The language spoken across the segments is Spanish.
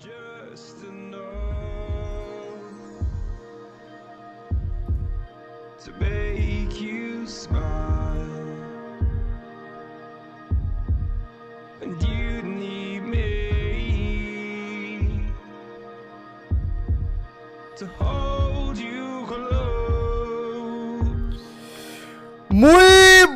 just enough to make you smile. And you need me to hold you close. Muy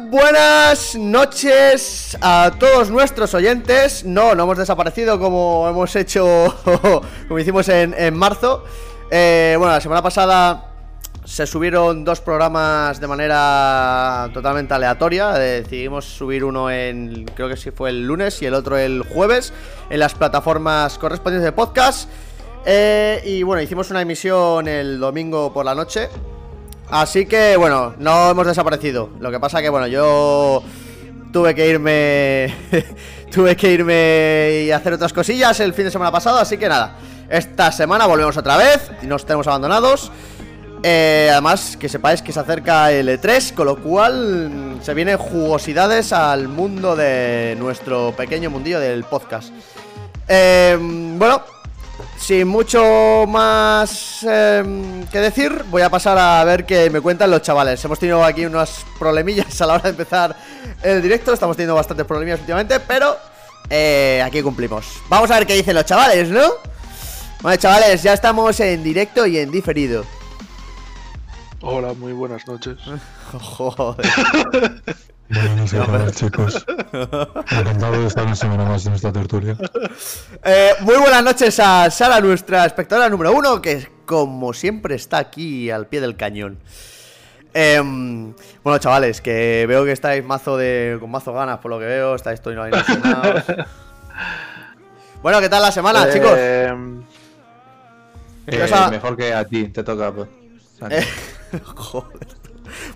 buenas noches a todos nuestros oyentes. No, no hemos desaparecido como hemos hecho, como hicimos en, en marzo. Eh, bueno, la semana pasada se subieron dos programas de manera totalmente aleatoria. Eh, decidimos subir uno en, creo que sí fue el lunes y el otro el jueves, en las plataformas correspondientes de podcast. Eh, y bueno, hicimos una emisión el domingo por la noche. Así que bueno, no hemos desaparecido. Lo que pasa que bueno, yo tuve que irme. tuve que irme y hacer otras cosillas el fin de semana pasado. Así que nada, esta semana volvemos otra vez y nos tenemos abandonados. Eh, además, que sepáis que se acerca el E3, con lo cual mm, se vienen jugosidades al mundo de nuestro pequeño mundillo del podcast. Eh, bueno, sin mucho más eh, que decir, voy a pasar a ver qué me cuentan los chavales. Hemos tenido aquí unos problemillas a la hora de empezar el directo, estamos teniendo bastantes problemillas últimamente, pero eh, aquí cumplimos. Vamos a ver qué dicen los chavales, ¿no? Bueno, chavales, ya estamos en directo y en diferido. Hola, muy buenas noches. Joder. Buenas noches, chicos. Encantado de estar una semana más en esta tertulia. Eh, muy buenas noches a Sara, nuestra espectadora número uno, que como siempre está aquí al pie del cañón. Em, bueno, chavales, que veo que estáis mazo de, con mazo ganas, por lo que veo, estáis todos ilusionados. bueno, ¿qué tal la semana, chicos? Eh, Eh, O sea- mejor que a ti, te toca. pues. Eh, Joder.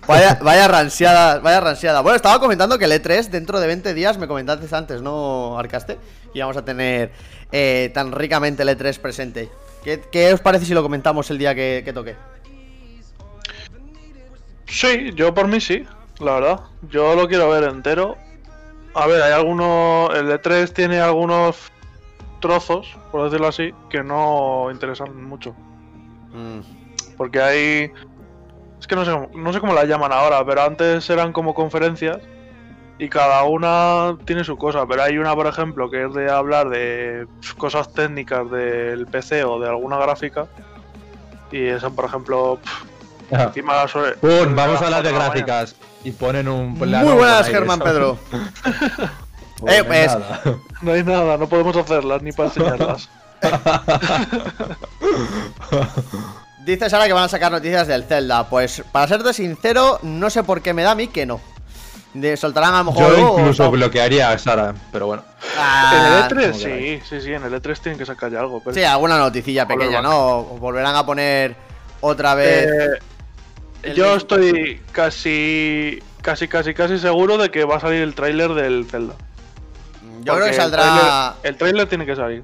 Vaya, vaya ranseada, vaya ranseada. Bueno, estaba comentando que el E3 dentro de 20 días, me comentaste antes, ¿no, Arcaste? Y vamos a tener eh, tan ricamente el E3 presente. ¿Qué, qué os parece si lo comentamos el día que, que toque? sí, yo por mí sí, la verdad. Yo lo quiero ver entero. A ver, hay algunos. El E3 tiene algunos trozos, por decirlo así, que no interesan mucho. Mm, Porque hay. Es que no sé, no sé cómo la llaman ahora, pero antes eran como conferencias y cada una tiene su cosa. Pero hay una, por ejemplo, que es de hablar de cosas técnicas del PC o de alguna gráfica. Y esa, por ejemplo, pf, Ah. encima sobre. Pum, vamos a hablar de gráficas. Y ponen un. Muy plano buenas, por ahí, Germán. Pedro. Pues Eh, pues-. No hay nada, no podemos hacerlas ni para enseñarlas. Dices ahora que van a sacar noticias del Zelda. Pues, para serte sincero, no sé por qué me da a mí que no. De, soltarán a lo mejor. Yo incluso no. bloquearía a Sara, pero bueno. Ah, en el E3 como sí, sí, sí, en el E3 tienen que sacar ya algo. Pero Sí, alguna noticilla pequeña. ¿no? Volverán a poner otra vez. Eh, yo estoy casi, casi, casi, casi seguro de que va a salir el tráiler del Zelda. Yo creo que el saldrá. El tráiler tiene que salir.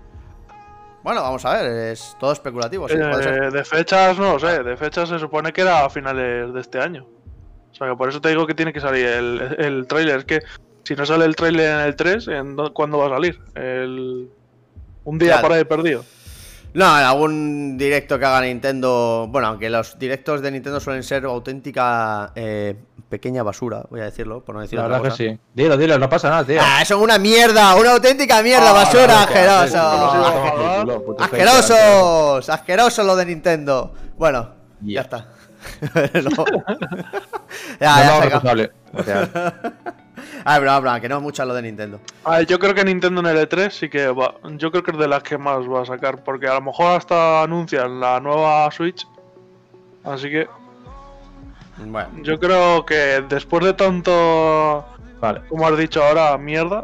Bueno, vamos a ver, es todo especulativo, sí. Eh, de fechas, no lo sé. De fechas se supone que era a finales de este año. O sea que por eso te digo que tiene que salir el, el tráiler. Es que si no sale el tráiler en el 3, ¿en dó- ¿cuándo va a salir? El... Un día Claro. por ahí perdido. No, en algún directo que haga Nintendo. Bueno, aunque los directos de Nintendo suelen ser auténtica eh, pequeña basura, voy a decirlo, por no decir La otra verdad que sí. Dilo, dilo, no pasa nada, tío. Ah, son una mierda, una auténtica mierda, Ah, basura, asqueroso. Asquerosos, asquerosos lo de Nintendo. Bueno, ya está. No. No ya, ya se acabó. responsable. O sea, Ah, broma, broma, que no es mucho lo de Nintendo. A ver, yo creo que Nintendo en el E3 sí que va. Yo creo que es de las que más va a sacar. Porque a lo mejor hasta anuncian la nueva Switch. Así que Bueno, yo creo que después de tanto. vale. como has dicho ahora, mierda,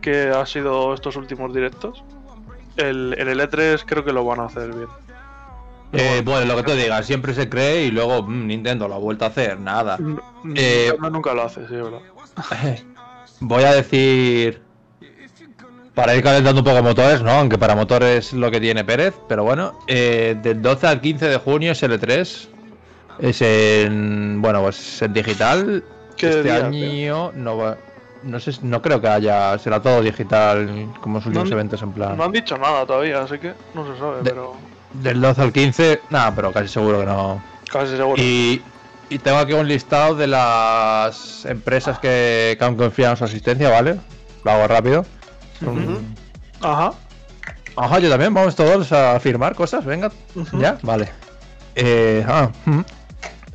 que ha sido estos últimos directos, el, en el E3 creo que lo van a hacer bien. Eh, bueno, lo que tú digas, siempre se cree y luego mm, Nintendo lo ha vuelto a hacer, nada. N- Eh, Nintendo nunca lo hace, sí, es verdad. Voy a decir. Para ir calentando un poco motores, ¿no? Aunque para motores lo que tiene Pérez, pero bueno. eh, del 12 al 15 de junio es L3. Es en. Bueno, pues en digital. ¿Qué este día, año no va. no sé, no creo que haya, será todo digital como sus últimos No- eventos en plan. No han dicho nada todavía, así que no se sabe, De- pero Del 12 al 15, nada, pero casi seguro que no. casi seguro. Y, y tengo aquí un listado de las empresas que, que han confiado en su asistencia, ¿vale? Lo hago rápido. Ajá. Ajá, yo también, vamos todos a firmar cosas, venga. ¿Ya? Vale. Eh, ah.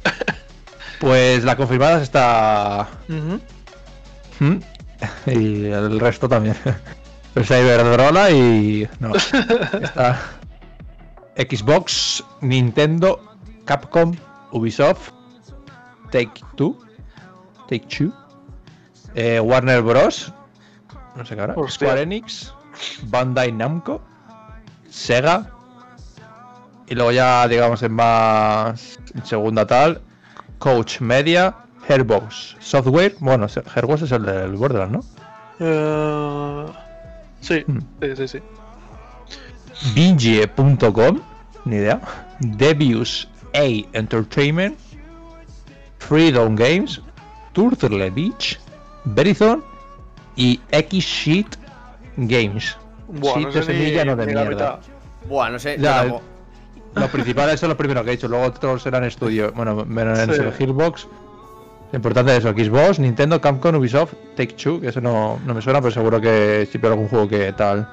Pues la confirmada está. Ujú. mm, Y el resto también. El Cyberdrola y. No. Está. Xbox, Nintendo, Capcom, Ubisoft, Take Two. Take Two. eh, Warner Bros. No sé qué ahora. Square Enix, Bandai Namco, Sega. Y luego ya, digamos, en más. En segunda tal. Coach Media, Hairbox Software. Bueno, Hairbox es el del Borderlands, ¿no? Eh, sí, Hmm. sí, sí, sí. Binge.com, ni idea. Debius A Entertainment, Freedom Games, Turtle Beach, Verizon y X-Sheet Games. Buah, Sheet no sé ni- no de ni mierda. Buah, no sé. Ya, tampoco. Los principales son los primeros que he dicho, luego otros serán estudios. Bueno, menos en Sí. el Gearbox. Lo importante es eso, Xbox, Nintendo, Capcom, Ubisoft, Take Two, que eso no, no me suena, pero seguro que pero algún juego que tal.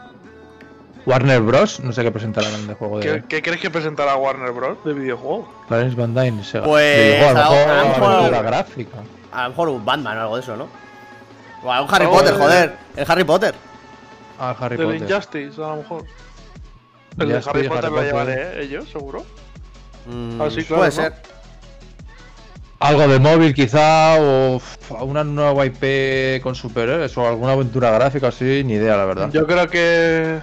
Warner Bros, no sé qué presentarán en el juego de ¿Qué, qué crees que presentará Warner Bros. de videojuego? Clarence Van Dyne, Sega. Pues, a lo mejor gráfica. A lo un Batman o algo de eso, ¿no? O un Harry Oh, Potter, eh. joder. El Harry Potter. Ah, Harry Del Potter. Injustice, a lo mejor. El de Harry Potter lo llevaré, ¿eh? ellos, seguro. Mm, Ah, sí, claro, Puede ¿no? ser. Algo de móvil quizá, o una nueva IP con superhéroes, o alguna aventura gráfica así, ni idea, la verdad. Yo creo que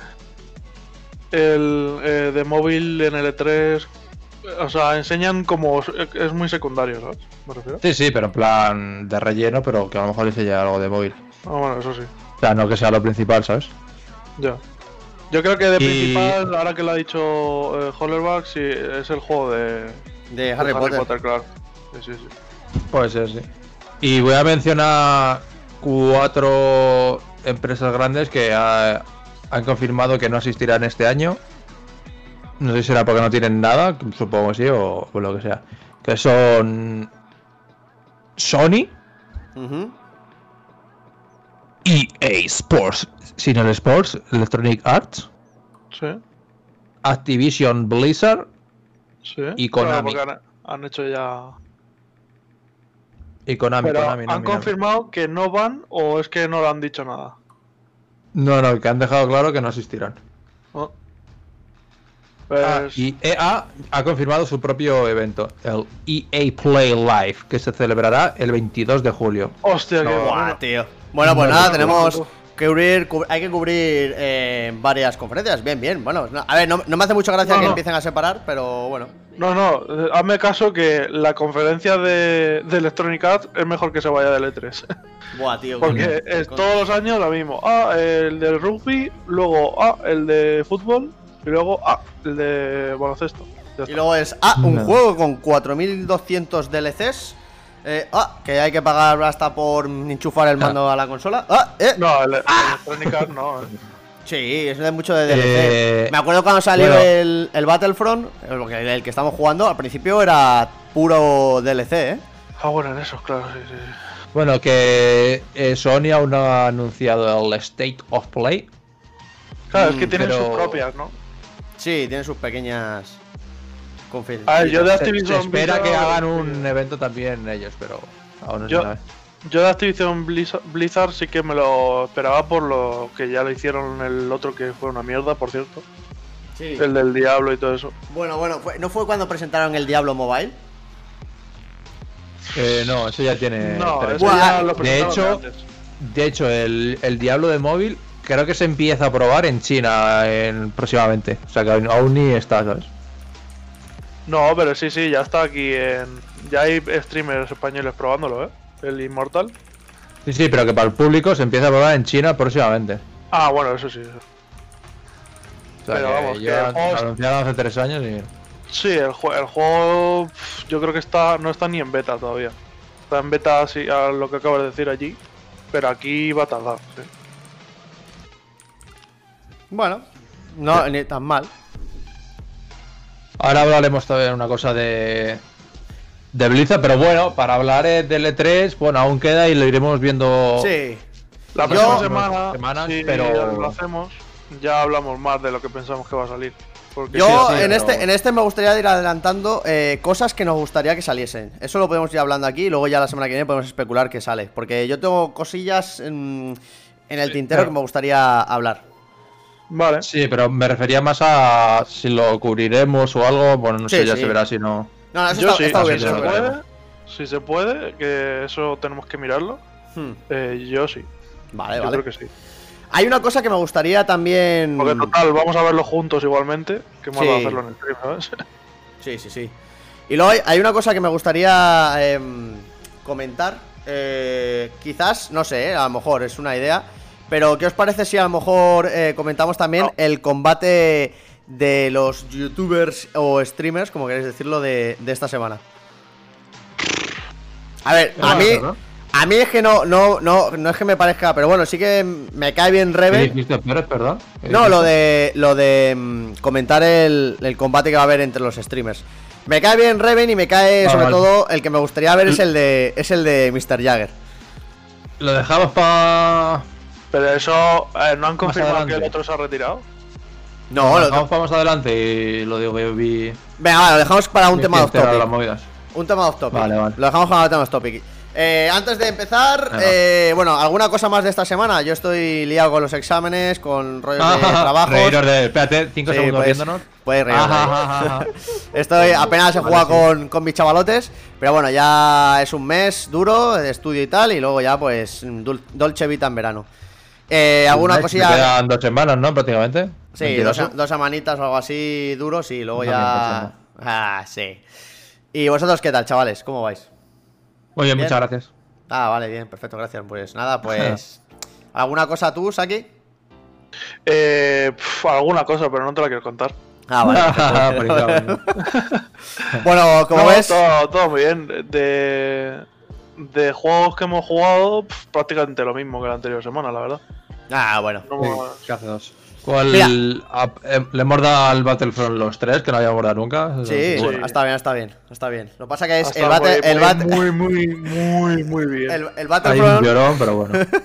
el eh, de móvil en el E3, o sea, enseñan como es muy secundario, ¿sabes? Me refiero. Sí, sí, pero en plan de relleno, pero que a lo mejor les ya algo de móvil. Ah, bueno, eso sí. O sea, no que sea lo principal, ¿sabes? Ya. Yo creo que de Y- principal, ahora que lo ha dicho eh, Hollerback, sí, es el juego de, De de Harry, Potter. claro. Sí, sí, sí. Puede ser, sí. Y voy a mencionar cuatro empresas grandes que ha- han confirmado que no asistirán este año. No sé si será porque no tienen nada, supongo que sí, o, o lo que sea. Que son Sony, Ujú. EA Sports, Sinel Sports, Electronic Arts, Sí, Activision Blizzard sí. Y Konami. han, han hecho ya. y Konami. Pero Konami, no, han confirmado que no van o es que no lo han dicho nada. No, no, que han dejado claro que no asistirán. ¿no? Ah, Pues, y EA ha confirmado su propio evento, el EA Play Live, que se celebrará el 22 de julio. Hostia, qué Buah, bueno. tío. Bueno, pues nada, tenemos que cubrir, cub- hay que cubrir eh, varias conferencias. Bien, bien. Bueno, no- a ver, no, no me hace mucha gracia No, que empiecen a separar, pero bueno. No, no, eh, hazme caso que la conferencia de, de Electronic Arts es mejor que se vaya del E3. Buah, tío. Porque es todos los años lo mismo. Ah, el del rugby, luego ah, el de fútbol y luego ah, el de baloncesto. Y luego es, ah, un No. juego con 4200 DLCs. Eh, ah, que hay que pagar hasta por enchufar el mando a la consola. Ah, eh. No, el, el Electronic Arts no. eh. Sí, es de mucho de DLC. Eh, Me acuerdo cuando salió bueno. el, el Battlefront, el que, el que estamos jugando, al principio era puro DLC, ¿eh? Ah, bueno, en esos, claro, sí, sí. Bueno, que eh, Sony aún no ha anunciado el State of Play. Claro, es que Mm, tienen pero- sus propias, ¿no? Sí, tiene sus pequeñas A ver, yo de Se, Activision se espera que hagan sí. un evento también ellos, pero aún no se Yo- sabe. Yo de Activision Blizzard, Blizzard sí que me lo esperaba por lo que ya lo hicieron el otro que fue una mierda, por cierto. Sí. El del Diablo y todo eso. Bueno, bueno, fue- ¿no fue cuando presentaron el Diablo Mobile? Eh, no, eso ya tiene. No, eso Buah, ya lo de hecho- antes. De hecho, el, el Diablo de móvil creo que se empieza a probar en China en, próximamente. O sea que aún, aún ni está, ¿sabes? No, pero sí, sí, ya está aquí en... Ya hay streamers españoles probándolo, ¿eh? El Immortal. Sí, sí, pero que para el público se empieza a probar en China próximamente. Ah, bueno, eso sí. O sea Pero que vamos, que el juego anunciaron hace tres años y. Sí, el, jue- el juego yo creo que está no está ni en beta todavía. Está en beta, así, a lo que acabas de decir allí. Pero aquí va a tardar. sí. Bueno, no, ni tan mal. Ahora hablaremos también una cosa de. De Blizzard, pero bueno, para hablar eh, del E3, bueno, aún queda y lo iremos viendo. Sí. La Yo- próxima semana, Semanas, si pero- lo hacemos, ya hablamos más de lo que pensamos que va a salir. Porque Yo sí, sí, en, pero- este, en este me gustaría ir adelantando eh, cosas que nos gustaría que saliesen. Eso lo podemos ir hablando aquí y luego ya la semana que viene podemos especular qué sale. Porque yo tengo cosillas en, en el tintero claro. que me gustaría hablar. Vale. Sí, pero me refería más a si lo cubriremos o algo. Bueno, no Sí, sé, ya sí. se verá si no. No, no, eso Yo está, sí, está si bien. se bien. puede, si se puede, que eso tenemos que mirarlo. Hmm, eh, yo sí, Vale, yo vale. creo que sí. Hay una cosa que me gustaría también. Porque total, vamos a verlo juntos igualmente. Que más Sí. va a hacerlo en el stream, ¿sabes? Sí, sí, sí. Y luego hay, hay una cosa que me gustaría em, comentar. eh, quizás, no sé, eh, a lo mejor es una idea. Pero, ¿qué os parece si a lo mejor eh, comentamos también No. el combate de los youtubers o streamers, como queréis decirlo, de, de esta semana? A ver, a mí, a mí es que no, no, no, no es que me parezca, pero bueno, sí que me cae bien ¿Qué Reven. dijiste, Pérez, perdón? ¿Qué No, lo de lo de mm, comentar el, el combate que va a haber entre los streamers. Me cae bien Reven y me cae Ah, sobre vale. todo el que me gustaría ver es el de es el de Mr. Jagger. Lo dejamos para. Pero eso, eh, ¿no han confirmado que el otro se ha retirado? No, lo lo- dejamos para más adelante y lo digo que vi. venga, vale, lo dejamos para un tema off de las topic. movidas. Un tema off topic. Vale, vale. Lo dejamos para un tema off topic. Eh, antes de empezar, eh, bueno, alguna cosa más de esta semana. Yo estoy liado con los exámenes, con rollos de trabajo. reíros de. Espérate, 5 Sí, segundos puedes- viéndonos. puedes ajá. Estoy apenas he Vale, jugado sí. con, con mis chavalotes, pero bueno, ya es un mes duro de estudio y tal, y luego ya pues Dolce Vita en verano. Eh, ¿Alguna Me cosilla? Quedan dos semanas, ¿no? Prácticamente. Sí, dos, dos semanitas o algo así duros y luego ya... Ah, sí. ¿Y vosotros qué tal, chavales? ¿Cómo vais? Muy bien, Bien. muchas gracias. Ah, vale, bien, perfecto, gracias. Pues nada, pues... ¿Alguna cosa tú, Saki? Eh, pf, alguna cosa, pero no te la quiero contar. Ah, vale. Bueno, como No, ves... Todo, todo muy bien. De, de juegos que hemos jugado, pf, prácticamente lo mismo que la anterior semana, la verdad. Ah, bueno. No hemos- ¿Qué hace dos? ¿Cuál? Eh, le hemos dado al Battlefront los tres, que no habíamos dado nunca. Sí, Bueno. está bien, está bien, está bien. Lo que pasa que es Está el, bate, muy, el, muy, bate- muy, muy, muy, muy bien. el, el Hay un Battlefront... llorón, pero bueno.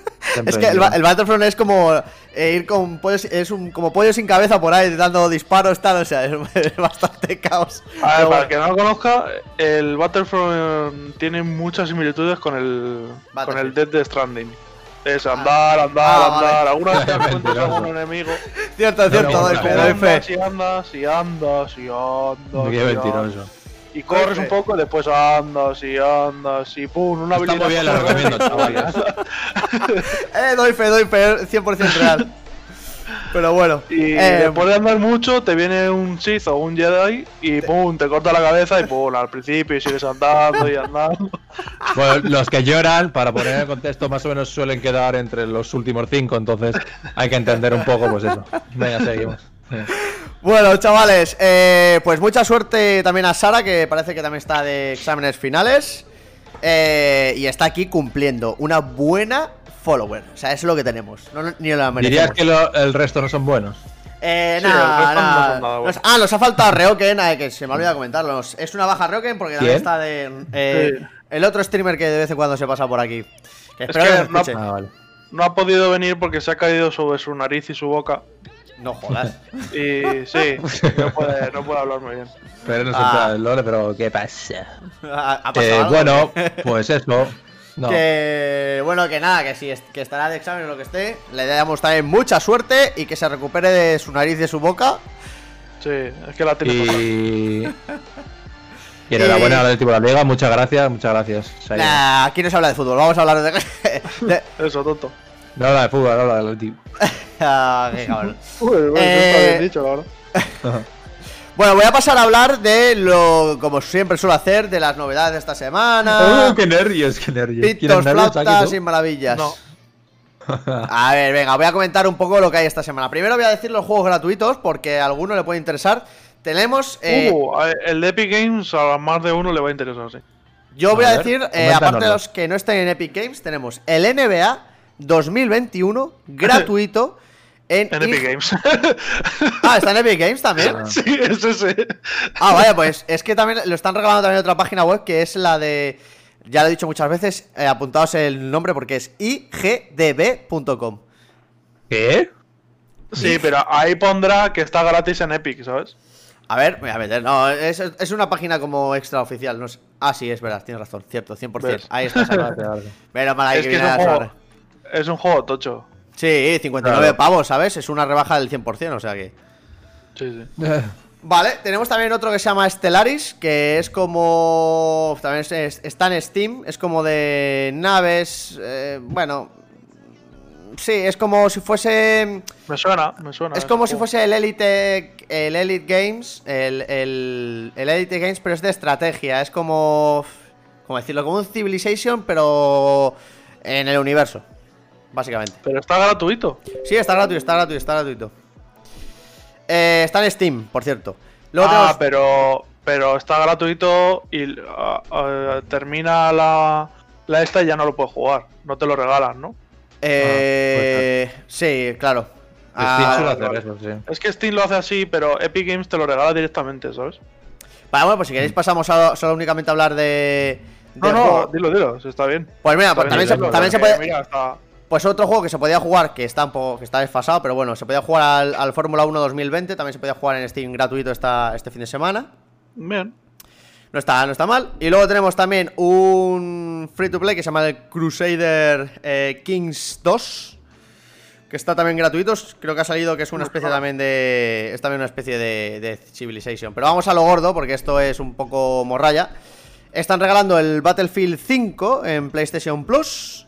Es que el, el Battlefront es como eh, ir con pollos, es un, como pollo sin cabeza por ahí dando disparos tal, o sea, es, es bastante caos. A ver, Pero para bueno, el que no lo conozca, el Battlefront tiene muchas similitudes con el, con el. Dead de Stranding. Es andar, andar, Ah, vale. andar. Alguna vez te encuentras Mentiroso. algún enemigo. cierto, cierto, doy fe, doy andas fe. y andas y andas y andas. Qué y mentiroso. Y corres un poco y después andas y andas y pum, una Está habilidad. muy bien, la recomiendo, chavales. Eh, doy fe, doy fe, 100% real. Pero bueno, Y eh, después de andar mucho, te viene un Sith o un Jedi y pum, te corta la cabeza y pum, al principio y sigues andando y andando. Bueno, los que lloran, para poner en contexto, más o menos suelen quedar entre los últimos cinco, entonces hay que entender un poco, pues eso. Venga, seguimos. bueno, chavales, eh, pues mucha suerte también a Sara, que parece que también está de exámenes finales. eh, y está aquí cumpliendo una buena follower. O sea, eso es lo que tenemos. No, no- ni la merecemos. ¿Dirías que lo- el resto no son buenos? Eh, Sí, nada, no. Nos- ah, nos ha faltado Reoken, eh, que se me olvida comentarlos. Es una baja Reoken porque también ¿Quién? está de. eh, Sí. El otro streamer que de vez en cuando se pasa por aquí. Que Es que no-. Ah, vale. No ha podido venir porque se ha caído sobre su nariz y su boca. No jodas. Y sí, no puede, no puede hablar muy bien. Pero no se Ah. el lore, pero ¿qué pasa? ¿Ha, ha pasado Eh, algo? bueno, pues eso. No. Que bueno, que nada, que si que estará de examen o lo que esté, le damos también mucha suerte y que se recupere de su nariz y de su boca. Sí, es que la tiene. Y. Y enhorabuena al Atlético de la Liga, muchas gracias, muchas gracias. Nah, aquí no se habla de fútbol, vamos a hablar de. de- Eso, tonto. No habla de fútbol, habla del Atlético. Ah, qué cabrón. Uy, bueno, eso Eh, está bien dicho, la verdad. Bueno, voy a pasar a hablar de lo, como siempre suelo hacer, de las novedades de esta semana. ¡Oh, qué nervios, qué nervios! Pitos, ¿Quieres nervios aquí, flautas y maravillas. No. A ver, venga, voy a comentar un poco lo que hay esta semana. Primero voy a decir los juegos gratuitos, porque a alguno le puede interesar. Tenemos. eh, Uh, a- el de Epic Games a más de uno le va a interesar, sí. yo voy a a ver, decir, eh, aparte de los que no estén en Epic Games, tenemos el NBA, 2021 gratuito en, En Epic Games. Ah, está en Epic Games también. sí, es ese. Ah, vaya, pues es que también lo están regalando también en otra página web que es la de. Ya lo he dicho muchas veces, eh, apuntaos el nombre porque es igdb.com. ¿Qué? Sí, pero ahí pondrá que está gratis en Epic, ¿sabes? A ver, voy a meter. No, es, es una página como extraoficial. No sé. Ah, sí, es verdad, tienes razón, cierto, 100%. ¿Ves? Ahí está. Menos mal ahí Es que que es un, la juego, es un juego tocho. Sí, 59 Claro. pavos, ¿sabes? Es una rebaja del 100%, o sea que. Sí, sí. Vale, tenemos también otro que se llama Stellaris, que es como... También es- es- está en Steam, es como de naves, eh, bueno... Sí, es como si fuese... Me suena, me suena. Es como si juego. fuese el Elite, el Elite Games, el, el, el Elite Games, pero es de estrategia, es como... ¿Cómo decirlo? Como un Civilization, pero en el universo, básicamente. Pero está gratuito. Sí, está gratuito, está gratuito, está gratuito. Eh, está en Steam, por cierto. Luego ah, tenemos- pero, pero está gratuito y ah, ah, termina la, la esta y ya no lo puedes jugar. No te lo regalan, ¿no? Eh, sí, claro. Steam Ah, hacer eso, sí. Es que Steam lo hace así, pero Epic Games te lo regala directamente, ¿sabes? Vale, bueno, pues si queréis pasamos a- solo únicamente a hablar de... No, no, juego. dilo, dilo, sí, está bien. Pues mira, pues bien también, se, también se porque, puede... Mira, está... Pues otro juego que se podía jugar, que está un poco, que está desfasado, pero bueno, se podía jugar al, al Fórmula 1 2020, también se podía jugar en Steam gratuito esta, este fin de semana. Bien. No está, no está mal. Y luego tenemos también un free to play que se llama el Crusader eh, Kings 2. Que está también gratuito. Creo que ha salido que es una especie también de. Es también una especie de, de Civilization. Pero vamos a lo gordo, porque esto es un poco morralla. Están regalando el Battlefield 5 en PlayStation Plus.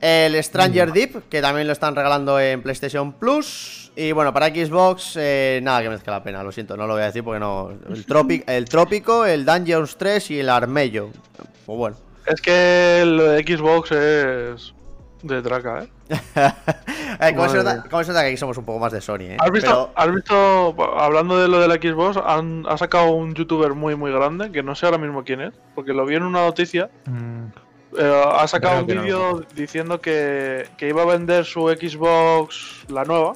El Stranger Deep, que también lo están regalando en PlayStation Plus. Y bueno, para Xbox, eh, nada que merezca la pena, lo siento, no lo voy a decir porque no. El, Tropi- el Trópico, el Dungeons 3 y el Armello. Pues bueno. Es que lo de Xbox es de traca, ¿eh? Eh, ¿cómo, se nota, se nota que aquí somos un poco más de Sony, eh? ¿Has visto, Pero- has visto, hablando de lo de la Xbox, han, ha sacado un youtuber muy, muy grande, que no sé ahora mismo quién es, porque lo vi en una noticia. Mm, eh, ha sacado Creo un no. vídeo diciendo que, que iba a vender su Xbox, la nueva,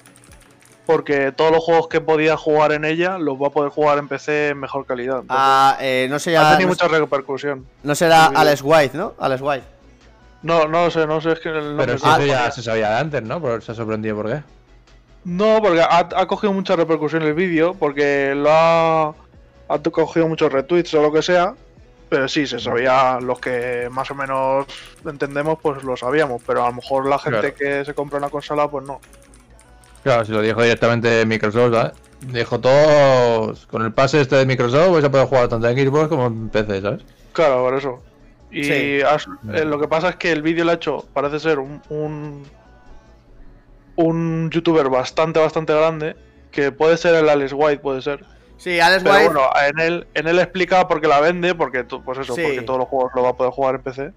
porque todos los juegos que podía jugar en ella los va a poder jugar en PC en mejor calidad. Entonces, Ah, eh, no sé ha tenido No, mucha repercusión. no será. Alex White, ¿no? Alex White. No, no lo sé, no sé, es que el nombre Pero si eso ya se sabía de antes, ¿no? Pero se ha sorprendido por qué. No, porque ha, ha cogido mucha repercusión el vídeo, porque lo ha, ha cogido muchos retweets o lo que sea. Pero sí, se sabía, los que más o menos entendemos, pues lo sabíamos. Pero a lo mejor la gente Claro. que se compra una consola, pues no. Claro, si lo dijo directamente Microsoft, ¿sabes? Dijo todos, con el pase este de Microsoft vais a poder jugar tanto en Xbox como en PC, ¿sabes? Claro, por eso. Y Sí. has- eh, lo que pasa es que el vídeo lo ha hecho, parece ser un, un, un youtuber bastante, bastante grande. Que puede ser el Alex White, puede ser. Sí, Alex Pero White. bueno, en él, en él explica por qué la vende, porque pues eso, Sí. porque todos los juegos lo va a poder jugar en PC.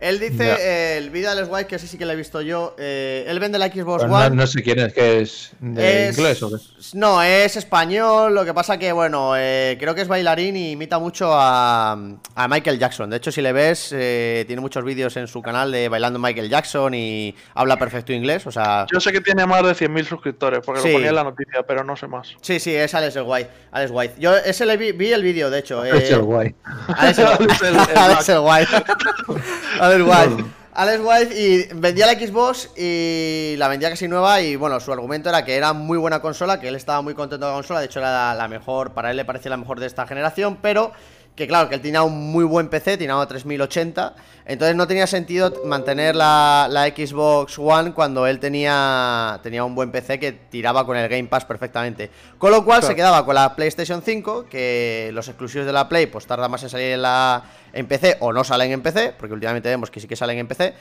Él dice, eh, el vídeo de Alex White, que ese sí que lo he visto yo. eh, él vende la Xbox Pero One. no, no sé quién es, que es de Es- inglés o qué. No, es español. Lo que pasa que, bueno, eh, creo que es bailarín y imita mucho a, a Michael Jackson. De hecho, si le ves, eh, tiene muchos vídeos en su canal de bailando Michael Jackson y habla perfecto inglés. O sea, Yo sé que tiene más de 100.000 suscriptores, porque Sí. lo ponía en la noticia, pero no sé más. sí, sí, es Alex White. Alex White. Yo ese le vi, vi el vídeo, de hecho. eh, Es el guay. Alex el, Alex el Alex el White. Alex White. Alex y vendía la Xbox y la vendía casi nueva y bueno, su argumento era que era muy buena consola, que él estaba muy contento de la consola, de hecho era la mejor, para él le parecía la mejor de esta generación, pero que claro, que él tenía un muy buen PC, tenía una 3080, entonces no tenía sentido mantener la, la Xbox One cuando él tenía, tenía un buen PC que tiraba con el Game Pass perfectamente. Con lo cual se quedaba con la PlayStation 5, que los exclusivos de la Play pues tarda más en salir en, la, en PC o no salen en PC, porque últimamente vemos que sí que salen en PC.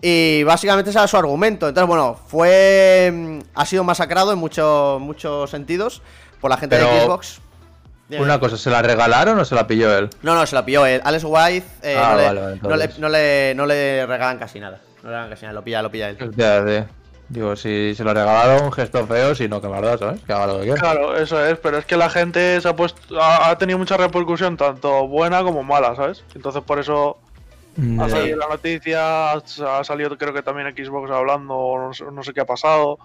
Y básicamente ese era su argumento. Entonces, bueno, fue. mm, Ha sido masacrado en muchos muchos sentidos por la gente de Xbox. Dime. Una cosa, ¿se la regalaron o se la pilló él? No, no, se la pilló él. Alex White eh, Ah, no, le, vale, vale, no, le, entonces. no, le, no le regalan casi nada. No le regalan casi nada, lo pilla, lo pilla él. Ya. Digo, si se la regalaron, gesto feo, si no, que verdad, ¿sabes? Que haga lo que quiera. Claro, eso es, pero es que la gente se ha puesto. Ha, ha tenido mucha repercusión, tanto buena como mala, ¿sabes? Entonces por eso Mm, Ha salido la noticia, ha salido creo que también Xbox hablando, no sé, no sé qué ha pasado.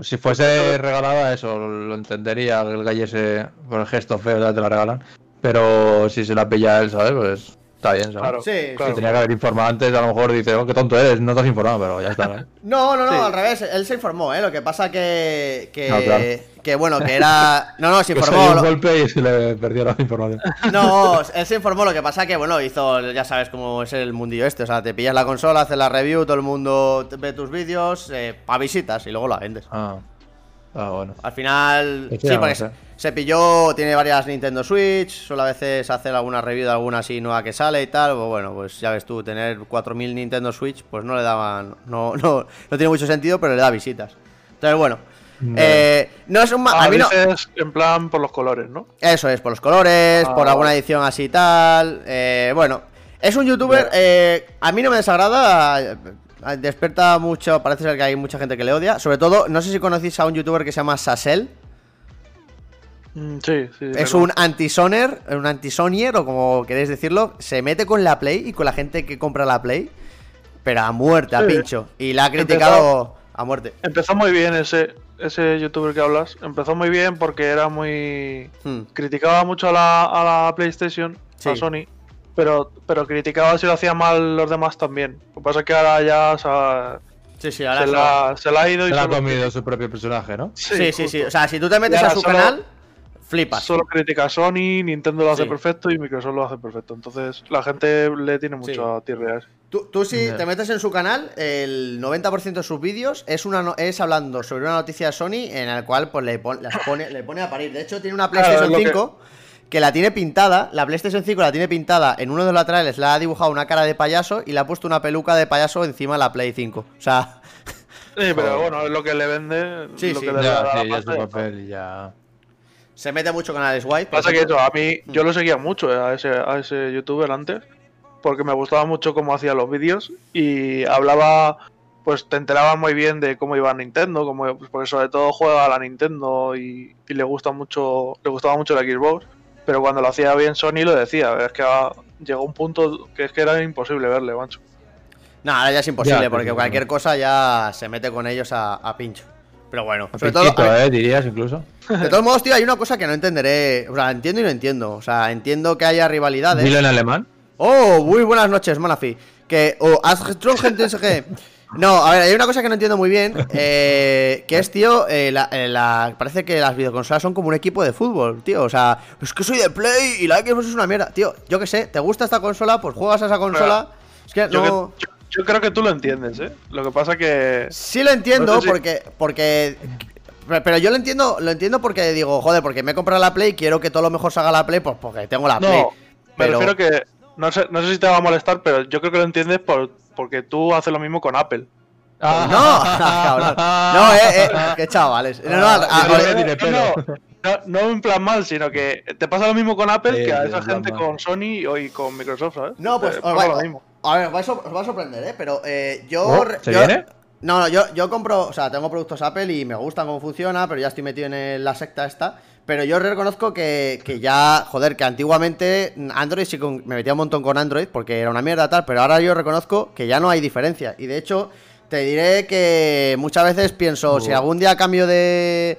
Si fuese regalada, eso lo entendería. El gallo ese, por el gesto feo, ya te la regalan. Pero si se la pilla él, ¿sabes? Pues está bien, ¿sabes? Claro, Sí, claro. Si tenía que haber informado antes, a lo mejor dice, oh, qué tonto eres, no te has informado, pero ya está. ¿no? No, no, no, Sí. al revés, él se informó, ¿eh? Lo que pasa que. Que, No, claro. que bueno, que era. No, no, se Que se informó. dio un lo- golpe y se le perdió la información. No, él se informó, lo que pasa que, bueno, hizo, ya sabes cómo es el mundillo este, o sea, te pillas la consola, haces la review, todo el mundo ve tus vídeos, eh, para visitas y luego la vendes. Ah, ah bueno. Al final, Pues sí, porque a se, se pilló, tiene varias Nintendo Switch, solo a veces hacer alguna review de alguna así nueva que sale y tal, pues bueno, pues ya ves tú, tener 4.000 Nintendo Switch, pues no le daban, no, no, no tiene mucho sentido, pero le da visitas. Entonces, bueno, eh, no es un... Ah, a mí no... dices en plan por los colores, ¿no? Eso es, por los colores, Ah, por alguna vale. edición así y tal. eh, bueno, es un youtuber. eh, a mí no me desagrada. Eh, Despierta mucho. Parece ser que hay mucha gente que le odia. Sobre todo, no sé si conocéis a un youtuber que se llama Sassel. Mm, sí, sí. Es un anti-soner, un anti-sonier, o como queréis decirlo. Se mete con la Play y con la gente que compra la Play. Pero a muerte, a pincho. Y la ha criticado a muerte. Empezó muy bien ese, ese youtuber que hablas. Empezó muy bien porque era muy. Hmm. Criticaba mucho a la, a la PlayStation, Sí. a Sony. Pero, pero criticaba si lo hacían mal los demás también. Lo que pasa es que ahora ya se ha, Sí, sí, se ahora eso- la, se la ha ido y Se la ha comido su propio personaje, ¿no? Sí, sí, sí. O sea, si tú te metes a su solo- canal, flipas. Solo critica a Sony, Nintendo lo hace Sí. perfecto y Microsoft lo hace perfecto. Entonces la gente le tiene mucho a eso. Tú, tú si te metes en su canal, el 90% de sus vídeos es una no- es hablando sobre una noticia de Sony en el cual pues le, pon- las pone, le pone a parir. De hecho, tiene una Claro, PlayStation que- 5 que... la tiene pintada. La PlayStation 5 la tiene pintada en uno de los laterales, le ha dibujado una cara de payaso y le ha puesto una peluca de payaso encima de la Play 5. O sea, Sí, pero bueno, es lo que le vende. Sí, lo sí. que le da Ya, la sí, ya su ya papel se mete mucho con Alex White. Pasa que eso, a mí, yo lo seguía mucho eh, a ese, a ese youtuber antes, porque me gustaba mucho cómo hacía los vídeos y hablaba, pues te enterabas muy bien de cómo iba Nintendo, cómo, pues, porque sobre todo juega a la Nintendo y, y le gusta mucho, le gustaba mucho la Xbox, pero cuando lo hacía bien Sony lo decía, es que ah, llegó un punto que es que era imposible verle, macho. No, ahora ya es imposible Ya, porque cualquier cosa ya se mete con ellos a, a pincho. Pero bueno, A sobre todo. piquito, a- ¿eh? Dirías incluso. De todos modos, tío, hay una cosa que no entenderé. O sea, entiendo y no entiendo. O sea, entiendo que haya rivalidades. Dilo en alemán. Oh, muy buenas noches, Manafi. Que. Oh, gente SG. No, a ver, hay una cosa que no entiendo muy bien. eh, que es, tío, eh, la, eh, la- parece que las videoconsolas son como un equipo de fútbol, tío. O sea, es que soy de Play y la Xbox es una mierda. Tío, yo qué sé, ¿te gusta esta consola? Pues juegas a esa consola. Es que Yo, no. que- yo- yo creo que tú lo entiendes, ¿eh? Lo que pasa que... Sí lo entiendo No sé si- porque porque pero yo lo entiendo, lo entiendo porque digo, joder, porque me he comprado la Play, quiero que todo lo mejor salga la Play, pues porque tengo la Play. No, me Pero- refiero que. No sé, no sé si te va a molestar, pero yo creo que lo entiendes por, porque tú haces lo mismo con Apple. No, cabrón. No, eh, eh, qué chavales. No, no, a- a- yo a- le diré, no, no, no en plan mal, sino que te pasa lo mismo con Apple Sí, que a esa gente mal. con Sony o y con Microsoft, ¿sabes? no, pues Eh, os lo mismo. a ver, os va a sor- os va a sorprender, eh, pero eh, yo, Oh, ¿se yo- viene? No, no, yo, yo compro, o sea, tengo productos Apple y me gustan cómo funciona, pero ya estoy metido en la secta esta. Pero yo reconozco que, que ya, joder, que antiguamente Android sí con- me metía un montón con Android porque era una mierda tal, pero ahora yo reconozco que ya no hay diferencia. Y de hecho, te diré que muchas veces pienso, si algún día cambio de...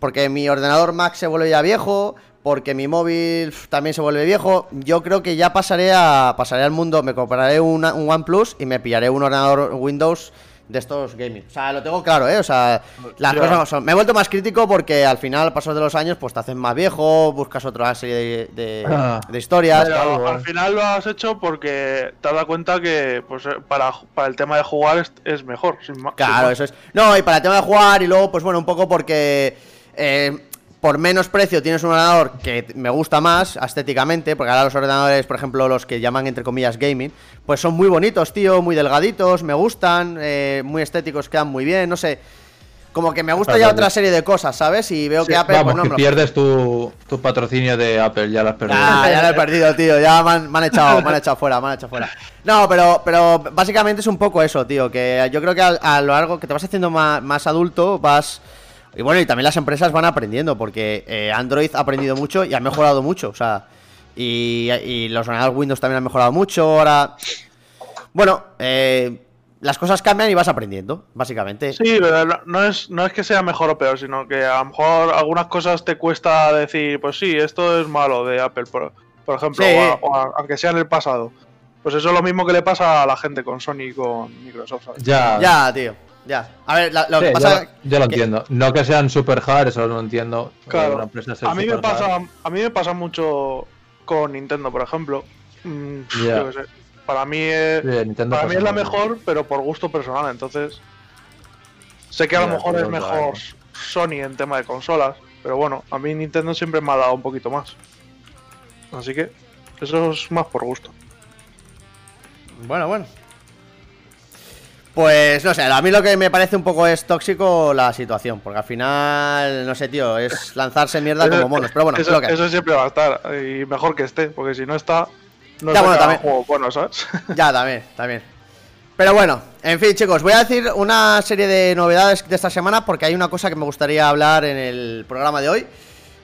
Porque mi ordenador Mac se vuelve ya viejo, porque mi móvil también se vuelve viejo. Yo creo que ya pasaré a pasaré al mundo, me compraré una- un OnePlus y me pillaré un ordenador Windows de estos gaming. O sea, lo tengo claro, ¿eh? O sea, las cosas son. Me he vuelto más crítico porque al final, al pasar de los años, pues te haces más viejo, buscas otra serie de, de- Ah. de historias. Pero al final lo has hecho porque te has dado cuenta que pues, eh, para, para el tema de jugar es, es mejor. Sin Claro, más. eso es. No, y para el tema de jugar, y luego, pues bueno, un poco porque eh, por menos precio tienes un ordenador que me gusta más estéticamente, porque ahora los ordenadores, por ejemplo, los que llaman entre comillas gaming, pues son muy bonitos, tío, muy delgaditos, me gustan, eh, muy estéticos, quedan muy bien, no sé. Como que me gusta ya otra serie de cosas, ¿sabes? Y veo que Apple, Vamos, pues no que pierdes tu, tu patrocinio de Apple, ya lo has perdido. Ah, ya lo he perdido, tío. Ya me han, me han echado, me han echado fuera, me han echado fuera. No, pero, pero básicamente es un poco eso, tío. Que yo creo que a, a lo largo que te vas haciendo más, más adulto, vas. Y bueno, y también las empresas van aprendiendo, porque eh, Android ha aprendido mucho y ha mejorado mucho. O sea, Y, y los ordenadores Windows también han mejorado mucho. Ahora. Bueno, eh, las cosas cambian y vas aprendiendo, básicamente. Sí, pero no- es, no es que sea mejor o peor, sino que a lo mejor algunas cosas te cuesta decir, pues sí, esto es malo de Apple, por, por ejemplo, Sí. o a- o a- aunque sea en el pasado. Pues eso es lo mismo que le pasa a la gente con Sony y con Microsoft. ¿sabes? Ya. Ya, tío. Ya. A ver, la- lo Sí, que pasa. yo lo que- entiendo. No que sean super hard, eso lo entiendo. Claro. Una empresa ser A mí me hard. pasa, a mí me pasa mucho con Nintendo, por ejemplo. Mm, Ya. yo qué sé. Para mí es, Sí, Nintendo para mí es la mejor, pero por gusto personal. Entonces, sé que a lo mejor es mejor claro. Sony en tema de consolas, pero bueno, a mí Nintendo siempre me ha dado un poquito más. Así que eso es más por gusto. Bueno, bueno. Pues no sé, a mí lo que me parece un poco es tóxico la situación, porque al final, no sé, tío, es lanzarse mierda como monos, pero bueno, es eso, lo que eso siempre va a estar. Y mejor que esté, porque si no está, no Ya, es bueno, también. juego bueno, ¿sabes? Ya, también, también. Pero bueno, en fin, chicos, voy a decir una serie de novedades de esta semana porque hay una cosa que me gustaría hablar en el programa de hoy.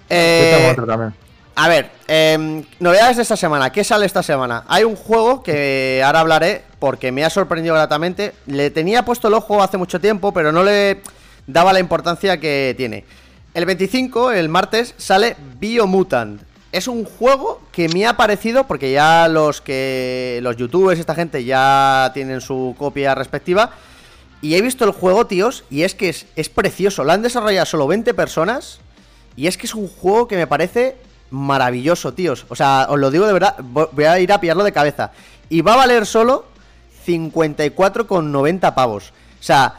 Eh, tengo otra también. A ver, em, novedades de esta semana. ¿Qué sale esta semana? Hay un juego que ahora hablaré porque me ha sorprendido gratamente. Le tenía puesto el ojo hace mucho tiempo, pero no le daba la importancia que tiene. El 25, el martes, sale Biomutant. Es un juego que me ha parecido, porque ya los que. los youtubers, esta gente ya tienen su copia respectiva. Y he visto el juego, tíos, y es que es, es precioso. Lo han desarrollado solo 20 personas. Y es que es un juego que me parece maravilloso, tíos. O sea, os lo digo de verdad, vo- voy a ir a pillarlo de cabeza. Y va a valer solo 54,90 pavos. O sea,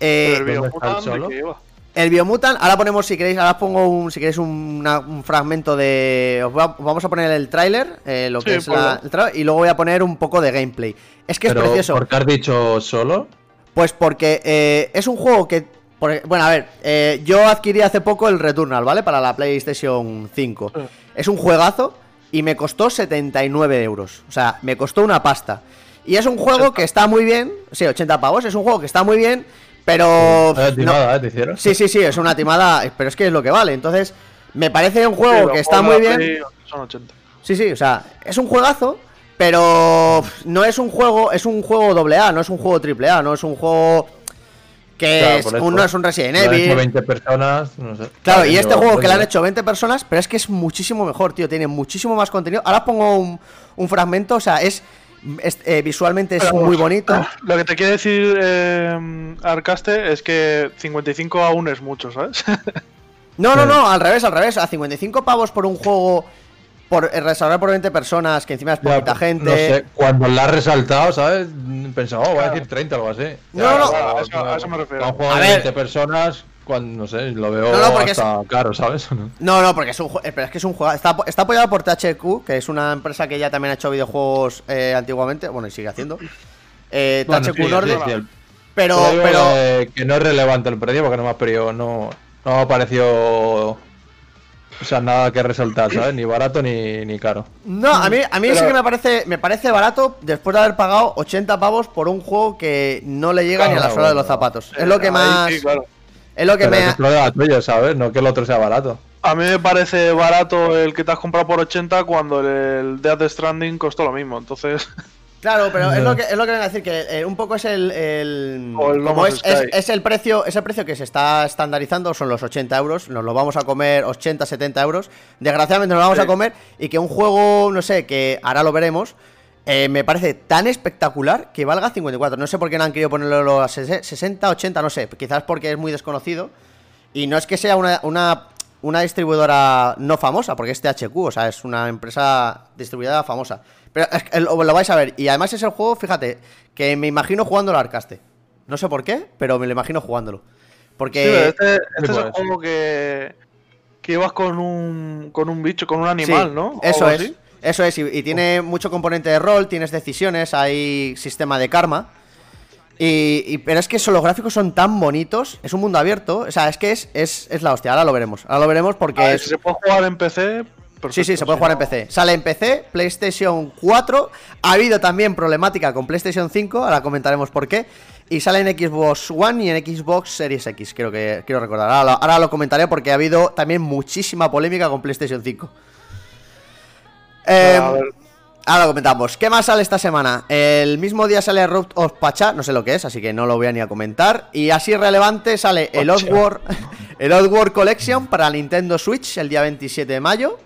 eh, Pero el ¿dónde está el Biomutant, el Biomutant, ahora ponemos, si queréis, ahora pongo un, si queréis, un, una- un fragmento de... os va- vamos a poner el tráiler, eh, lo que Sí, es la, el tráiler, y luego voy a poner un poco de gameplay. Es que es precioso. ¿Por qué has dicho solo? Pues porque eh, es un juego que. Por- bueno, a ver, eh, yo adquirí hace poco el Returnal, ¿vale? Para la PlayStation 5. Sí. Es un juegazo y me costó 79 euros. O sea, me costó una pasta. Y es un juego que está muy bien. Sí, 80 pavos. Es un juego que está muy bien, pero. Vaya no- timada, ¿eh? ¿Te hicieron? sí, sí, sí, es una timada, pero es que es lo que vale. Entonces, me parece un juego Sí, que está muy bien. Play Son 80. Sí, sí, o sea, es un juegazo, pero no es un juego, es un juego doble A, no es un juego triple A, no es un juego que Claro, es, por eso. un- no es un Resident Lo han hecho Evil. 20 personas, no sé. Claro, y este Yo- juego que le han hecho 20 personas, pero es que es muchísimo mejor, tío, tiene muchísimo más contenido. Ahora pongo un, un fragmento, o sea, es, es- eh, visualmente es Pero, muy bonito. Lo que te quiere decir eh, Arcaste es que 55 aún es mucho, ¿sabes? No, no, no, al revés, al revés, a 55 pavos por un juego por eh, desarrollar por 20 personas, que encima es Ya, poquita gente. No sé, cuando la has resaltado, ¿sabes? Pensaba, oh, voy a decir 30 o algo así. No, no, a eso- a eso me refiero. A un juego A de ver. 20 personas, cuando, no sé, lo veo No, no, porque hasta caro, ¿sabes? ¿No? No, no, porque es un juego. Pero es que es un juego. Está, está apoyado por THQ, que es una empresa que ya también ha hecho videojuegos eh, antiguamente. Bueno, y sigue haciendo. Eh, Bueno, THQ sí, sí, Nordic. sí, el- Pero, Pero que- no es relevante el precio porque no me ha no, no me ha parecido. O sea, nada que resaltar, ¿sabes? Ni barato ni, ni caro. No, a mí, a mí sí Pero- que me parece, me parece barato después de haber pagado 80 pavos por un juego que no le llega ni a la suela de los zapatos. Es lo que más. sí, claro. Es lo que Pero me. es el problema tuyo, ¿sabes? No que el otro sea barato. A mí me parece barato el que te has comprado por 80 cuando el Death Stranding costó lo mismo. Entonces, Claro, pero es lo que es lo que vengo a decir que eh, un poco es el, como es, es, Sky. es el precio es el precio que se está estandarizando son los 80 euros nos lo vamos a comer 80 70 euros desgraciadamente nos lo vamos Sí. a comer y que un juego no sé que ahora lo veremos eh, me parece tan espectacular que valga 54 no sé por qué no han querido ponerlo a ses- 60 80 no sé quizás porque es muy desconocido y no es que sea una, una, una distribuidora no famosa, porque es THQ, o sea, es una empresa distribuidora famosa. Pero es que lo, lo vais a ver. Y además es el juego, fíjate, que me imagino jugándolo al Arcaste. No sé por qué, pero me lo imagino jugándolo. Porque... sí, este, este es el juego que, que ibas con un, con un bicho, con un animal, Sí, ¿no? Eso es. así. Eso es, y, y tiene mucho componente de rol, tienes decisiones, hay sistema de karma. Y, y- pero es que eso, los gráficos son tan bonitos, es un mundo abierto, o sea, es que es, es, es la hostia, ahora lo veremos. Ahora lo veremos porque A ver, es... si se puede jugar en PC. Sí, sí, se puede jugar en PC. Sale en PC, PlayStation 4. Ha habido también problemática con PlayStation 5, ahora comentaremos por qué. Y sale en Xbox One y en Xbox Series X, creo que quiero recordar. Ahora, lo- ahora lo comentaré porque ha habido también muchísima polémica con PlayStation 5. Eh, A ver. ahora lo comentamos. ¿Qué más sale esta semana? El mismo día sale Root of Pacha, no sé lo que es, así que no lo voy a ni a comentar. Y así relevante sale el. Oddworld, el Oddworld Collection para Nintendo Switch el día 27 de mayo.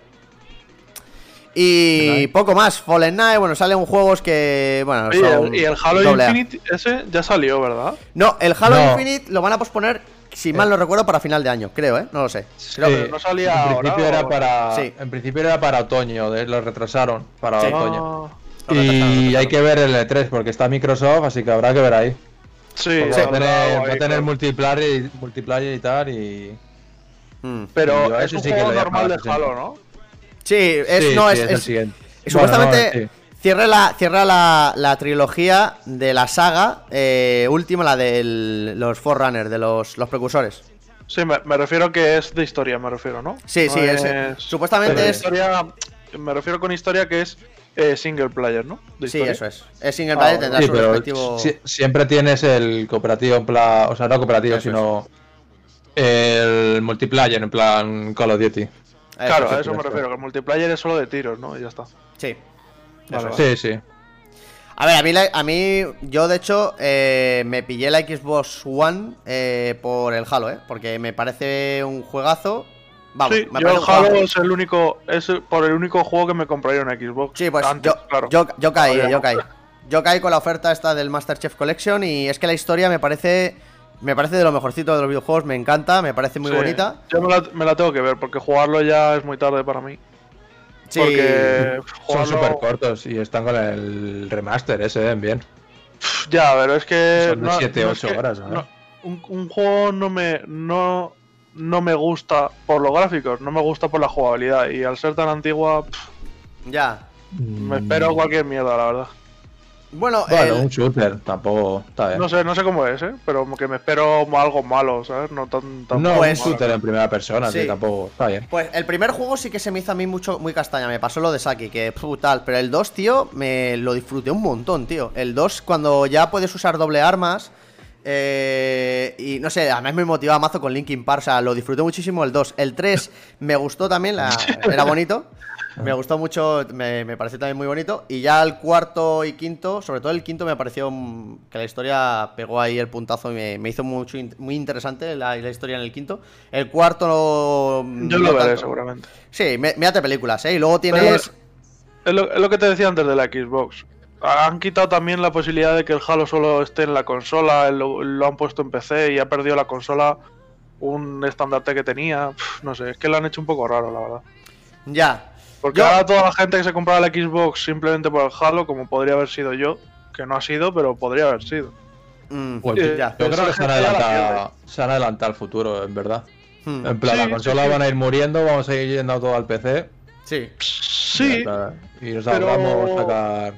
Y poco más. Fallen Night, bueno, salen juegos que. Bueno, Oye, son y el Halo doble A. Infinite ese ya salió, ¿verdad? No, el Halo No. Infinite lo van a posponer, si mal no recuerdo, para final de año, creo, ¿eh? No lo sé. Creo Sí, que- no salía en ahora, principio ¿o? era para Sí. en principio era para otoño de- lo retrasaron para Sí. otoño Ah, retrasaron, y hay que ver el E3 porque está Microsoft así que habrá que ver ahí sí, va a tener, va a tener multiplayer y multiplayer y tal y Mm. Pero a es un sí que juego a normal de sí. Halo, ¿no? Sí, es, Sí, no, sí, es, es el es- siguiente. Supuestamente Bueno, no, sí. cierra, la, cierra la, la trilogía de la saga eh, última, la de los Forerunners, de los, los precursores. Sí, me, me refiero que es de historia, me refiero, ¿no? Sí, No sí, es- es- supuestamente es- historia, me refiero con historia que es eh, single player, ¿no? De Sí, historia. eso es. Es single player, Ah, tendrá Sí, su pero respectivo. si- siempre tienes el cooperativo en plan, o sea, no cooperativo, Eso es. sino el multiplayer en plan Call of Duty. Claro, a eso me refiero, que el multiplayer es solo de tiros, ¿no? Y ya está. Sí. Vale, vale. Sí, sí. A ver, a mí, la- a mí yo de hecho eh, me pillé la Xbox One eh, por el Halo, ¿eh? Porque me parece un juegazo. Vamos, sí, me yo el. Halo es el único, es por el único juego que me compraría en Xbox. Sí, pues Antes, yo, claro. yo, yo caí, yo caí. Yo caí con la oferta esta del Masterchef Collection y es que la historia me parece me parece de lo mejorcito de los videojuegos, me encanta, me parece muy Sí, bonita. Yo me la, me la tengo que ver porque jugarlo ya es muy tarde para mí. Sí, Porque Son súper cortos y están con el remaster ese, ven bien. Ya, pero es que. Son de no- siete, no es ocho que- horas, ¿no? no, un, un juego no me. No, no me gusta por los gráficos, no me gusta por la jugabilidad. Y al ser tan antigua, pff, ya. me espero cualquier mierda, la verdad. Bueno, Bueno, el- un shooter, tampoco está bien. No sé, no sé cómo es, ¿eh? Pero que me espero algo malo, ¿sabes? No tan. tan No, Pues- un shooter en primera persona, Sí. sí, tampoco está bien. Pues el primer juego sí que se me hizo a mí mucho, muy castaña, me pasó lo de Saki, que pfu, tal, pero el 2, tío, me lo disfruté un montón, tío. El 2, cuando ya puedes usar doble armas, eh, y no sé, además me motivaba mazo con Linkin Park, o sea, lo disfruté muchísimo el 2. El 3 me gustó también, la- era bonito, me gustó mucho, me, me pareció también muy bonito. Y ya el cuarto y quinto, sobre todo el quinto, me pareció mm, que la historia pegó ahí el puntazo y me, me hizo mucho, in- muy interesante la, la historia en el quinto. El cuarto no. Yo no lo veré, tanto. seguramente. Sí, me- mírate películas, ¿eh? Y luego Pero tienes. Es lo, es lo que te decía antes de la Xbox. Han quitado también la posibilidad de que el Halo solo esté en la consola, lo, lo han puesto en PC y ha perdido la consola un estandarte que tenía. No sé, es que lo han hecho un poco raro, la verdad. Ya. Porque Yo- ahora toda la gente que se compraba la Xbox simplemente por el Halo, como podría haber sido yo, que no ha sido, pero podría haber sido. Mm, Pues Eh, ya. Yo creo que se han adelantado, se han adelantado al futuro, en verdad. Mm, En plan, Sí, la consola sí, sí. van a ir muriendo, vamos a ir yendo todo al PC. Sí. Sí, Y nos pero- ahorramos sacar.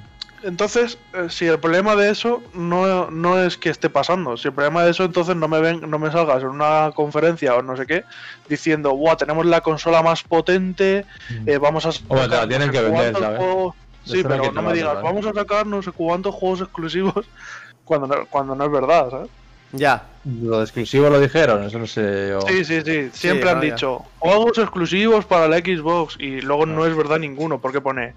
Entonces, eh, si el problema de eso no, no es que esté pasando, si el problema de eso, entonces no me ven, no me salgas en una conferencia o no sé qué, diciendo, Buah, tenemos la consola más potente, eh, vamos a Hombre, te la tienen no sé que vender, cuántos ¿sabes? juegos". Sí, no pero no me digas, vamos a sacar no sé cuántos juegos exclusivos cuando no, cuando no es verdad, ¿sabes? Ya. Lo de exclusivo lo dijeron, eso no sé yo. Sí, sí, sí. Siempre Sí, han no, ya. dicho juegos exclusivos para la Xbox y luego no es verdad ninguno porque pone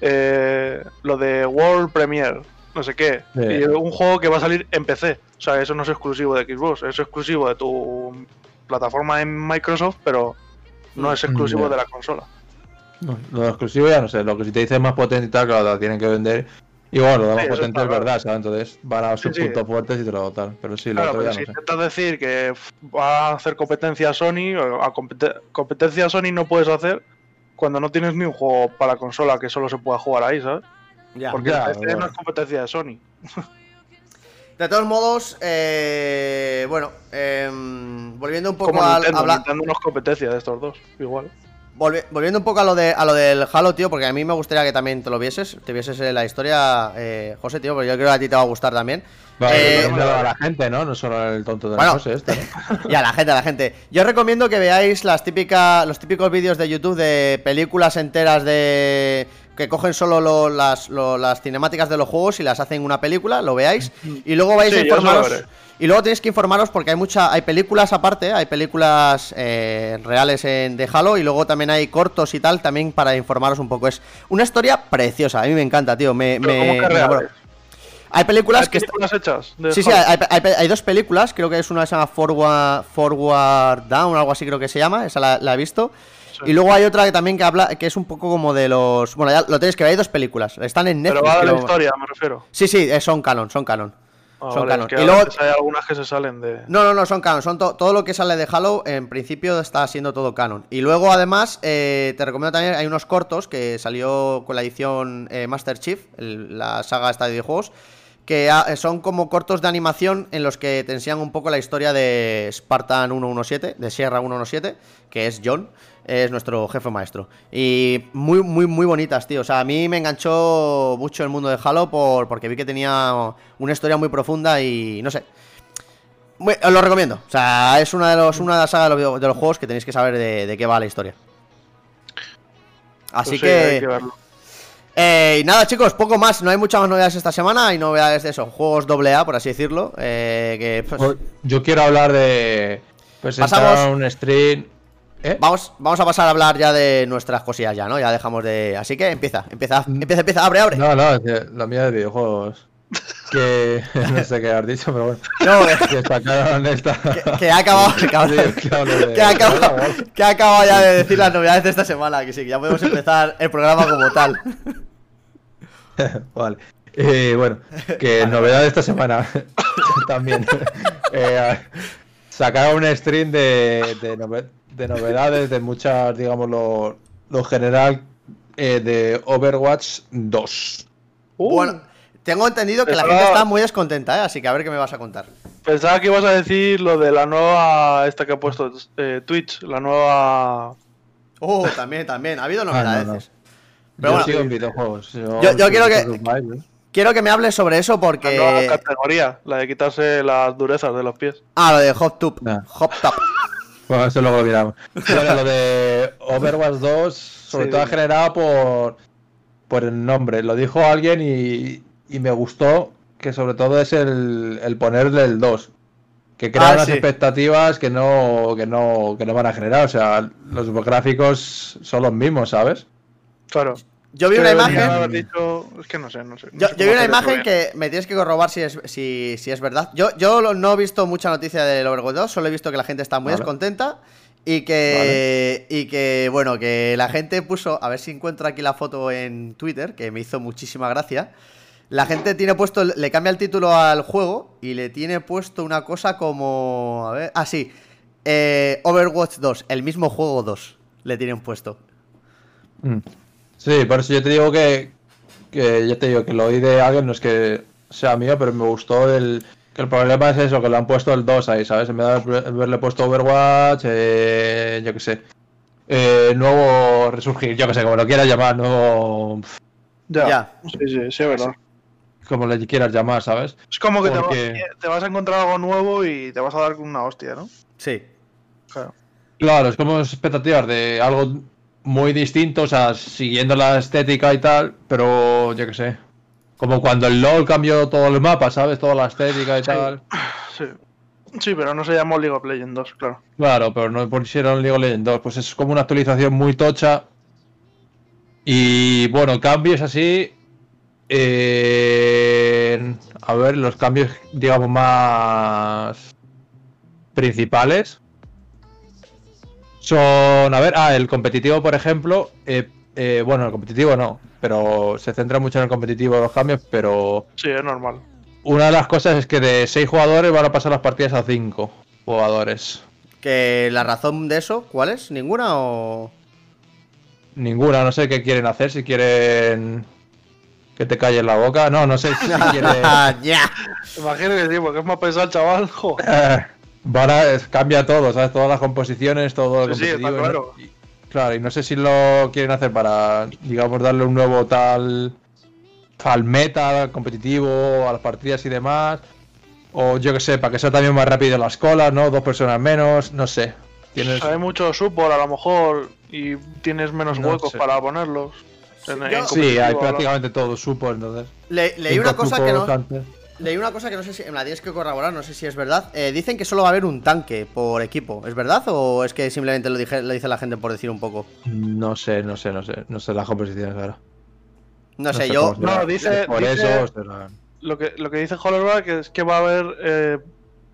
eh, lo de World Premiere, no sé qué. Y un juego que va a salir en PC. O sea, eso no es exclusivo de Xbox, es exclusivo de tu plataforma en Microsoft, pero no es exclusivo Mm, ya. de la consola. No, lo exclusivo ya no sé, lo que si te dicen más potente y tal, claro, la tienen que vender. Y bueno, lo de más Sí, potente es verdad, ¿sabes? Entonces van a sus Sí, sí. puntos fuertes y te lo tal. Pero sí, lo Claro, pero ya si no sé. intentas decir que va a hacer competencia a Sony, a compete- competencia a Sony no puedes hacer cuando no tienes ni un juego para consola que solo se pueda jugar ahí, ¿sabes? Ya. Porque Ya, el PC bueno. no es competencia de Sony. De todos modos, eh, bueno, em, volviendo un poco Como a Nintendo, hablar. Nintendo no es competencia de estos dos, igual. Volvi- volviendo un poco a lo de a lo del Halo, tío, porque a mí me gustaría que también te lo vieses, te vieses la historia, eh, José, tío, porque yo creo que a ti te va a gustar también. Vale, Eh, a la gente, ¿no? No solo el tonto de Bueno. la cosa este, ¿no? Y a la gente, a la gente. Yo os recomiendo que veáis las típicas, los típicos vídeos de YouTube de películas enteras de que cogen solo lo- las, lo- las cinemáticas de los juegos y las hacen una película, lo veáis, y luego vais Sí, a informaros. Y luego tenéis que informaros porque hay mucha, hay películas aparte, hay películas eh, reales en, de Halo y luego también hay cortos y tal, también para informaros un poco. Es una historia preciosa, a mí me encanta, tío. Me, Pero me- ¿cómo que me enamoro. reales? Hay películas ¿Hay que... películas hechas? Sí, sí, hay, hay- hay dos películas, creo que es una que se llama Forward, Forward Down, algo así creo que se llama, esa la, la he visto. Sí. Y luego hay otra que también que habla, que es un poco como de los... Bueno, ya lo tenéis que ver, hay dos películas, están en Netflix. Pero va de la historia, me refiero. Sí, sí, eh, son canon, son canon. Ah, Son vale, canon. es que Y a luego- veces hay algunas que se salen de. No, no, no, son canon. Son to- todo lo que sale de Halo, en principio está siendo todo canon. Y luego, además, eh, te recomiendo también, hay unos cortos que salió con la edición eh, Master Chief, el- la saga esta de videojuegos, que son como cortos de animación en los que te enseñan un poco la historia de Spartan 117, de Sierra 117, que es John, es nuestro jefe maestro. Y muy, muy, muy bonitas, tío. O sea, a mí me enganchó mucho el mundo de Halo por, porque vi que tenía una historia muy profunda y no sé. Muy- os lo recomiendo. O sea, es una de, los, una de las sagas de los, video- de los juegos que tenéis que saber de, de qué va la historia. Así Pues sí, hay que. verlo. eh, y nada, chicos, poco más. No hay muchas más novedades esta semana. Hay novedades de eso. Juegos AA, por así decirlo. eh, que pues, O- Yo quiero hablar de. Presentar Pasamos- un stream. ¿Eh? vamos, vamos a pasar a hablar ya de nuestras cosillas ya, ¿no? Ya dejamos de. Así que empieza, empieza, empieza, empieza, abre, abre. No, no, la mía de videojuegos. Que no sé qué has dicho, pero bueno. No, eh, Que sacaron esta. que, que ha acabado. que ha acabado, que ha acabado ya de decir las novedades de esta semana. Que sí, que ya podemos empezar el programa como tal. vale. Eh, bueno, que novedad de esta semana también. Eh, sacaron un stream de, de novedades de muchas, digamos, lo, lo general eh, de Overwatch 2. Uh, Bueno, tengo entendido que la gente está muy descontenta, ¿eh? Así que a ver qué me vas a contar. Pensaba que ibas a decir lo de la nueva. Esta que ha puesto eh, Twitch, la nueva. Oh, también, también. Ha habido Ah, no, novedades. no. Pero yo bueno, sigo en videojuegos. Yo, Yo- yo quiero que- ¿eh? quiero que me hables sobre eso La nueva porque. categoría, la de quitarse las durezas de los pies. Ah, lo de Hop Top. Nah. Hop Top. Bueno, eso luego lo miramos. Bueno, lo de Overwatch 2, sobre Sí, todo dime. generado por, por el nombre. Lo dijo alguien y, y me gustó que sobre todo es el, el ponerle el 2. Que crea Ah, unas sí. expectativas que no, que, no, que no van a generar. O sea, los gráficos son los mismos, ¿sabes? Claro. Yo vi Que una imagen. dicho- Es que no sé, no sé. no Yo, sé yo cómo vi una imagen que me tienes que corrobar si es, si, si es verdad. Yo, yo no he visto mucha noticia del Overwatch 2, solo he visto que la gente está muy Vale. descontenta y que, y que, bueno, que la gente puso, a ver si encuentro aquí la foto en Twitter, que me hizo muchísima gracia. La gente tiene puesto, le cambia el título al juego y le tiene puesto una cosa como, a ver, ah, sí, eh, Overwatch 2, el mismo juego 2, le tienen puesto. Mm. Sí, por eso yo te digo que, que ya te digo que lo oí de alguien, no es que sea mío, pero me gustó el que el problema es eso, que le han puesto el 2 ahí, ¿sabes? En vez de haberle puesto Overwatch, eh, yo qué sé. Eh, nuevo resurgir, yo que sé, como lo quieras llamar, nuevo. Ya. Ya. Sí, sí, sí, es verdad. Como le quieras llamar, ¿sabes? Es como que te, va- Porque- te vas a encontrar algo nuevo y te vas a dar una hostia, ¿no? Sí. Claro. Claro, es como expectativas de algo muy distinto, o sea, siguiendo la estética y tal, pero yo qué sé. Como cuando el LOL cambió todo el mapa, ¿sabes? Toda la estética y tal. Sí. Sí, pero no se llamó League of Legends 2, claro. Claro, pero no pusieron League of Legends 2. Pues es como una actualización muy tocha. Y bueno, cambios así. eh, a ver, los cambios, digamos, más principales. Son, a ver, ah, el competitivo, por ejemplo. eh, eh, bueno, el competitivo no, pero se centra mucho en el competitivo los cambios, pero Sí, es normal. una de las cosas es que de 6 jugadores van a pasar las partidas a 5 jugadores. Que la razón de eso, ¿cuál es? ¿Ninguna o...? Ninguna, no sé qué quieren hacer, si quieren que te calles la boca. No, no sé si quieren. ya. Imagino que sí, porque es más pesado el chaval. joder. Van a, es- cambia todo, ¿sabes? Todas las composiciones, todo el Sí, sí, claro. y- claro, y no sé si lo quieren hacer para, digamos, darle un nuevo tal. al meta competitivo, a las partidas y demás. O yo que sé, para que sea también más rápido las colas, ¿no? Dos personas menos, no sé. Tienes. Hay mucho support a lo mejor y tienes menos No huecos sé. para ponerlos. En- en yo- Sí, hay prácticamente todo supo, entonces. Le- leí Cinco una cosa que no. antes. Leí una cosa que no sé si. Me la tienes que corroborar, no sé si es verdad. Eh, dicen que solo va a haber un tanque por equipo. ¿Es verdad? ¿O es que simplemente lo, dije, lo dice la gente por decir un poco? No sé, no sé, no sé. No sé las composiciones ahora. No, sé, sé yo. No, dice- Por dice- eso será- Lo que, lo que dice Hollerback es que va a haber. eh,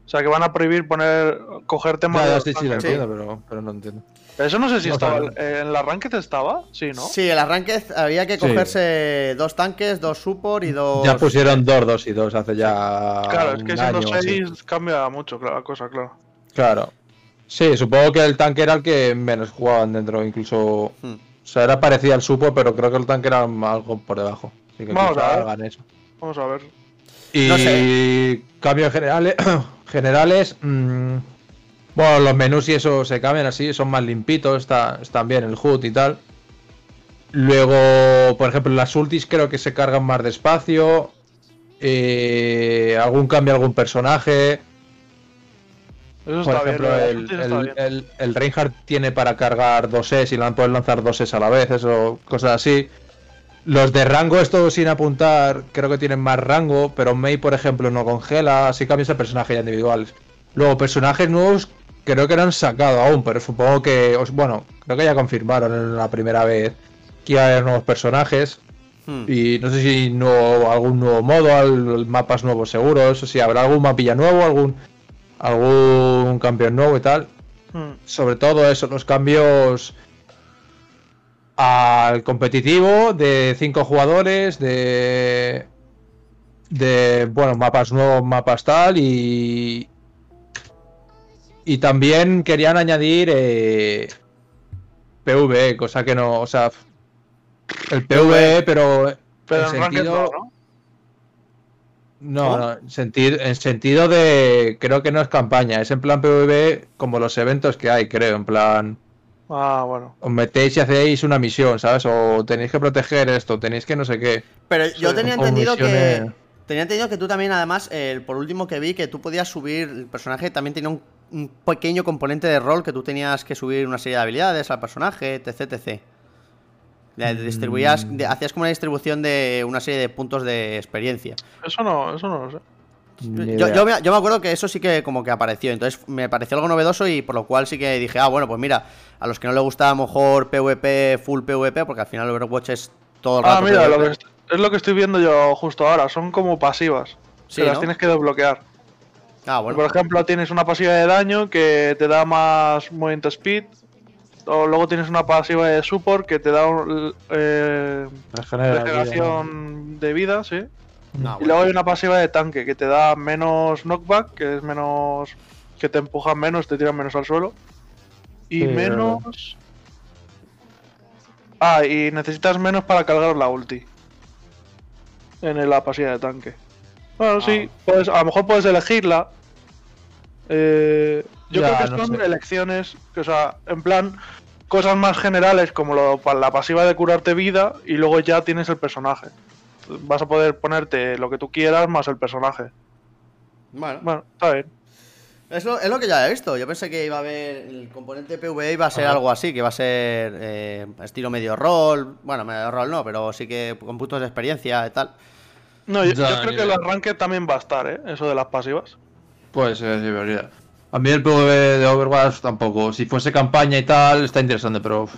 o sea, que van a prohibir poner. coger temas. Ya, de sí, sí, lo entiendo, pero, pero no entiendo. Eso no sé si No estaba. sabe. ¿En la Ranked estaba? Sí, ¿no? Sí, el arranque había que Sí. cogerse dos tanques, dos support y dos. Ya pusieron dos, dos y dos hace ya. Claro, es que siendo. 6 cambia mucho claro, la cosa, claro. Claro. Sí, supongo que el tanque era el que menos jugaban dentro, incluso. Hmm. O sea, era parecido al supo, pero creo que el tanque era algo por debajo. Así que Vamos a ver. hagan eso. Vamos a ver. Y No sé. cambios generales, generales mm, bueno, los menús y eso se cambian así, son más limpitos, está, están bien el HUD y tal. Luego, por ejemplo, las ultis creo que se cargan más despacio. Eh, algún cambio algún personaje. Eso Por ejemplo, bien. de el, el, el- el Reinhardt tiene para cargar dos Es y puedes lanzar dos Es a la vez, eso, cosas así. Los de rango, estos sin apuntar, creo que tienen más rango, pero Mei, por ejemplo, no congela, así cambias el personaje ya individuales. Luego, personajes nuevos, creo que no han sacado aún, pero supongo que, bueno, creo que ya confirmaron en la primera vez que iba a haber nuevos personajes. Hmm. Y no sé si nuevo, algún nuevo modo, al- mapas nuevos seguro, eso sí, habrá algún mapilla nuevo, algún, algún campeón nuevo y tal. Hmm. Sobre todo eso, los cambios al competitivo de cinco jugadores, de de bueno, mapas nuevos, mapas tal y y también querían añadir eh, PvE, cosa que no, o sea, el PvE, pero Pero en en Ranked sentido no, en sentido, en sentido de. Creo que no es campaña, es en plan PvP como los eventos que hay, creo. En plan, Ah, bueno. os metéis y hacéis una misión, ¿sabes? O tenéis que proteger esto, tenéis que no sé qué. Pero yo Sí, tenía entendido que. Tenía entendido que tú también, además, eh, por último que vi, que tú podías subir. El personaje también tenía un, un pequeño componente de rol que tú tenías que subir una serie de habilidades al personaje, etc. etc. Le distribuías, Mm. de- hacías como una distribución de una serie de puntos de experiencia. Eso no, eso no lo sé. Yo, me, yo me acuerdo que eso sí que como que apareció, entonces me pareció algo novedoso y por lo cual sí que dije, ah, bueno, pues mira, a los que no les gusta a lo mejor PvP, full PvP, porque al final Overwatch es todo el Ah, rato mira, lo que es lo que estoy viendo yo justo ahora. Son como pasivas. Sí, que las tienes que desbloquear. Ah, bueno. Por ejemplo, tienes una pasiva de daño que te da más movement speed. O luego tienes una pasiva de support que te da un, eh, vida, regeneración de vida, sí. Ah, Y luego hay una pasiva de tanque que te da menos knockback, que es menos. que te empujan menos, te tiran menos al suelo. Y Sí, menos. Ah, y necesitas menos para cargar la ulti. En la pasiva de tanque. Bueno, sí, puedes, a lo mejor puedes elegirla. Eh, yo Ya, creo que no son sé. elecciones, que, o sea, en plan, cosas más generales como lo, la pasiva de curarte vida y luego ya tienes el personaje. Vas a poder ponerte lo que tú quieras más el personaje. Bueno, Bueno, está bien. es lo, es lo que ya he visto. Yo pensé que iba a haber el componente PvE iba a ser Ajá. algo así, que iba a ser eh, estilo medio rol. Bueno, medio rol no, pero sí que con puntos de experiencia y tal. No, yo, Ya, yo creo que el arranque también va a estar, ¿eh? Eso de las pasivas. Pues sí, sí, verdad. A mí el PvE de Overwatch tampoco. Si fuese campaña y tal, está interesante, pero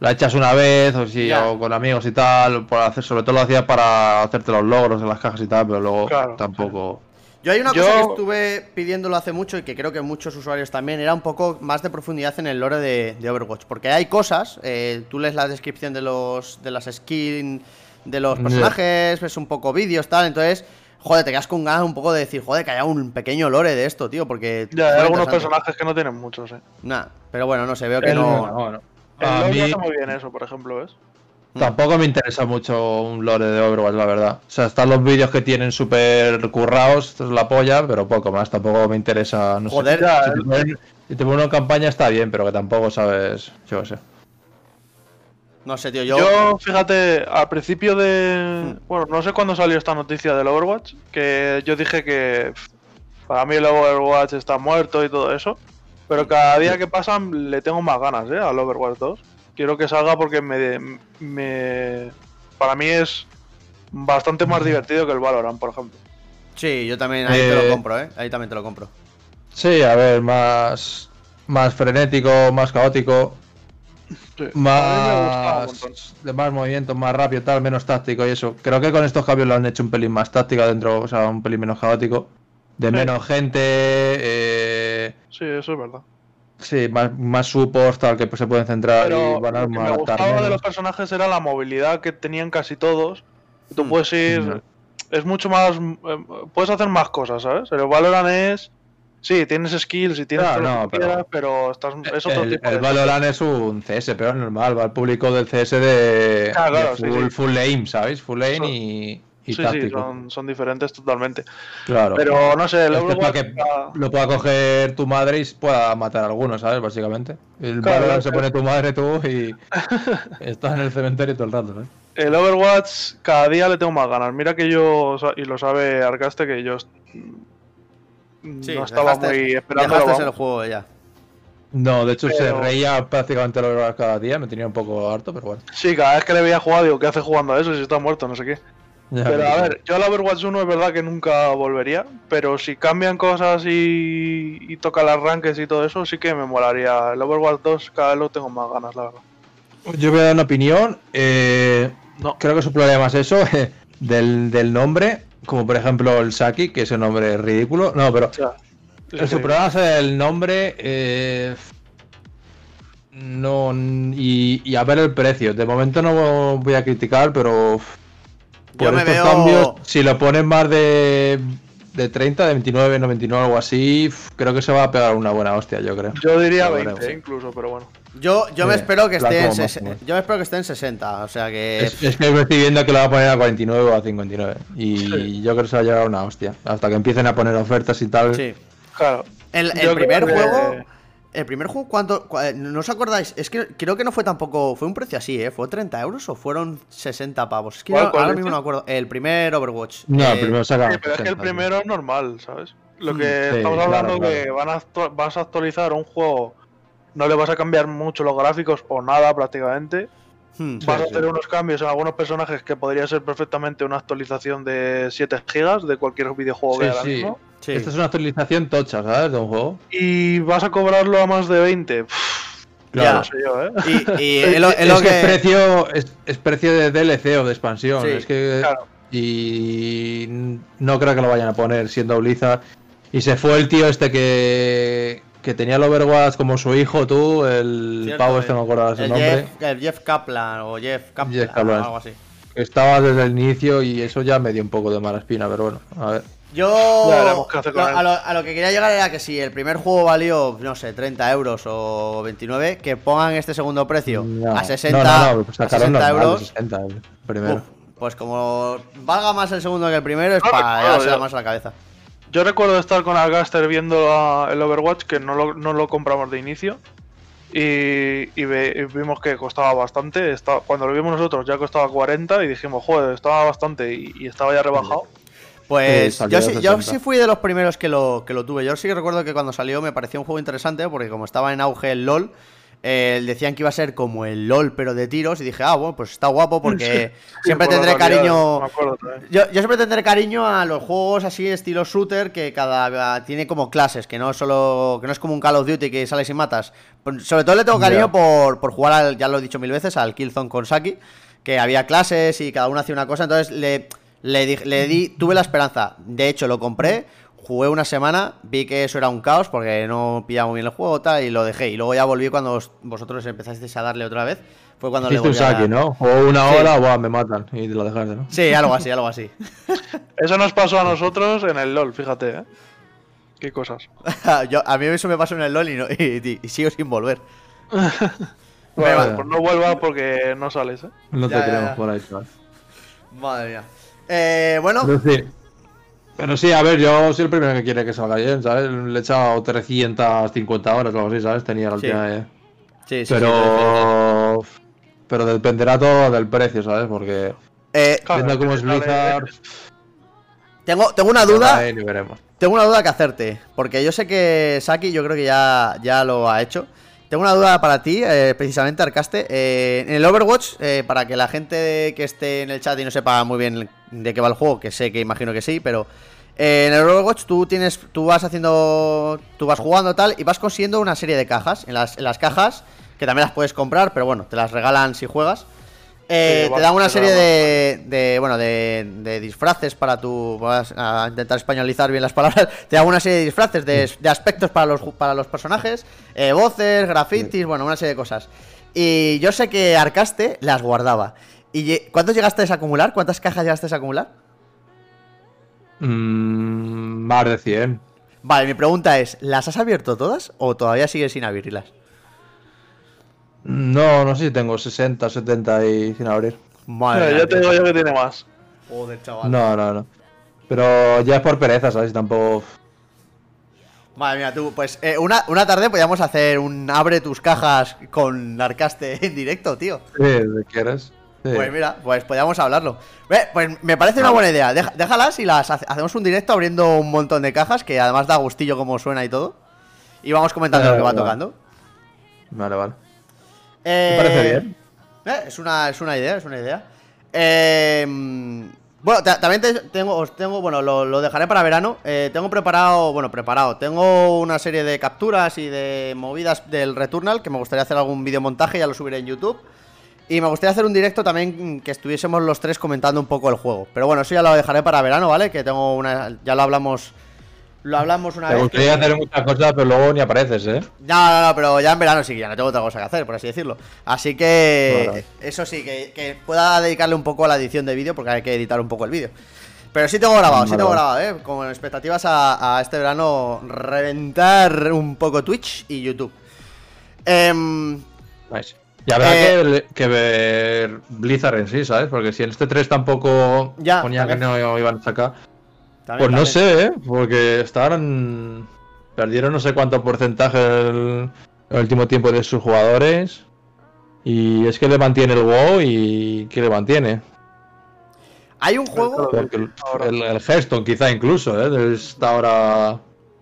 la echas una vez o si Ya. o con amigos y tal, por hacer, sobre todo lo hacía para hacerte los logros en las cajas y tal, pero luego Claro. tampoco. Yo hay una Yo- cosa que estuve pidiéndolo hace mucho y que creo que muchos usuarios también, era un poco más de profundidad en el lore de, de Overwatch. Porque hay cosas, eh, tú lees la descripción de los de las skins de los personajes, ves un poco vídeos, tal, entonces, joder, te quedas con ganas un poco de decir, joder, que haya un pequeño lore de esto, tío, porque... Ya, hay algunos personajes que no tienen muchos, ¿eh? Nah, pero bueno, no sé, veo que El- no... Bueno. El A mí hace muy bien eso, por ejemplo, ¿ves? tampoco me interesa mucho un lore de Overwatch, la verdad. O sea, están los vídeos que tienen súper currados, esto es la polla, pero poco más. Tampoco me interesa. No sé. Joder, Ya, ya, si, te ponen, si te ponen una campaña está bien, pero que tampoco sabes. Yo qué sé. No sé, tío, yo... Yo, fíjate, al principio de. Bueno, no sé cuándo salió esta noticia del Overwatch. Que yo dije que para mí el Overwatch está muerto y todo eso. Pero cada día que pasan le tengo más ganas, ¿eh? Al Overwatch 2. Quiero que salga porque me. me para mí es bastante más divertido que el Valorant, por ejemplo. Sí, yo también ahí te lo Eh, compro, ¿eh? Ahí también te lo compro. Sí, a ver, más, más frenético, más caótico, Sí. Más de más movimiento, más rápido, tal, menos táctico y eso. Creo que con estos cambios lo han hecho un pelín más táctica dentro, o sea, un pelín menos caótico. De Sí. menos gente, eh, Sí, eso es verdad. sí, más, más tal, que pues, se pueden centrar Pero y van a lo que me gustaba de los personajes era la movilidad que tenían casi todos. Tú Hmm. puedes ir. Mm. Es mucho más. eh, Puedes hacer más cosas, ¿sabes? El Valorant es. Sí, tienes skills y tienes Ah, todo lo no, que pero- quieras, pero estás, es otro el, tipo el de. Valorant es un CS, pero es normal, va al público del CS de, Ah, claro, de sí, full, sí. full aim, ¿sabes? Full Son- y, y Sí, sí, son, son diferentes totalmente. Claro. Pero no sé, el Esto es para Overwatch. que está- lo pueda coger tu madre y pueda matar a algunos, ¿sabes? Básicamente. El Claro, Valorant se claro. pone tu madre tú y estás en el cementerio todo el rato, ¿sabes? El Overwatch cada día le tengo más ganas. Mira que yo, y lo sabe Arcaste, que yo Sí, no estaba dejaste- muy esperando. Dejaste el juego ya. No, de hecho se reía prácticamente el Overwatch cada día, me tenía un poco harto, pero bueno. Sí, cada vez que le veía jugar, digo, ¿qué hace jugando a eso si está muerto? No sé qué. Ya, Pero a ver, yo al Overwatch 1 es verdad que nunca volvería, pero si cambian cosas y, y tocan las ranques y todo eso, sí que me molaría. El Overwatch 2 cada vez lo tengo más ganas, la verdad. Yo voy a dar una opinión. eh, No. Creo que es un problema más eso del, del nombre, como por ejemplo el Saki, que ese nombre es ridículo. No, pero O sea, sí, El sí. problema es el nombre eh, no y, y a ver el precio. De momento no voy a criticar, pero Yo por me estos veo- cambios, si lo ponen más de, de 30, de 29, 99 o algo así, creo que se va a pegar una buena hostia, yo creo. Yo diría Ya 20 veremos. incluso, pero bueno. Yo, yo me espero que esté en yo me espero que esté en 60, o sea que Es, es que me estoy viendo que lo va a poner a 49 o a 59. Y Sí. yo creo que se va a llegar una hostia. Hasta que empiecen a poner ofertas y tal. sí. Claro. El, primer que- juego el primer juego cuánto cua- no os acordáis, es que creo que no fue tampoco fue un precio así, ¿eh? ¿Fue 30 euros o fueron 60 pavos? Es que ¿Cuál, no- cuál ahora mismo no me acuerdo. El primer Overwatch. No, eh, el primero saca. Sí, pero es que el 60, primero es normal, ¿sabes? Lo Mm, que sí, estamos hablando claro. que van a vas a actualizar un juego, no le vas a cambiar mucho los gráficos o nada prácticamente. hmm. vas a sí. hacer unos cambios en algunos personajes que podría ser perfectamente una actualización de 7 gigas de cualquier videojuego que Sí, haya ahora sí. mismo. Sí. Esta es una actualización tocha, ¿sabes? De un juego. Y vas a cobrarlo a más de 20. Pff, Ya. No sé yo, ¿eh? Y, y es lo, es lo es que que. es precio, es, es precio de DLC o de expansión. Sí, es que. Claro. Y no creo que lo vayan a poner siendo Blizzard. Y se fue el tío este que. Que tenía el Overwatch como su hijo, tú, el Cierto, pavo este, el- no me acuerdo su el nombre. Jeff, el Jeff Kaplan o Jeff Kaplan, Jeff Kaplan. o algo así. Estaba desde el inicio y eso ya me dio un poco de mala espina, pero bueno, a ver. Yo. Lo- a, lo, a lo que quería llegar era que si el primer juego valió, no sé, 30 euros o 29, que pongan este segundo precio No, a 60, no, no, no, pues a sacaron 60 normal, euros. 60 el primero. uf, pues como valga más el segundo que el primero, es para yo. más a la cabeza. Yo recuerdo estar con Algaster viendo a- el Overwatch, que no lo, no lo compramos de inicio. Y, y ve- y vimos que costaba bastante. Cuando lo vimos nosotros ya costaba 40 y dijimos, joder, estaba bastante y, y estaba ya rebajado. Pues yo, sí, yo 60. sí fui de los primeros que lo, que lo tuve. Yo sí que recuerdo que cuando salió me pareció un juego interesante porque como estaba en auge el LOL, eh, decían que iba a ser como el LOL pero de tiros y dije, ah, bueno, pues está guapo porque siempre tendré cariño... me acuerdo también. Yo, yo siempre tendré cariño a los juegos así estilo shooter que cada tiene como clases, que no es solo que no es como un Call of Duty que sales y matas. Sobre todo le tengo cariño por, por jugar al, ya lo he dicho mil veces, al Killzone con Saki, que había clases y cada uno hacía una cosa, entonces le, le, di, le di, tuve la esperanza. De hecho, lo compré, jugué una semana, vi que eso era un caos porque no pillaba muy bien el juego tal, y lo dejé. Y luego ya volví cuando os- vosotros empezasteis a darle otra vez. Fue cuando le Hiciste un volví a- saque, ¿no? O una Sí. hora, buah, me matan. Y lo dejaste, ¿no? Sí, algo así, algo así. Eso nos pasó a nosotros en el LOL, fíjate, ¿eh? Qué cosas. Yo, a mí eso me pasó en el LOL y, no- y- y sigo sin volver. Bueno, pues no vuelvas porque no sales, ¿eh? No te Ya, ya, queremos ya. por ahí, chaval. Madre mía. Eh, bueno, sí. Pero sí, a ver, yo soy el primero que quiere que salga bien, ¿sabes? Le he echado 350 horas o algo así, ¿sabes? Tenía la última sí, sí, sí, Pero. Pero dependerá todo del precio, ¿sabes? Porque. Eh, Claro, Viendo cómo es Blizzard. tengo, tengo una duda. ahí veremos. Tengo una duda que hacerte. Porque yo sé que Saki, yo creo que ya, ya lo ha hecho. Tengo una duda para ti, eh, precisamente, Arcaste. Eh, en el Overwatch, eh, para que la gente que esté en el chat y no sepa muy bien de qué va el juego, que sé que imagino que sí, pero eh, en el Overwatch tú tienes, tú vas haciendo, tú vas jugando tal y vas consiguiendo una serie de cajas. En las, en las cajas, que también las puedes comprar, pero bueno, te las regalan si juegas. Eh, te dan una serie de, de, bueno, de, de disfraces para tu, vas a intentar españolizar bien las palabras, te dan una serie de disfraces, de, de aspectos para los, para los personajes, eh, voces, grafitis, bueno, una serie de cosas. Y yo sé que Arcaste las guardaba. ¿Y cuántos llegaste a acumular? ¿Cuántas cajas llegaste a acumular? Mm, más de 100. Vale, mi pregunta es, ¿las has abierto todas o todavía sigues sin abrirlas? No, no sé si tengo 60, 70 y sin abrir. Madre ya te digo yo que tiene más. Joder, chaval. No, no, no. Pero ya es por pereza, ¿sabes? Tampoco. Madre mía, tú, pues eh, una, una tarde podíamos hacer un abre tus cajas con Arcaste en directo, tío. Sí, si quieres. Sí. Pues mira, pues podíamos hablarlo. Pues me parece una buena idea. Deja- déjalas y las hace- hacemos un directo abriendo un montón de cajas, que además da gustillo como suena y todo. Y vamos comentando lo que va vale. tocando. Vale, vale. Eh, parece bien. eh, es, una, es una idea, es una idea. Eh, bueno, ta- también te- tengo, os tengo, bueno, lo, lo dejaré para verano. Eh, tengo preparado, bueno, preparado. Tengo una serie de capturas y de movidas del Returnal que me gustaría hacer algún videomontaje, ya lo subiré en YouTube. Y me gustaría hacer un directo también mm, que estuviésemos los tres comentando un poco el juego. Pero bueno, eso ya lo dejaré para verano, ¿vale? Que tengo una. Ya lo hablamos. Lo hablamos una Te vez. gustaría que- hacer muchas cosas, pero luego ni apareces, ¿eh? no, no, no, pero ya en verano sí que ya no tengo otra cosa que hacer, por así decirlo. Así que eso sí, que, que pueda dedicarle un poco a la edición de vídeo, porque hay que editar un poco el vídeo. Pero sí tengo grabado, sí tengo grabado, ¿eh? Con expectativas a, a este verano reventar un poco Twitch y YouTube. Em, Nice. Y habrá Eh, que, que ver Blizzard en sí, ¿sabes? Porque si en este 3 tampoco Ya, ponía que no iban a sacar. También, Pues no también. sé, ¿eh? Porque estaban. Perdieron no sé cuánto porcentaje el, el último tiempo de sus jugadores. Y es que le mantiene el WoW y que le mantiene. Hay un juego. El, Ahora. el, el Hearthstone quizá incluso, ¿eh? Está ahora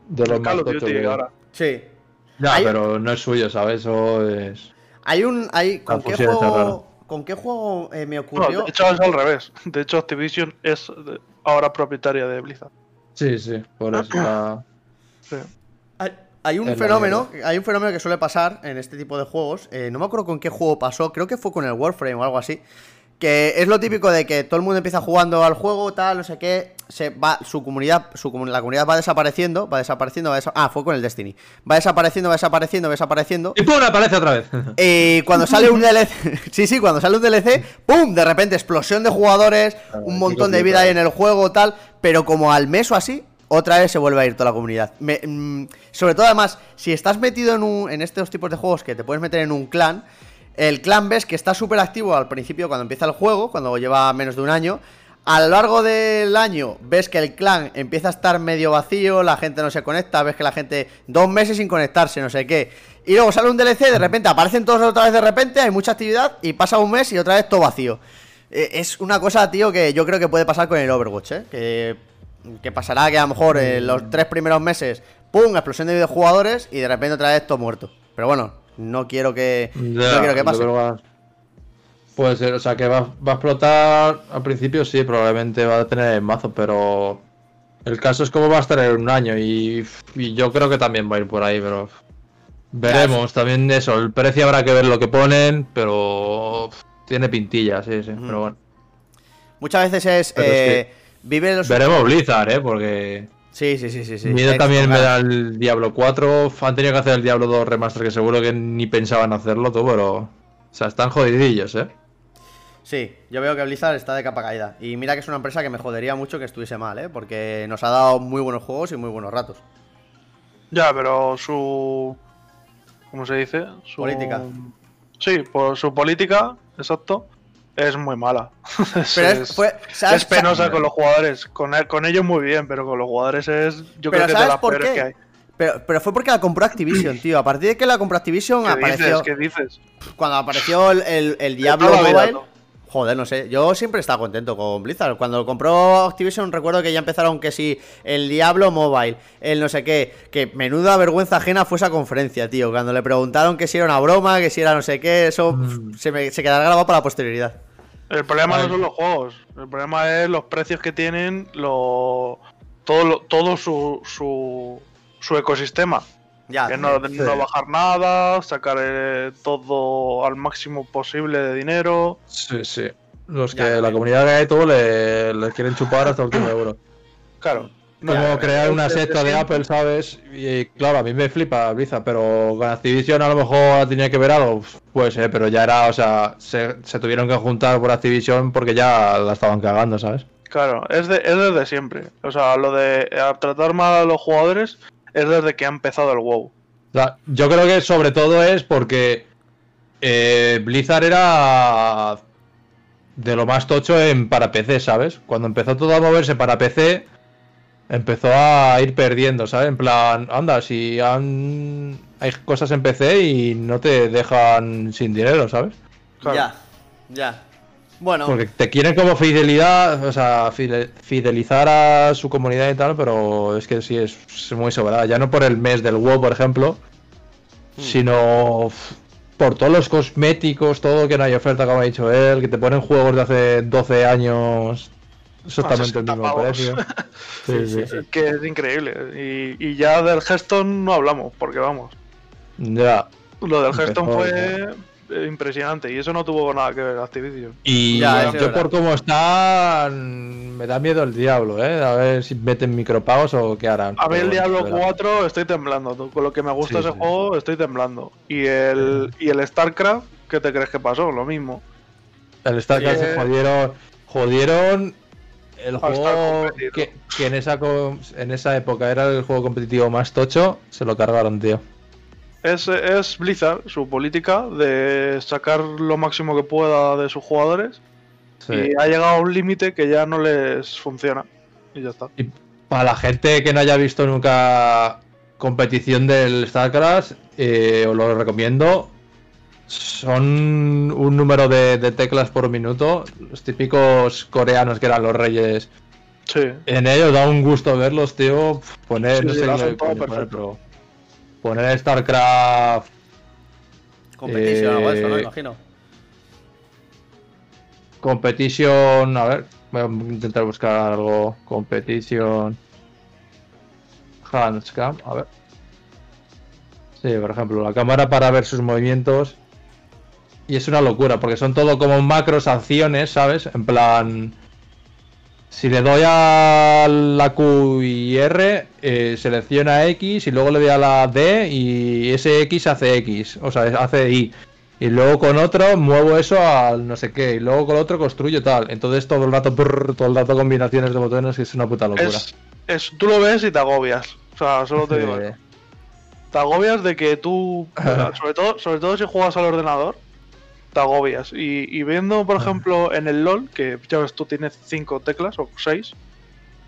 de los más de- ahora. Sí. Ya, Hay- pero no es suyo, ¿sabes? Eso es. Hay un. Hay, ¿Con qué juego.? ¿Con qué juego eh, me No, ocurrió? de hecho es al revés. De hecho Activision es de- ahora propietaria de Blizzard. Sí, sí, por eso está. Sí. Hay, hay un Es fenómeno, hay un fenómeno que suele pasar en este tipo de juegos. eh, no me acuerdo con qué juego pasó, creo que fue con el Warframe o algo así. Que es lo típico de que todo el mundo empieza jugando al juego, tal, no sé qué. Se va, su comunidad, su la comunidad va desapareciendo, va desapareciendo, va desa- ah, fue con el Destiny. Va desapareciendo, va desapareciendo, va desapareciendo. ¡Y ¡pum! aparece otra vez! Y cuando sale un DLC, sí, sí, cuando sale un DLC, ¡pum! De repente explosión de jugadores, un montón de vida ahí en el juego, tal, pero como al mes o así, otra vez se vuelve a ir toda la comunidad. Me- mm, sobre todo, además, si estás metido en, un, en estos tipos de juegos que te puedes meter en un clan, el clan ves que está súper activo al principio cuando empieza el juego, cuando lleva menos de un año. A lo largo del año ves que el clan empieza a estar medio vacío, la gente no se conecta, ves que la gente dos meses sin conectarse, no sé qué. Y luego sale un DLC, de repente aparecen todos otra vez de repente, hay mucha actividad y pasa un mes y otra vez todo vacío. Eh, Es una cosa, tío, que yo creo que puede pasar con el Overwatch, ¿eh? Que, que pasará que a lo mejor en los tres primeros meses, ¡pum! explosión de videojugadores y de repente otra vez todo muerto. Pero bueno, no quiero que, no quiero que pase. que va- Puede ser, o sea, que va, va a explotar al principio, sí, probablemente va a tener el mazo, pero el caso es cómo va a estar en un año y, y yo creo que también va a ir por ahí, pero veremos. También eso, el precio habrá que ver lo que ponen, pero tiene pintilla, sí, sí, pero bueno. Muchas veces es. Eh, vive los. Veremos Blizzard, ¿eh? Porque Sí, sí, sí, sí. sí. miedo también me da el Diablo 4, han tenido que hacer el Diablo 2 remaster, que seguro que ni pensaban hacerlo todo, pero... O sea, están jodidillos, ¿eh? Sí, yo veo que Blizzard está de capa caída. Y mira que es una empresa que me jodería mucho que estuviese mal, ¿eh? Porque nos ha dado muy buenos juegos y muy buenos ratos. Ya, pero su. ¿Cómo se dice? Su Política. Sí, por su política, exacto, es muy mala. es, Pero es, es- fue- ¿sabes- es penosa con los jugadores. Con, con ellos muy bien, pero con los jugadores es. Yo Pero creo que es de ¿sabes las peores qué? que hay. Pero, pero fue porque la compró Activision, tío. A partir de que la compró Activision, ¿Qué apareció. dices? ¿Qué dices? Cuando apareció el, el, Diablo vida, Mobile. ¿no? Joder, no sé. Yo siempre he estado contento con Blizzard. Cuando lo compró Activision, recuerdo que ya empezaron que si el Diablo Mobile, el no sé qué. Que menuda vergüenza ajena fue esa conferencia, tío. Cuando le preguntaron que si era una broma, que si era no sé qué, eso pf, se, me, se quedará grabado para la posterioridad. El problema Ay. no son los juegos, el problema es los precios que tienen, lo, todo, lo- todo su, su, su ecosistema. Ya. que no, sí. no bajar nada, sacar eh, todo al máximo posible de dinero. Sí, sí. Los que Ya, la comunidad de todo le, le quieren chupar hasta el último euro. Claro. Como Ya, crear una secta de. Apple, ¿sabes? Y claro, a mí me flipa Blizzard, pero con Activision a lo mejor tenía que ver algo, pues ser, pero ya era, o sea, se, se tuvieron que juntar por Activision porque ya la estaban cagando, ¿sabes? Claro, es, de, es desde siempre. O sea, lo de eh, tratar mal a los jugadores es desde que ha empezado el WoW. Yo creo que sobre todo es porque eh, Blizzard era de lo más tocho en para PC, ¿sabes? Cuando empezó todo a moverse para PC, empezó a ir perdiendo, ¿sabes? En plan, anda, si han... hay cosas en PC y no te dejan sin dinero, ¿sabes? Claro. Ya, ya. Bueno, Porque te quieren como fidelidad, o sea, fide- fidelizar a su comunidad y tal, pero es que sí es, muy sobrada. Ya no por el mes del WoW, por ejemplo, sino f- por todos los cosméticos, todo que no hay oferta, como ha dicho él, que te ponen juegos de hace 12 años exactamente el 60 mismo precio. Sí, sí, sí. Que es increíble. Y, y ya del Hearthstone no hablamos, porque vamos. Ya. Lo del Hearthstone fue eh, impresionante y eso no tuvo nada que ver Activision. Y Ya, yo por cómo están, me da miedo el diablo, ¿eh? A ver si meten micropagos o qué harán. A Pero el Diablo se verá. 4 estoy temblando. Con lo que me gusta Sí, ese sí. juego estoy temblando. Y el, y el StarCraft, ¿qué te crees que pasó? Lo mismo. El StarCraft se jodieron. Jodieron el juego que, que en, esa, en esa época era el juego competitivo más tocho. Se lo cargaron, tío. Es, es Blizzard, su política de sacar lo máximo que pueda de sus jugadores. Sí. Y ha llegado a un límite que ya no les funciona. Y ya está. Y para la gente que no haya visto nunca competición del StarCraft, eh, os lo recomiendo. Son un número de, de teclas por minuto. Los típicos coreanos que eran los reyes. Sí. En ellos da un gusto verlos, tío. Poner, Sí, no sé qué poner, pero poner StarCraft competición o algo de eso, ¿no? eh, Imagino. Competition, a ver, voy a intentar buscar algo. Competition. Handscam, a ver. Sí, por ejemplo, la cámara para ver sus movimientos. Y es una locura, porque son todo como macros acciones, ¿sabes? En plan. Si le doy a la Q y R, eh, selecciona X y luego le doy a la D y ese X hace X, o sea, hace Y. Y luego con otro muevo eso al no sé qué, y luego con otro construyo tal. Entonces todo el rato, brrr, todo el rato combinaciones de botones que es una puta locura. Es, es- tú lo ves y te agobias. O sea, solo te digo. Te agobias de que tú, sobre todo, sobre todo si juegas al ordenador, te agobias. Y, y viendo, por ejemplo, en el LOL, que ya ves tú tienes cinco teclas o seis,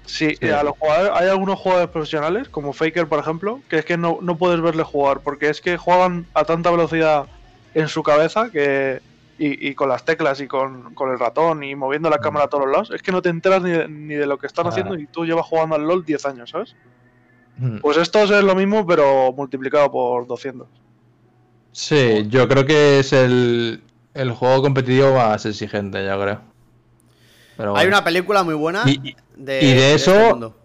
si Sí. a los jugadores, hay algunos jugadores profesionales, como Faker, por ejemplo, que es que no, no puedes verle jugar, porque es que juegan a tanta velocidad en su cabeza que. Y, y con las teclas y con, con el ratón y moviendo la cámara a todos los lados, es que no te enteras ni de, ni de lo que están Ah. haciendo y tú llevas jugando al LOL 10 años, ¿sabes? mm. Pues esto es lo mismo, pero multiplicado por 200. Sí, yo creo que es el, el juego competitivo más exigente, yo creo. Pero Hay una película muy buena Y- de, y de eso- este mundo.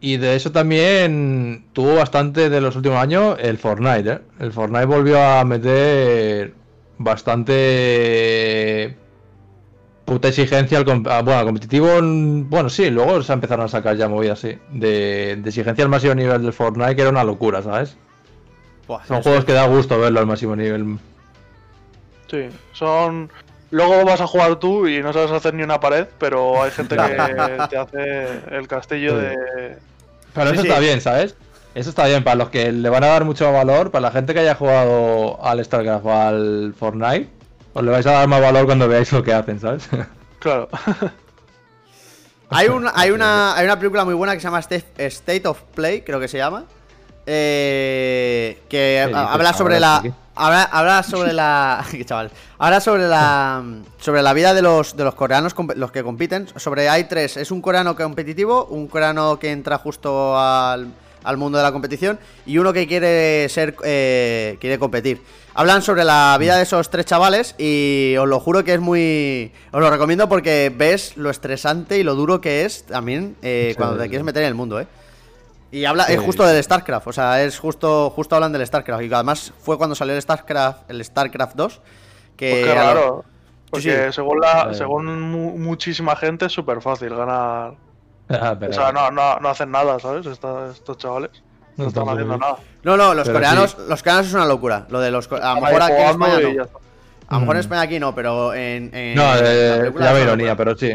Y de eso también tuvo bastante de los últimos años el Fortnite, ¿eh? El Fortnite volvió a meter bastante puta exigencia al, bueno, competitivo. Bueno, sí, luego se empezaron a sacar ya movidas así. De, de exigencia al máximo nivel del Fortnite, que era una locura, ¿sabes? Buah, Son juegos que da gusto verlo al máximo nivel. Sí, son. Luego vas a jugar tú y no sabes hacer ni una pared, pero hay gente que te hace el castillo Sí. de. Pero Sí, eso sí. está bien, ¿sabes? Eso está bien, para los que le van a dar mucho valor, para la gente que haya jugado al StarCraft o al Fortnite, os le vais a dar más valor cuando veáis lo que hacen, ¿sabes? Claro. Hay una, hay, una, hay una película muy buena que se llama State, State of Play, creo que se llama. eh, que habla sobre la. Ahora, ahora sobre la. Chaval. Ahora sobre la. Sobre la vida de los, de los coreanos, los que compiten. Sobre hay tres. Es un coreano competitivo, un coreano que entra justo al, al mundo de la competición y uno que quiere ser. eh, quiere competir. Hablan sobre la vida de esos tres chavales y os lo juro que es muy. Os lo recomiendo porque ves lo estresante y lo duro que es también eh, cuando te quieres meter en el mundo, eh. Y habla, Sí. es justo del StarCraft, o sea, es justo, justo hablan del StarCraft. Y además fue cuando salió el StarCraft, el StarCraft 2. Que Pues raro. Porque Sí, sí. según la, según mu- muchísima gente es súper fácil ganar. Ah, pero- O sea, no, no, no hacen nada, ¿sabes? Estos chavales. No, No están haciendo nada. No, no, los Pero coreanos, sí. los coreanos es una locura. Lo de los a lo mejor aquí en España no. A lo mejor en Mm. España aquí no, pero en, en No, la eh, una ironía, pero sí.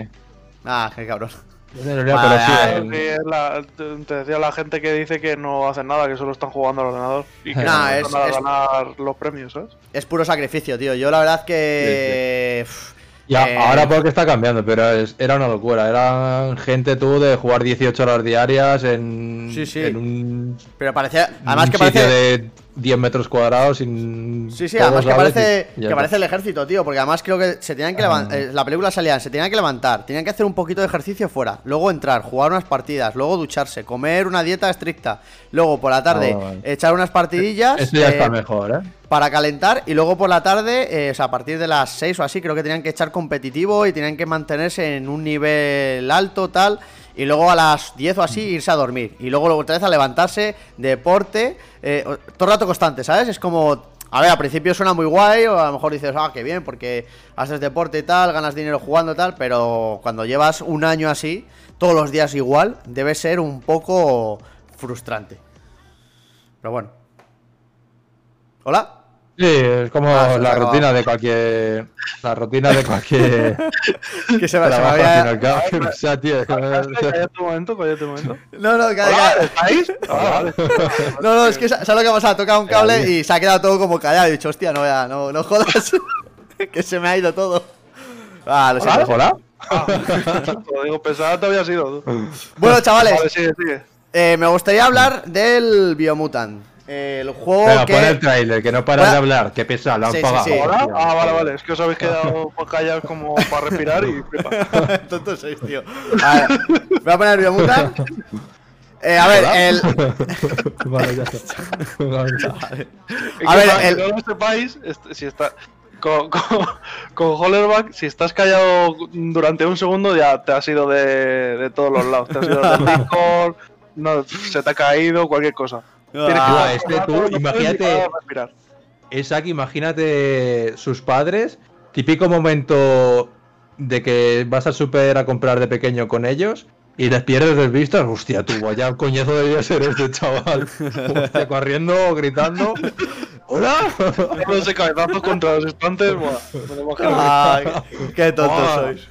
Ah, qué cabrón. Sí. Sí, la- te, decía la gente que dice que no hacen nada, que solo están jugando al ordenador. Y que Nah, no es- están a es- ganar los premios, ¿sabes? Es puro sacrificio, tío. Yo la verdad que. uf, Y a- eh, ahora porque está cambiando, pero es- era una locura. Eran gente tú de jugar 18 horas diarias en, Sí, sí. en un, Pero parecía. Además un que parece. de 10 metros cuadrados sin. Sí, sí, además que parece, Y- que parece el ejército, tío, porque además creo que se tenían que levantar, la película salían, se tenían que levantar, tenían que hacer un poquito de ejercicio fuera, luego entrar, jugar unas partidas, luego ducharse, comer una dieta estricta, luego por la tarde Ah, echar unas partidillas Esto ya eh, está mejor, ¿eh? para calentar y luego por la tarde, eh, o sea, a partir de las 6 o así, creo que tenían que echar competitivo y tenían que mantenerse en un nivel alto, tal, y luego a las 10 o así irse a dormir, y luego otra vez a levantarse, deporte, eh, todo el rato constante, ¿sabes? Es como, a ver, al principio suena muy guay, o a lo mejor dices, ah, qué bien, porque haces deporte y tal, ganas dinero jugando y tal, pero cuando llevas un año así, todos los días igual, debe ser un poco frustrante. Pero bueno. ¿Hola? Sí, es como Ah, la rutina de cualquier. La rutina de cualquier. Que se me trabajo, y que no sea, tío, es que me- Cállate un momento, cállate un momento. No, no, Hola, calla. ¿Estáis? Ah, vale. No, no, es que sa- ¿sabes lo que ha pasado? Ha tocado un cable y se ha quedado todo como callado. He dicho, hostia, no, ya, no, no jodas. que se me ha ido todo. Ah, lo siento. Hola. Te lo digo, pensaba que había sido tú. Bueno, chavales, Vale, sigue, sigue. eh, me gustaría hablar del Biomutant. Eh, el juego Venga, que. pon el trailer, que no para de hablar, que pesa, lo han Sí, sí, pagado. sí. ¿Ahora? Ah, vale, vale. Es que os habéis quedado callados como para respirar y flipa. Tontos sois, tío. A ver, voy a poner el Biomutant. Eh, a ver, el. vale, ya está. Vale. A ver, el- que no lo sepáis, este- si está. Con, con, con Hollerback, si estás callado durante un segundo, ya te has ido de, de todos los lados. Te has ido del Discord, no, se te ha caído, cualquier cosa. Ah, que- este tú, imagínate-. Isaac, imagínate sus padres, típico momento de que vas al super a comprar de pequeño con ellos y les pierdes de vista. Hostia, tú, vaya coñazo debería ser este chaval. Hostia, corriendo, gritando. ¡Hola! Dándose cabezazos contra los estantes, buah, me lo imagino. Ay, qué tontos sois.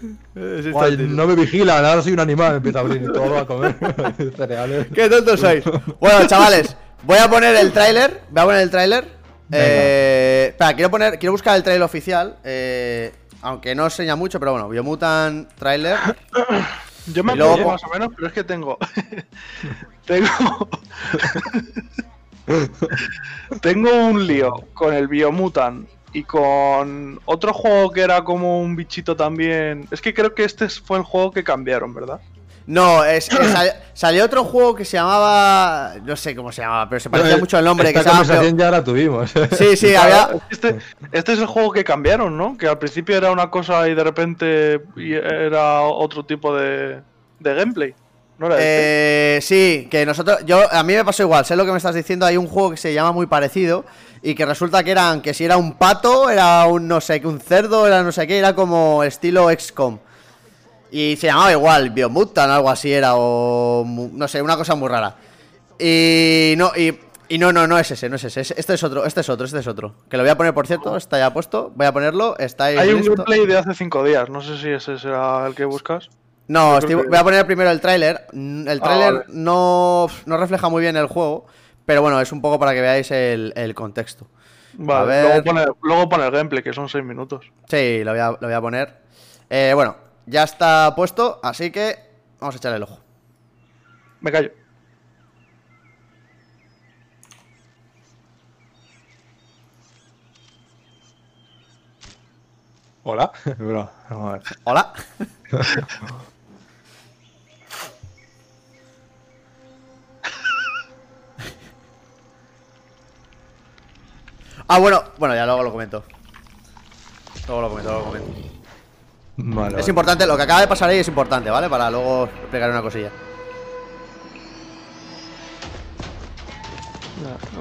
Guay, no me vigilan, ahora soy un animal, empieza a abrir todo a comer cereales. Qué tontos sois. Bueno, chavales, voy a poner el tráiler. Voy a poner el tráiler. Eh, espera, quiero poner, quiero buscar el tráiler oficial. eh, aunque no enseña mucho, pero bueno, Biomutant tráiler. Yo me apoyo más o menos, pero es que tengo. tengo. tengo un lío con el Biomutant y con otro juego que era como un bichito también. Es que creo que este fue el juego que cambiaron, ¿verdad? No, es, es- sal- salió otro juego que se llamaba. No sé cómo se llamaba, pero se parecía mucho al nombre. Que Esta se llama conversación ya la tuvimos. Sí, sí, había. Este, este es el juego que cambiaron, ¿no? Que al principio era una cosa y de repente era otro tipo de, de gameplay. ¿No era este? Eh, sí, que nosotros, yo, a mí me pasó igual, sé lo que me estás diciendo, hay un juego que se llama muy parecido y que resulta que eran, que si era un pato, era un no sé qué, un cerdo, era no sé qué, era como estilo XCOM. Y se llamaba igual, Biomutant, algo así era, o no sé, una cosa muy rara. Y no, y, y no, no, no es ese, no es ese, es- este es otro, este es otro, este es otro. Que lo voy a poner, por cierto, está ya puesto, voy a ponerlo, está ahí. Hay un gameplay de hace cinco días, no sé si ese será el que buscas. No, estoy- que- voy a poner primero el tráiler. Mm, El Ah, tráiler vale. no, no refleja muy bien el juego, pero bueno, es un poco para que veáis el, el contexto. Vale, ver. Luego, pone, luego pone el gameplay, que son 6 minutos. Sí, lo voy a, lo voy a poner. Eh, bueno, ya está puesto, así que vamos a echarle el ojo. Me callo. Hola. Bro, vamos a ver. Hola. ah, bueno, bueno, ya luego lo comento. Luego lo comento, luego lo comento. Vale, Es vale. importante, lo que acaba de pasar ahí es importante, ¿vale? Para luego explicar una cosilla.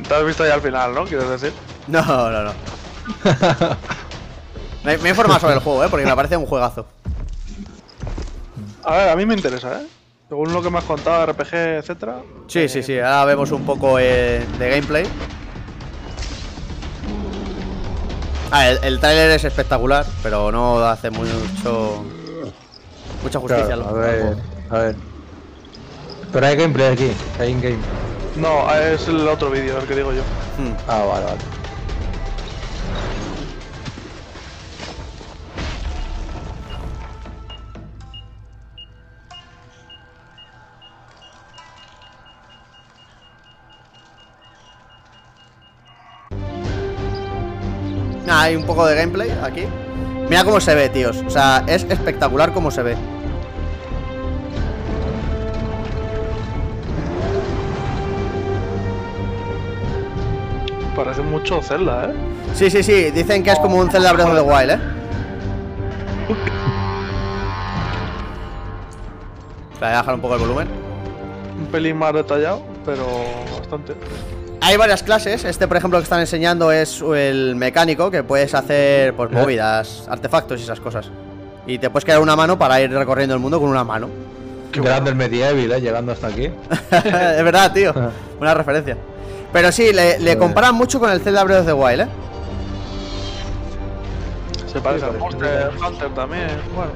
Te has visto ya al final, ¿no? Quieres decir. No, no, no. me, me he informado sobre el juego, ¿eh? Porque me parece un juegazo. A ver, a mí me interesa, ¿eh? Según lo que me has contado, RPG, etcétera. Sí, sí, sí. Ahora vemos un poco eh, de gameplay. Ah, el, el tráiler es espectacular, pero no hace mucho mucha justicia Claro, a ver, juego. a ver. Pero hay gameplay aquí, hay in-game. No, es el otro vídeo, el que digo yo. Hmm. Ah, vale, vale. Ah, hay un poco de gameplay aquí. Mira cómo se ve, tíos. O sea, es espectacular cómo se ve. Parece mucho Zelda, ¿eh? Sí, sí, sí. Dicen que es como un Zelda Breath of the Wild, ¿eh? Voy a bajar un poco el volumen. Un pelín más detallado, pero bastante. Hay varias clases. Este, por ejemplo, que están enseñando es el mecánico, que puedes hacer pues ¿Eh? movidas, artefactos y esas cosas. Y te puedes crear una mano para ir recorriendo el mundo con una mano. Grande el medieval, eh, llegando hasta aquí. es verdad, tío. Una referencia. Pero sí, le, comparan mucho con el Zelda Breath of the Wild, ¿eh? Se parece al parece Monster Hunter también. Bueno,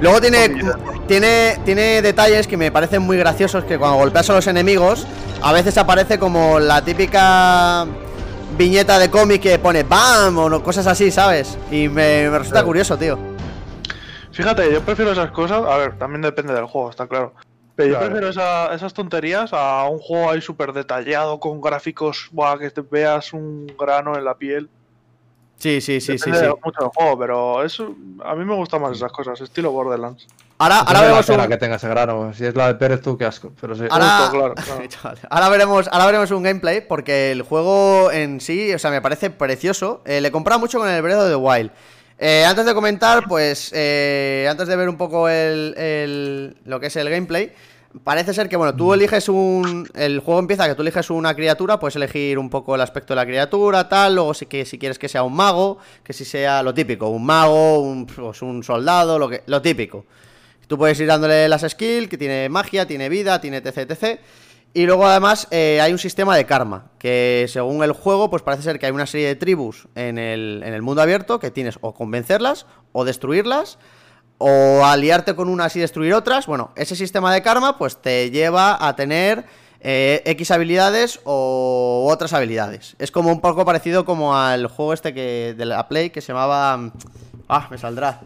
Luego tiene, tiene, tiene detalles que me parecen muy graciosos que cuando golpeas a los enemigos, a veces aparece como la típica viñeta de cómic que pone BAM o no- cosas así, ¿sabes? Y me, me resulta curioso, tío. fíjate, yo prefiero esas cosas. A ver, también depende del juego, está claro. Pero yo prefiero esa- esas tonterías a un juego ahí súper detallado, con gráficos, buah, que te veas un grano en la piel. Sí, sí, sí, sí, Depende sí. mucho del juego, pero eso a mí me gustan más esas cosas, estilo Borderlands. Ahora, ahora veremos un, que tenga ese grano. Si es la de Pérez, tú, qué asco. Pero sí. Ahora, Justo, claro, claro. Chaval, ahora veremos, ahora veremos un gameplay porque el juego en sí, o sea, me parece precioso. Eh, le compra mucho con el Breath of the Wild. Eh, antes de comentar, pues, eh, antes de ver un poco el, el- lo que es el gameplay, parece ser que, bueno, tú eliges un, el juego empieza que tú eliges una criatura, puedes elegir un poco el aspecto de la criatura, tal, luego si, que, si quieres que sea un mago, que si sea lo típico, un mago, un, pues, un soldado, lo que, lo típico. Tú puedes ir dándole las skills, que tiene magia, tiene vida, tiene etc, etc. Y luego además eh, hay un sistema de karma, que según el juego, pues parece ser que hay una serie de tribus en el, en el mundo abierto que tienes o convencerlas, o destruirlas, o aliarte con unas y destruir otras. Bueno, ese sistema de karma pues te lleva a tener eh, X habilidades o otras habilidades. Es como un poco parecido como al juego este que de la Play que se llamaba... Ah, me saldrá.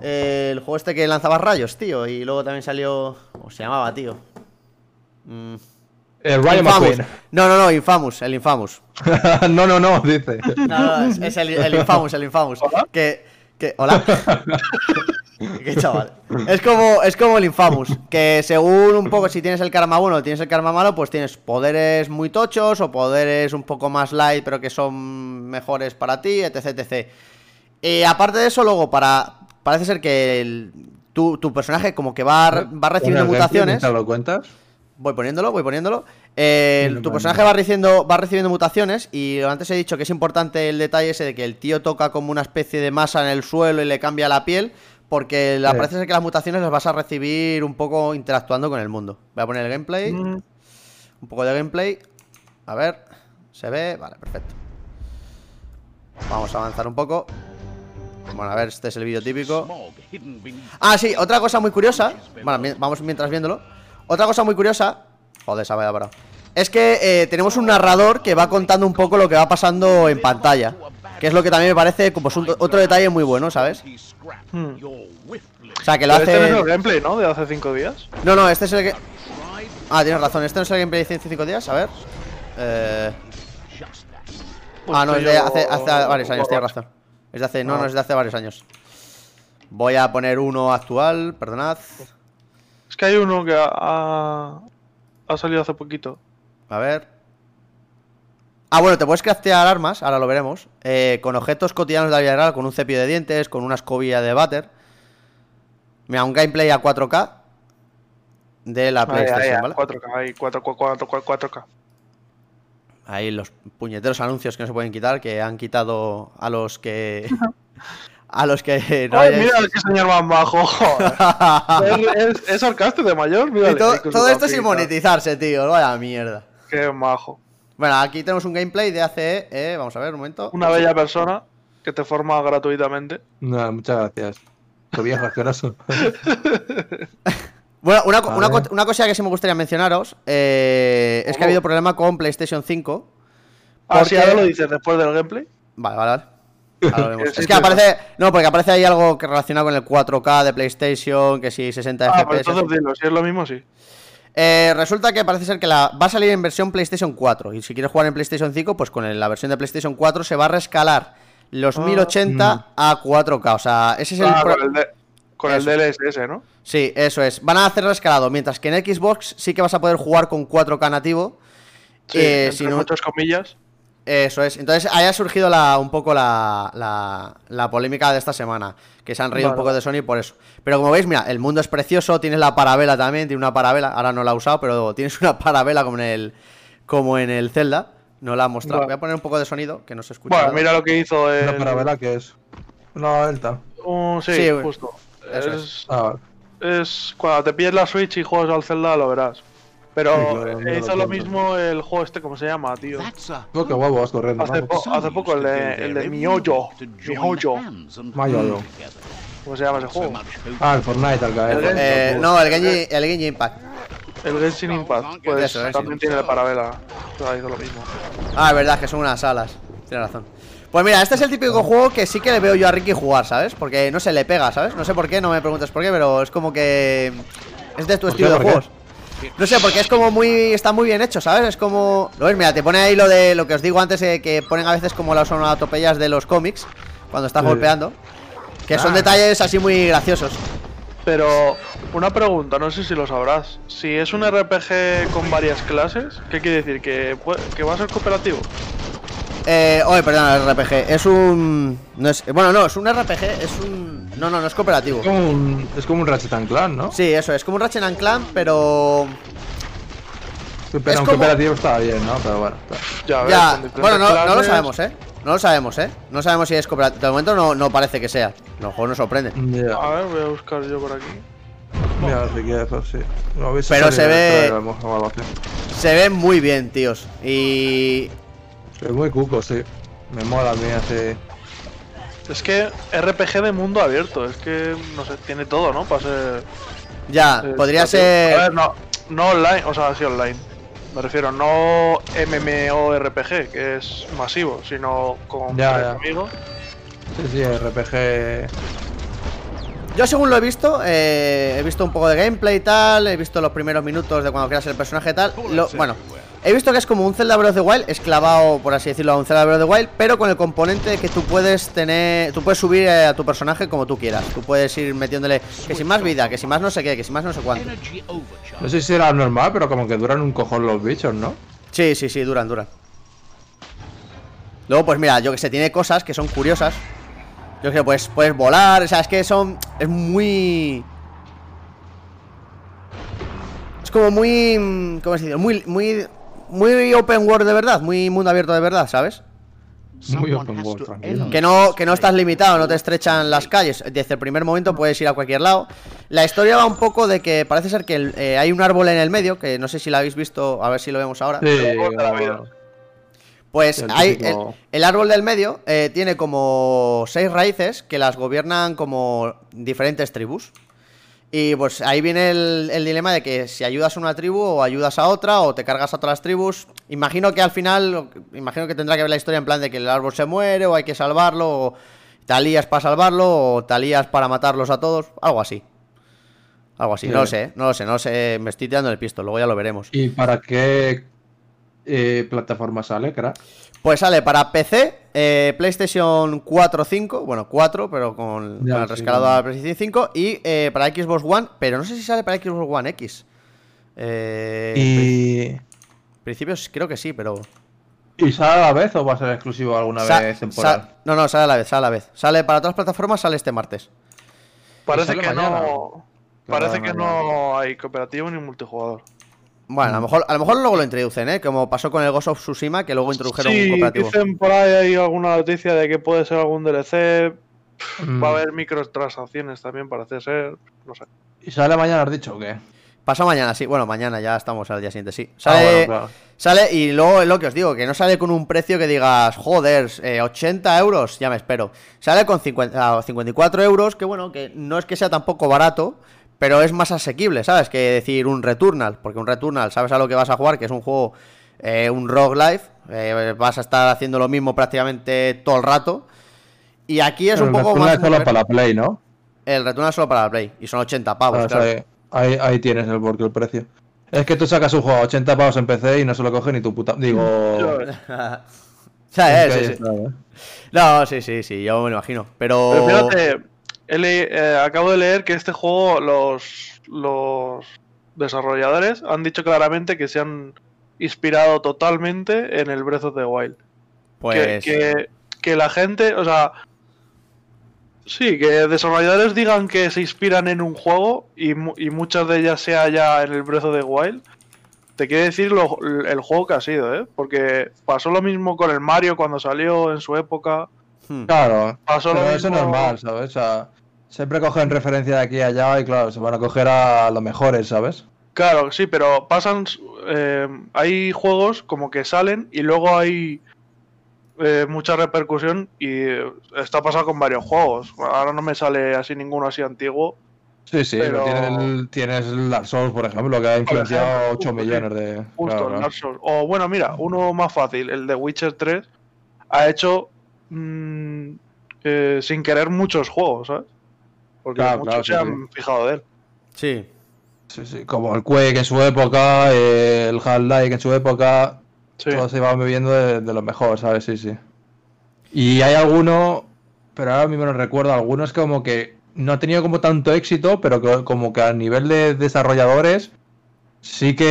Eh, el juego este que lanzaba rayos, tío. Y luego también salió. ¿Cómo se llamaba, tío? Mm. El. McQueen. No, no, no, Infamous, el Infamous. no, no, no, dice. No, no, es, es el, el Infamous, el Infamous. Que. Que hola. Qué chaval. Es como, es como el Infamous. Que según un poco, si tienes el karma bueno o tienes el karma malo, pues tienes poderes muy tochos o poderes un poco más light, pero que son mejores para ti, etc. etc. Y aparte de eso, luego, para. Parece ser que el- tu, tu personaje como que va, va recibiendo mutaciones. mientras lo cuentas? Voy poniéndolo, voy poniéndolo. Eh, tu pongo. personaje va recibiendo, va recibiendo mutaciones y antes he dicho que es importante el detalle ese de que el tío toca como una especie de masa en el suelo y le cambia la piel, porque la, Sí. parece ser que las mutaciones las vas a recibir un poco interactuando con el mundo. Voy a poner el gameplay, Mm, un poco de gameplay. A ver, se ve, vale, perfecto. Vamos a avanzar un poco. Bueno, a ver, este es el vídeo típico. Ah, sí, otra cosa muy curiosa. Bueno, vamos mientras viéndolo. Otra cosa muy curiosa. Joder, se me ha parado. Es que eh, tenemos un narrador que va contando un poco lo que va pasando en pantalla. Que es lo que también me parece como un- otro detalle muy bueno, ¿sabes? hmm. O sea, que lo Pero Este no es el hace. gameplay, ¿no? De hace 5 días. No, no, este es el que. Ah, tienes razón, este no es el gameplay de 105 días, a ver. Eh... Ah, no, es de hace, hace varios años, tienes razón. Es de hace. No, Ah. no, es de hace varios años. Voy a poner uno actual, perdonad. Que hay uno que ha, ha- ha salido hace poquito. A ver. Ah, bueno, te puedes craftear armas, ahora lo veremos. eh, con objetos cotidianos de la vida real, con un cepillo de dientes, con una escobilla de váter. Mira, un gameplay a 4K de la Ahí, PlayStation, ahí, ¿vale? 4K, ahí, 4, 4, 4K. Ahí los puñeteros anuncios que no se pueden quitar, que han quitado a los que. a los que no Ay, hayáis- mira qué señor más majo, joder. es, es, es sarcástico de mayor, mira. Y to- todo esto sin monetizarse, tío. Vaya mierda. Qué majo. Bueno, aquí tenemos un gameplay de ACE. eh, vamos a ver un momento. Una bella persona que te forma gratuitamente. No, muchas gracias. Tu viejo asqueroso. Bueno, una, una, cosa que sí me gustaría mencionaros eh, es que ha habido problema con PlayStation 5. Ah, sí, Porque- ahora lo dices después del gameplay. Vale, vale, vale. Es que aparece. No, porque aparece ahí algo que relacionado con el 4K de PlayStation, que si 60 Ah, pues FPS. entonces dilo, si es lo mismo, sí. Eh, resulta que parece ser que la, va a salir en versión PlayStation 4. Y si quieres jugar en PlayStation 5, pues con la versión de PlayStation 4 se va a rescalar los 1080 a 4K. O sea, ese es el. Ah, con el, de- con el Eso. DLSS, ¿no? Sí, eso es. Van a hacer rescalado. Mientras que en Xbox sí que vas a poder jugar con 4K nativo. Sí, Eh, entre si no- muchas comillas. Eso es. Entonces ahí ha surgido la, un poco la, la, la polémica de esta semana. Que se han reído un poco de Sony por eso. Pero como veis, mira, el mundo es precioso. Tienes la parabela también. Tiene una parabela. Ahora no la he usado, pero tienes una parabela como en el, como en el Zelda. No la ha mostrado. Vale. Voy a poner un poco de sonido que no se escucha. Bueno, nada. mira lo que hizo el... ¿Una parabela que es? Una delta. un- sí, justo. Eso Es, Ah, vale. es cuando te pilles la Switch y juegas al Zelda lo verás. Pero Sí, claro, eh, no lo hizo lo mismo el juego este, ¿cómo se llama, tío? Oh, qué guapo vas corriendo. Hace, vamos. po- hace poco el de, el de Mihoyo. Mihoyo. Mayo, ¿Cómo se llama ese juego? Ah, el Fortnite al caer. El- Eh, no, el Genji, el Genji Impact. El Genshin Impact. Pues Eso es. también tiene la parabela. O sea, hizo lo mismo. Ah, es verdad, que son unas alas. Tienes razón. Pues mira, este es el típico juego que sí que le veo yo a Ricky jugar, ¿sabes? Porque no se le pega, ¿sabes? No sé por qué, no me preguntes por qué, pero es como que. Es de tu estilo de ¿Por qué? No sé, porque es como muy. Está muy bien hecho, ¿sabes? Es como. Lo ves, mira, te pone ahí lo de lo que os digo antes, eh, que ponen a veces como las onomatopeyas de los cómics, cuando estás Sí. golpeando. Que son Ah. detalles así muy graciosos. Pero una pregunta, no sé si lo sabrás. Si es un RPG con varias clases, ¿qué quiere decir? ¿Que, puede- que va a ser cooperativo? Eh, oye, perdón, el RPG. Es un. No es, bueno, no, es un RPG, es un. No, no, no es cooperativo. Es como un, es como un Ratchet and Clank, ¿no? Sí, eso, es como un Ratchet and Clank, pero. Pero es un como- cooperativo está bien, ¿no? Pero bueno. está. Ya, Ya, diferentes bueno, no, no lo sabemos, ¿eh? No lo sabemos, ¿eh? No sabemos si es cooperativo. De momento no, no parece que sea. A lo mejor nos sorprende. Ya. A ver, voy a buscar yo por aquí. Mira, si quieres, pues sí. No Pero se ve-. Se ve muy bien, tíos. Y. Es muy cuco, sí. Me mola a mí así. Es que RPG de mundo abierto, es que, no sé, tiene todo, ¿no? Para ser... Ya, eh, podría cooperativo. A ser. ver, no, no online, o sea, sí online. Me refiero, no MMORPG, que es masivo, sino con Ya, amigos. Sí, sí, RPG. Yo, según lo he visto, eh, he visto un poco de gameplay y tal. He visto los primeros minutos de cuando creas el personaje y tal. Lo- bueno, he visto que es como un Zelda Breath of the Wild, esclavado, por así decirlo, a un Zelda Breath of the Wild, pero con el componente que tú puedes tener. Tú puedes subir eh, a tu personaje como tú quieras. Tú puedes ir metiéndole que si más vida, que si más no sé qué, que si más no sé cuánto. No sé si será normal, pero como que duran un cojón los bichos, ¿no? Sí, sí, sí, duran, duran. Luego, pues mira, yo que sé, tiene cosas que son curiosas. Yo que sé, pues puedes volar, o sea, es que son. Es muy. Es como muy. mm, ¿Cómo se dice? Muy. Muy. Muy open world de verdad, muy mundo abierto de verdad, ¿sabes? Muy open world, tranquilo. Que no, que no estás limitado, no te estrechan las calles. Desde el primer momento puedes ir a cualquier lado. La historia va un poco de que parece ser que el- eh, hay un árbol en el medio, que no sé si lo habéis visto, a ver si lo vemos ahora. Sí. Pues El hay el, el árbol del medio eh, tiene como seis raíces que las gobiernan como diferentes tribus. Y pues ahí viene el, el dilema de que si ayudas a una tribu o ayudas a otra o te cargas a otras tribus. Imagino que al final, imagino que tendrá que ver la historia en plan de que el árbol se muere o hay que salvarlo o te alías para salvarlo o te alías para matarlos a todos. Algo así. Algo así. Sí. No lo sé, no lo sé, no lo sé. Me estoy tirando el pisto, luego ya lo veremos. ¿Y para qué eh, plataforma sale, crack? Pues sale para PC, eh, PlayStation 4 5, bueno, 4, pero con, Ya, con el sí, rescalado no. a la PlayStation 5 y eh, para Xbox One, pero no sé si sale para Xbox One X. Eh, Y. En principio creo que sí, pero... ¿Y sale a la vez o va a ser exclusivo alguna Sa- vez temporal? no, no, sale a la vez, sale a la vez. Sale para todas las plataformas, sale este martes. Parece que mañana. no. Parece que mañana. no hay cooperativo ni multijugador. Bueno, a lo mejor, a lo mejor luego lo introducen, ¿eh? Como pasó con el Ghost of Tsushima, que luego introdujeron un Sí, cooperativo. dicen por ahí hay alguna noticia de que puede ser algún DLC. Mm. Va a haber microtransacciones también, parece ser. No sé. ¿Y sale mañana, has dicho o qué? Pasa mañana, sí. Bueno, mañana ya estamos al día siguiente, sí. Ah, Sale, bueno, claro. sale y luego es lo que os digo, que no sale con un precio que digas, joder, eh, 80 euros, ya me espero. Sale con 50, a 54 euros, que bueno, que no es que sea tampoco barato, pero es más asequible, ¿sabes? Que decir un Returnal, porque un Returnal, sabes a lo que vas a jugar, que es un juego, eh, un roguelife, eh, vas a estar haciendo lo mismo prácticamente todo el rato. Y aquí es Pero un el poco Returnal más... es solo mover- para la Play, ¿no? El Returnal solo para la Play, y son 80 pavos, Ah, o sea, claro. ahí, ahí tienes el porqué el precio. Es que tú sacas un juego a 80 pavos en PC y no se lo coge ni tu puta. Digo. O sea, es que sí, sí. ¿eh? No, sí, sí, sí, yo me lo imagino. Pero. Pero fíjate, he le- eh, acabo de leer que este juego, los, los desarrolladores han dicho claramente que se han inspirado totalmente en el Breath of the Wild. Que- pues. que, que la gente, o sea, sí, que desarrolladores digan que se inspiran en un juego y, mu- y muchas de ellas sea ya en el Breath of the Wild, te quiere decir lo- el juego que ha sido, ¿eh? Porque pasó lo mismo con el Mario cuando salió en su época. hmm. Claro. Pasó lo Pero eso es mismo- normal, ¿sabes? O sea, siempre cogen referencia de aquí a allá y claro, se van a coger a los mejores, ¿sabes? Claro, sí, pero pasan. eh, hay juegos como que salen y luego hay eh, mucha repercusión y eh, está pasando con varios juegos. Ahora no me sale así ninguno así antiguo. Sí, sí, Pero- tienes, el, tienes el Dark Souls, por ejemplo, que ha influenciado ejemplo, 8 justo, sí. millones de. Justo, claro, el. Dark Souls. O bueno, mira, uno más fácil, el de Witcher 3, ha hecho mm, eh, sin querer muchos juegos, ¿sabes? Porque Claro, muchos claro, se sí, han fijado de él. Sí. Sí, sí, como el Quake en su época, eh, el Half-Life en su época, Sí. todos se iban bebiendo de, de lo mejor, ¿sabes? Sí, sí. Y hay alguno, pero ahora mismo no recuerdo, algunos como que no ha tenido como tanto éxito, pero que, como que a nivel de desarrolladores sí que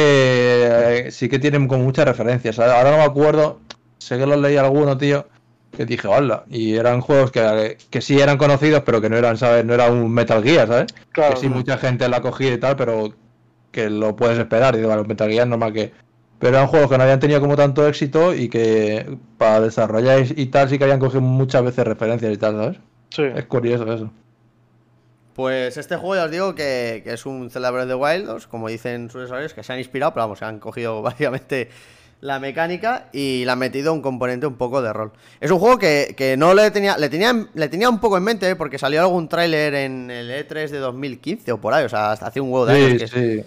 eh, sí que tienen como muchas referencias. Ahora no me acuerdo, sé que los leí alguno, tío, que dije, hola, y eran juegos que, que sí eran conocidos, pero que no eran, ¿sabes? No era un Metal Gear, ¿sabes? Claro, que sí, mucha gente lo ha cogido y tal, pero que lo puedes esperar. Y digo, bueno, Metal Gear es normal que. Pero eran juegos que no habían tenido como tanto éxito y que para desarrollar y y tal sí que habían cogido muchas veces referencias y tal, ¿sabes? sí. Es curioso eso. Pues este juego ya os digo que, que es un Zelda Breath of the Wild, os- como dicen sus usuarios, que se han inspirado, pero vamos, se han cogido básicamente la mecánica y le han metido un componente un poco de rol. Es un juego que, que no le tenía, le tenía, le tenía un poco en mente, ¿eh? porque salió algún tráiler en el E3 de 2015 o por ahí, o sea, hasta hace un huevo de años. Sí, que- sí.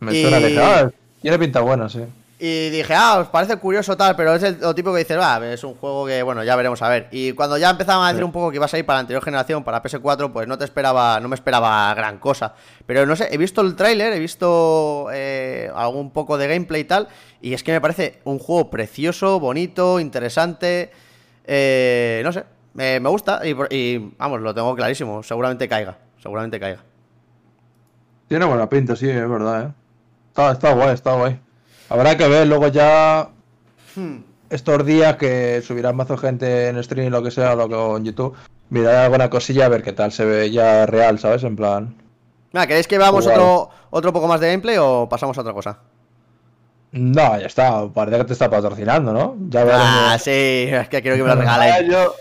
Me Y- suena de ah, tiene pinta buena, sí. Y dije, ah, os parece curioso tal, pero es el, lo tipo que dices, va, es un juego que, bueno, ya veremos a ver. Y cuando ya empezaban a decir un poco que ibas a ir para la anterior generación, para PS4, pues no te esperaba, no me esperaba gran cosa. Pero no sé, he visto el tráiler, he visto eh, algún poco de gameplay y tal, y es que me parece un juego precioso, bonito, interesante. eh, no sé, me, me gusta y, vamos, lo tengo clarísimo, seguramente caiga, seguramente caiga. Tiene buena pinta, sí, es verdad, ¿eh? Está, está guay, está guay. Habrá que ver luego ya Hmm. estos días que subirá mazo gente en stream, lo que sea, lo que o en YouTube. Mirar alguna cosilla a ver qué tal se ve ya real, ¿sabes? En plan. Mira, ¿queréis que veamos otro, otro poco más de gameplay o pasamos a otra cosa? No, ya está. Parece que te está patrocinando, ¿no? Ya veremos. Ah, sí, es que quiero que me lo Ah, regalen. yo,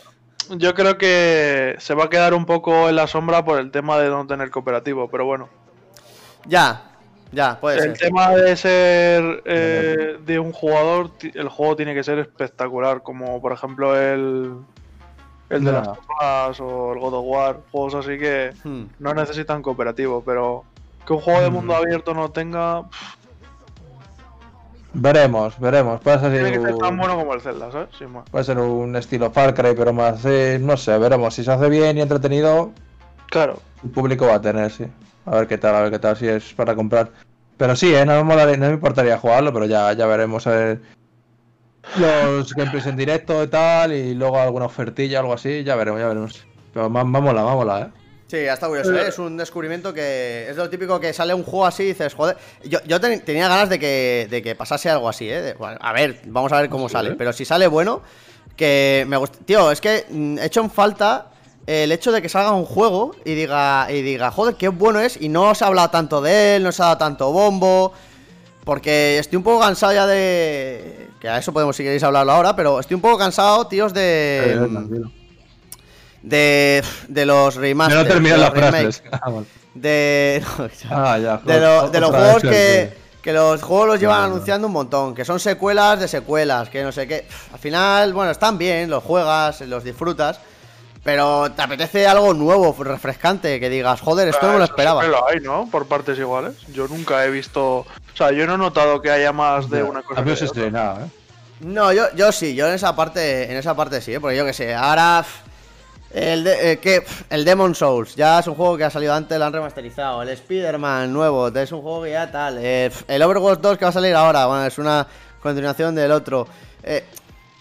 yo creo que se va a quedar un poco en la sombra por el tema de no tener cooperativo, pero bueno. Ya, ya, puede El ser. tema de ser eh, de un jugador, el juego tiene que ser espectacular, como por ejemplo el, el de las Us o el God of War, juegos así que Hmm. no necesitan cooperativo, pero que un juego de mundo Mm. abierto no tenga, pff, Veremos, veremos. Puede ser, tiene que ser tan un, bueno como el Zelda, ¿sabes? Sin más. puede ser un estilo Far Cry, pero más. eh, no sé, veremos. Si se hace bien y entretenido, Claro, el público va a tener, sí. A ver qué tal, a ver qué tal, si es para comprar. Pero sí, eh, no, me molaría- no me importaría jugarlo, pero ya, ya veremos a ver. los gameplays en directo y tal, y luego alguna ofertilla, algo así, ya veremos, ya veremos. Pero va- vámonos, vámonos, eh. Sí, está curioso, ¿eh? es un descubrimiento que es lo típico que sale un juego así y dices, joder, yo, yo ten- tenía ganas de que, de que pasase algo así, ¿eh? De- bueno, a ver, vamos a ver cómo sale, pero si sale bueno, que me gusta... Tío, es que mm, he hecho en falta el hecho de que salga un juego y diga, y diga, joder, qué bueno es, y no se ha hablado tanto de él, no se ha dado tanto bombo, porque estoy un poco cansado ya de... Que a eso podemos, si queréis hablarlo ahora, pero estoy un poco cansado, tíos, de... Tranquilo. De, de los remasters. no las frases. Ah. De, no, ya. Ah, ya. de, lo- de los juegos que, que los juegos los llevan anunciando un montón, que son secuelas de secuelas, que no sé qué. Al final, bueno, están bien, los juegas, los disfrutas, pero te apetece algo nuevo, refrescante, que digas, joder, esto no me lo Eso esperaba. siempre lo hay, ¿no? Por partes iguales. Yo nunca he visto. O sea, yo no he notado que haya más de una cosa. A mí se estrenaba, eh. No, yo, yo sí, yo en esa parte, en esa parte sí, ¿eh? porque yo que sé, ahora el de- eh, que el Demon Souls ya es un juego que ha salido antes, lo han remasterizado, el Spider-Man nuevo, es un juego que ya tal, eh, el Overwatch 2 que va a salir ahora, bueno, es una continuación del otro. eh,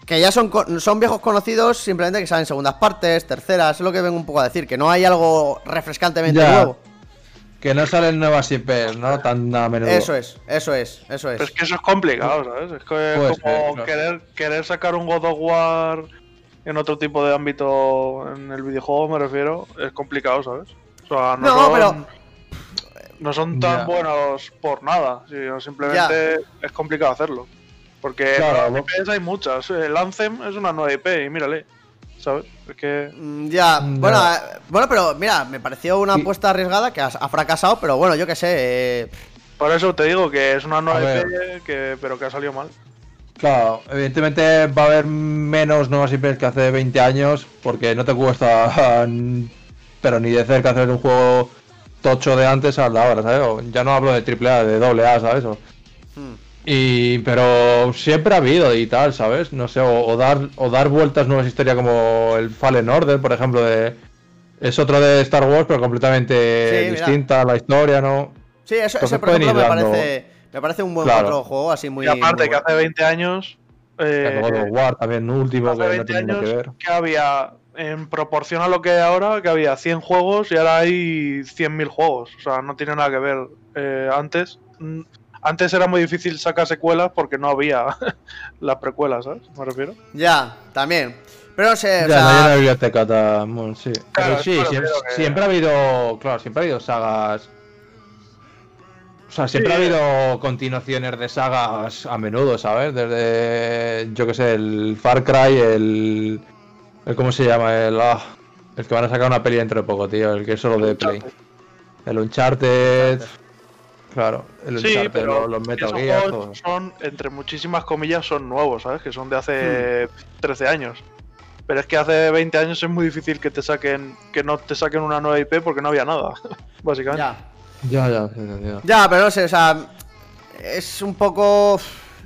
que ya son, co- son viejos conocidos, simplemente que salen segundas partes, terceras, es lo que vengo un poco a decir, que no hay algo refrescantemente Ya. nuevo. Que no salen nuevas IPs, ¿no? Tan a menudo. Eso es, eso es, eso es. Pero es que eso es complicado, ¿sabes? Es que es Pues, como eh, claro. querer, querer sacar un God of War en otro tipo de ámbito en el videojuego, me refiero, es complicado, ¿sabes? O sea, no, No, son, pero- no son tan Ya. buenos por nada, sino simplemente es complicado hacerlo. Porque Claro, IPs hay muchas. El Anthem es una nueva IP y mírale, ¿sabes? Es que Mm, Ya, bueno, eh, bueno, pero mira, me pareció una Sí. apuesta arriesgada que ha, fracasado, pero bueno, yo qué sé. eh, por eso te digo que es una nueva A IP, que, pero que ha salido mal. Claro, evidentemente va a haber menos nuevas IPs que hace 20 años, porque no te cuesta, pero ni de cerca hacer un juego tocho de antes al de ahora, ¿sabes? O Ya no hablo de AAA, de AA, ¿sabes? O- hmm. Y, pero siempre ha habido y tal, ¿sabes? No sé, o, o dar, o dar vueltas nuevas historias como el Fallen Order, por ejemplo, de... Es otro de Star Wars, pero completamente Sí, mira. distinta la historia, ¿no? Sí, eso, Entonces ese por ejemplo me parece, me parece un buen Claro. otro juego, así muy. y aparte muy que hace 20 años... eh, God of War también último, hace que no 20 tiene nada que ver. años que había, en proporción a lo que hay ahora, que había 100 juegos y ahora hay 100.000 juegos. O sea, no tiene nada que ver. Eh, antes, antes era muy difícil sacar secuelas porque no había las precuelas, ¿sabes? Me refiero. Ya, también. Pero no sé, o Ya, no hay sea. una biblioteca tan. bueno, sí. Claro, Pero sí, siempre, refiero que- siempre ha habido. Claro, siempre ha habido sagas. O sea, siempre Sí. ha habido continuaciones de sagas a menudo, ¿sabes? Desde. Yo que sé, el Far Cry, el. el ¿Cómo se llama? El. ah, el que van a sacar una peli dentro de poco, tío. El que es solo de Play. El Uncharted. Claro, el Sí, Uncharted, pero los, los Metal Gear, todo. son, entre muchísimas comillas, son nuevos, ¿sabes? Que son de hace 13 años. Pero es que hace 20 años es muy difícil que te saquen, que no te saquen una nueva IP porque no había nada, básicamente. Ya. Ya, ya, entendido. Ya, pero no sé, o sea. Es un poco.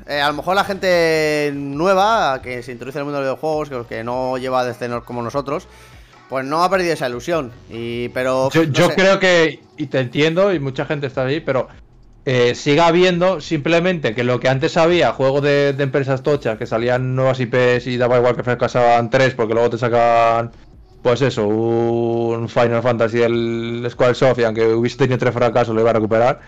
eh, a lo mejor la gente nueva que se introduce en el mundo de los videojuegos, que, que no lleva desde como nosotros, pues no ha perdido esa ilusión. Y, pero. Yo, no yo sé. creo que, y te entiendo, y mucha gente está ahí, pero eh, siga habiendo simplemente que lo que antes había, juegos de, de empresas tochas, que salían nuevas IPs y daba igual que fracasaban tres, porque luego te sacaban, pues eso, un Final Fantasy, el Squaresoft, y aunque hubiese tenido tres fracasos, lo iba a recuperar.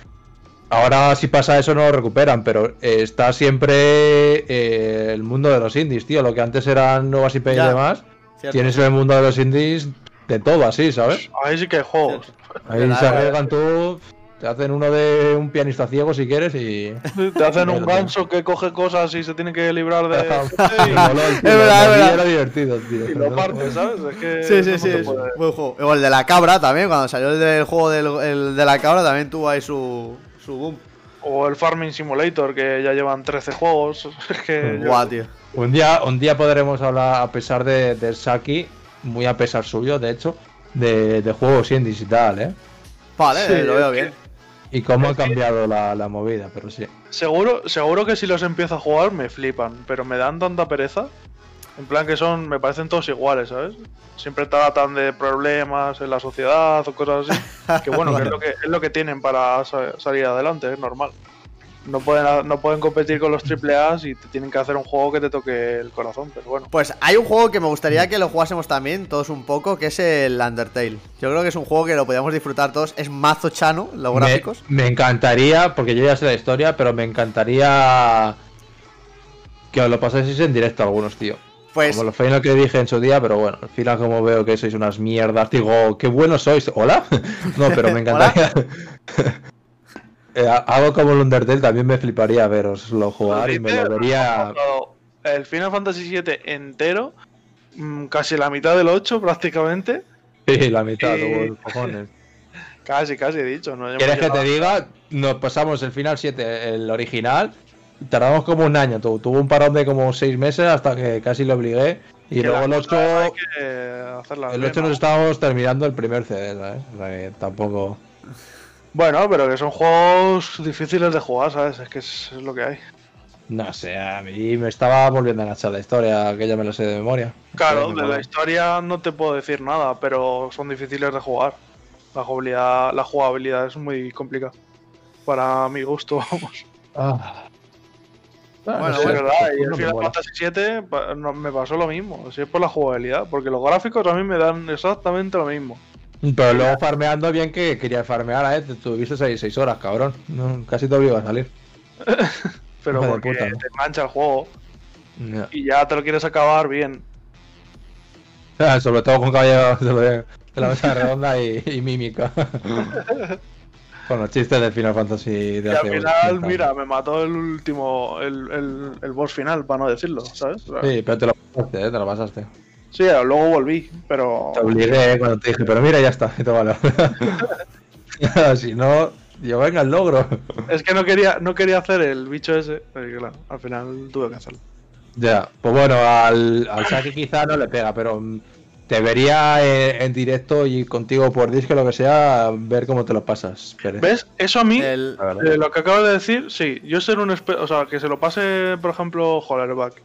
Ahora, si pasa eso, no lo recuperan, pero eh, está siempre eh, el mundo de los indies, tío. Lo que antes eran nuevas IP y demás, Cierto. tienes en el mundo de los indies de todo así, ¿sabes? Ahí sí que hay juegos. Ahí se arriesgan tú, te hacen uno de un pianista ciego si quieres y... Te hacen un ganso que coge cosas y se tiene que librar de es verdad, es verdad. Era divertido, tío. y, lo parte, ¿sabes? Es que Sí, sí, sí, buen juego. O el de la cabra también, cuando salió el del juego del, el de la cabra, también tuvo ahí su, su boom. O el Farming Simulator, que ya llevan 13 juegos. Es que yo- Guau, tío. Un día, un día podremos hablar, a pesar de, de Saki, muy a pesar suyo, de hecho, de, de juegos indies y tal, ¿eh? Vale, Sí, lo veo bien. Y cómo ha cambiado la, la movida, pero sí. Seguro, seguro que si los empiezo a jugar me flipan, pero me dan tanta pereza. En plan que son, me parecen todos iguales, ¿sabes? Siempre tratan de problemas en la sociedad o cosas así. Que bueno, que es lo que, es lo que tienen para sa- salir adelante, es normal. No pueden, no pueden competir con los AAA y te tienen que hacer un juego que te toque el corazón, pero bueno. Pues hay un juego que me gustaría que lo jugásemos también, todos un poco, que es el Undertale. Yo creo que es un juego que lo podríamos disfrutar todos. Es mazo chano, los gráficos. me encantaría, porque yo ya sé la historia, pero me encantaría que os lo paséis en directo algunos, tío. Pues Como lo final que dije en su día, pero bueno, al final como veo que sois unas mierdas, digo, qué buenos sois. ¿Hola? No, pero me encantaría. Eh, algo como el Undertale también me fliparía veroslo jugar y me lo vería... El Final Fantasy VII entero, mm, casi la mitad del 8 prácticamente. Sí, la mitad, Sí. luego, cojones. Casi, casi he dicho. No ¿Quieres que te diga? Nos pasamos el Final 7, el original, tardamos como un año, tu- tuvo un parón de como 6 meses hasta que casi lo obligué. Y que luego el las cosas 8, hay que hacerlas el bien, 8 ¿no? nos estábamos terminando el primer CD, ¿sabes? O sea que tampoco... Bueno, pero que son juegos difíciles de jugar, ¿sabes? Es que es, es lo que hay. No sé, a mí me estaba volviendo a enganchar la historia, que ya me lo sé de memoria. Claro, de la historia no te puedo decir nada, pero son difíciles de jugar. La jugabilidad, la jugabilidad es muy complicada. Para mi gusto, vamos. Ah. Ah, Bueno, no es verdad, pues, y el no me Final. Fantasy VII no- me pasó lo mismo. Si es por la jugabilidad, porque los gráficos a mí me dan exactamente lo mismo. Pero luego farmeando bien que quería farmear, ¿eh? Te tuviste 6 horas, cabrón. No, casi te obligo a salir. Pero de porque puta. te engancha el juego y ya te lo quieres acabar bien. Ah, Sobre todo con caballo de, de la mesa redonda y, y mímica. con los chistes del Final Fantasy de Y al final, 80 años. mira, me mató el último, el, el, el boss final, para no decirlo, ¿sabes? O sea, Sí, pero te lo pasaste, ¿eh? Te lo pasaste. Sí, luego volví, pero. Te obligué ¿eh? cuando te dije, pero mira, ya está, y te vale. si no, yo venga el logro. Es que no quería, no quería hacer el bicho ese, pero claro, al final tuve que hacerlo. Ya, pues bueno, al, al Saki quizá no le pega, pero mm, te vería en, en directo y contigo por disco, lo que sea, ver cómo te lo pasas. Pérez. ¿Ves? Eso a mí, el, eh, lo que acabas de decir, sí, yo ser un espe- o sea, que se lo pase, por ejemplo, Hollerback.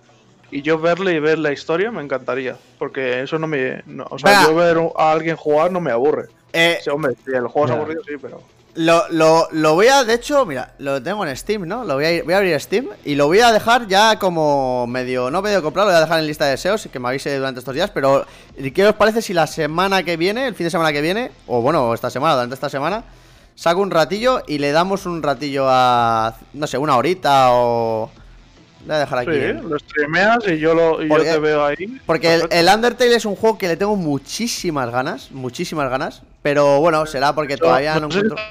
Y yo verle y ver la historia me encantaría. Porque eso no me. no- o sea, yo ver a alguien jugar no me aburre. eh, Sí, hombre, sí, el juego es aburrido, sí, pero. Lo, lo, lo voy a, de hecho, mira, lo tengo en Steam, ¿no? Lo voy a, ir- voy a abrir Steam y lo voy a dejar ya como medio, no medio comprado, lo voy a dejar en lista de deseos y que me avise durante estos días, pero ¿qué os parece si la semana que viene, el fin de semana que viene, o bueno, esta semana, durante esta semana, saco un ratillo y le damos un ratillo a, no sé, una horita o... Voy a dejar aquí. Sí, en- lo streameas y yo, lo, y yo te veo ahí. Porque el, Undertale es un juego que le tengo muchísimas ganas, muchísimas ganas, pero bueno, será porque Yo- todavía no no sé si encuentro...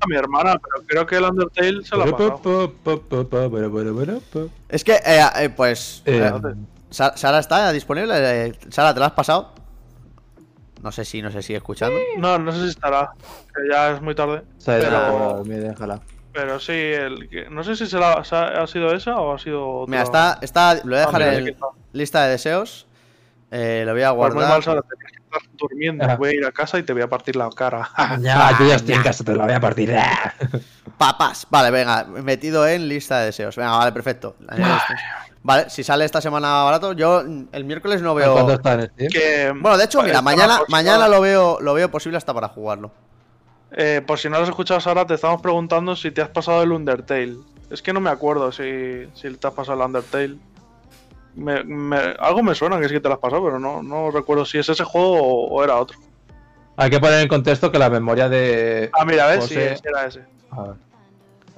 a mi hermana, pero creo que el Undertale se la ha pasado. Es que, eh, eh, pues... Eh, eh, Sa- ¿Sara está disponible? Eh, Sara, ¿te la has pasado? No sé si, no sé si escuchando. No, no sé si estará, que ya es muy tarde. Pero- me déjala. Pero sí, el que, no sé si se la- ha, ha sido esa o ha sido otra. Mira, está, está, lo voy a Ah, dejar mira, en lista de deseos. Eh, lo voy a Pues muy guardar. mal, Sara, tenías que estar durmiendo. Ah. Voy a ir a casa y te voy a partir la cara. Ya, yo ya estoy en casa, te la voy a partir. Papas. Vale, venga, metido en lista de deseos. Venga, vale, perfecto. Vale, si sale esta semana barato, yo el miércoles no ¿Cuánto veo. está en Steam? que, Bueno, de hecho, mira, mañana, mañana lo veo, lo veo posible hasta para jugarlo. Eh, por si no lo has escuchado, Sara, te estamos preguntando si te has pasado el Undertale. Es que no me acuerdo si, si te has pasado el Undertale. Me- me- algo me suena que sí que te lo has pasado, pero no, no recuerdo si es ese juego o, o era otro. Hay que poner en contexto que la memoria de. Ah, mira, ves, sí, José- ese era ese. A ver.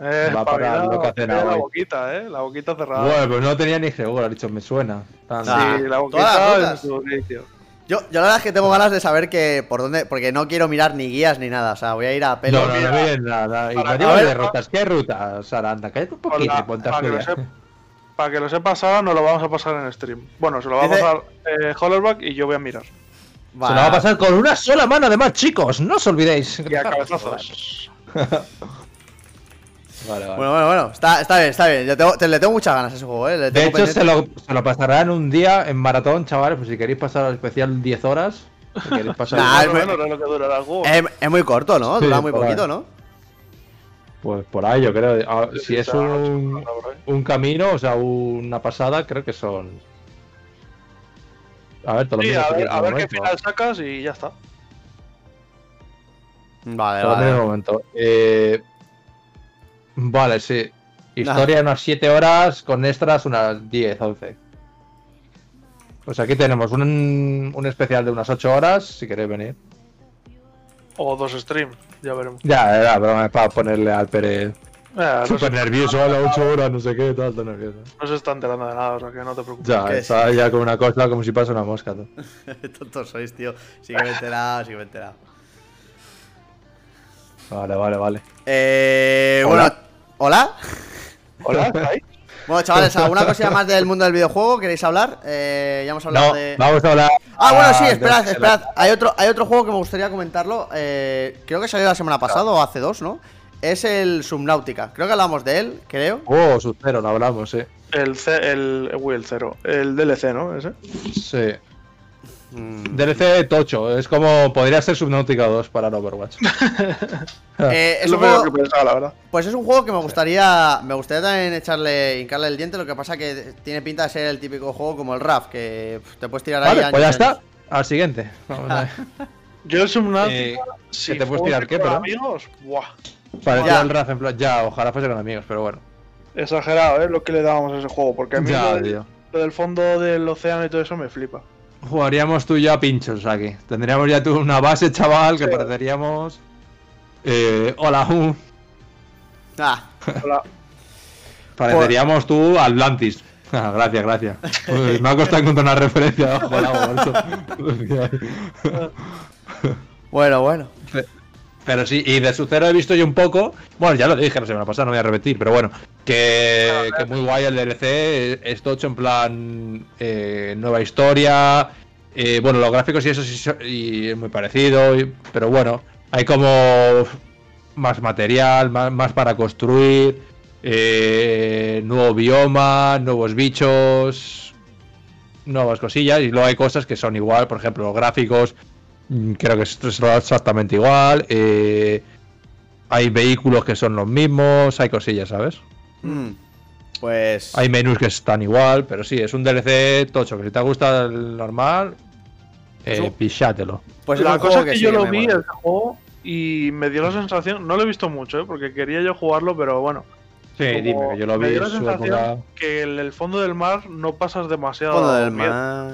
Eh, Va para lo que hace nada la hoy. boquita, eh. La boquita cerrada. Bueno, pues no tenía ni seguro, ha dicho, me suena. Tan- Ah. sí, la todas boquita las en su inicio. Yo, yo la verdad es que tengo ganas de saber que por dónde, porque no quiero mirar ni guías ni nada. O sea, voy a ir a pelo. No, no, mira, no miren nada. Y para no de rutas. ¿Qué ruta, Sara? Anda, cállate un poquito y ponte a para, que lo sepa, para que lo sepa Sara, nos lo vamos a pasar en stream. Bueno, se lo va a pasar eh, Hollerback y yo voy a mirar. Se lo va a pasar con una sola mano, además, chicos. No os olvidéis. Y a cabezazos. Vale, vale. Bueno, bueno, bueno. Está, está bien, está bien. Yo tengo- te- le tengo muchas ganas a ese juego, eh. Le de tengo hecho, se lo, se lo pasarán un día en maratón, chavales. Pues si queréis pasar al especial 10 horas. Si queréis pasar. Nah, es muy- menos es lo que durará el juego. Es, es muy corto, ¿no? Sí, Dura muy por ahí. poquito, ¿no? Pues por ahí, yo creo. Ah, Si es un, un camino, o sea, una pasada, creo que son. A ver, te lo Sí, miro a ver, a ver qué final sacas y ya está. Vale, vale. momento. Eh, vale, sí. Historia unas 7 horas, con extras unas 10, 11. Pues aquí tenemos un, un especial de unas 8 horas, si queréis venir. O dos streams, ya veremos. Ya, era broma para ponerle al Pérez. Eh, no, Súper nervioso, a las 8 horas, no sé qué, todo, todo nervioso. no se está enterando de nada, o sea que no te preocupes. Ya, está ya con una cosa como si pasa una mosca. tú. Tontos sois, tío. Sí que me he enterado, sí que me he enterado. Vale, vale, vale. Eh, Hola. bueno, ¿hola? Hola. Bueno, chavales, ¿alguna cosilla más del mundo del videojuego? ¿Queréis hablar? Eh, ya hemos hablado No, de. vamos a hablar. Ah, bueno, sí, esperad, esperad. Hay otro, hay otro juego que me gustaría comentarlo. eh, creo que salió la semana pasada o hace dos, ¿no? Es el Subnautica. Creo que hablamos de él, creo. Oh, Sub-Zero, no hablamos, sí. El, C, el, uy, el cero. El DLC, ¿no? Ese. Sí. Mm. DLC tocho, es como podría ser Subnautica 2 para el Overwatch. Eh, es lo juego, que pensaba, la verdad. pues es un juego que me gustaría me gustaría también echarle hincarle el diente, lo que pasa que tiene pinta de ser el típico juego como el RAF, que te puedes tirar ahí Vale, años pues ya está. años. Al siguiente. Vamos a ver. Yo el Subnautica, Eh, si que te puedes tirar, ¿qué, pero? amigos, buah. Parecía el RAF en plan. Ya, ojalá fuese con amigos, pero bueno. Exagerado, ¿eh? Lo que le dábamos a ese juego. Porque a mí Ya, lo, del- tío. lo del fondo del océano y todo eso me flipa. Jugaríamos tú y yo a pinchos aquí. Tendríamos ya tú una base, chaval, que Sí. pareceríamos. Eh, hola, uh, Ah, Hola. pareceríamos tú Atlantis. Ah, gracias, gracias. Uy, me ha costado encontrar una referencia bajo el agua, macho. bueno, bueno. Pero sí, y de su cero he visto yo un poco. Bueno, ya lo dije la semana pasada, no voy a repetir, pero bueno. Que, que muy guay el DLC. Es tocho en plan. eh, nueva historia. eh, bueno, los gráficos y eso sí y es muy parecido. y- pero bueno, hay como más material, más, más para construir. eh, nuevo bioma, nuevos bichos. Nuevas cosillas. Y luego hay cosas que son igual, por ejemplo, los gráficos. Mm, Creo que es es exactamente igual. eh, hay vehículos que son los mismos, hay cosillas, ¿sabes? Mm. Pues. Hay menús que están igual, pero sí, es un DLC tocho, que si te gusta el normal, eh, pichátelo. Pues es la cosa que sí yo lo me vi ese juego y me dio la sensación, no lo he visto mucho, ¿eh? porque quería yo jugarlo, pero bueno. Sí, como dime, que yo lo me vi dio la sensación que en el fondo del mar no pasas demasiado. Fondo del mar.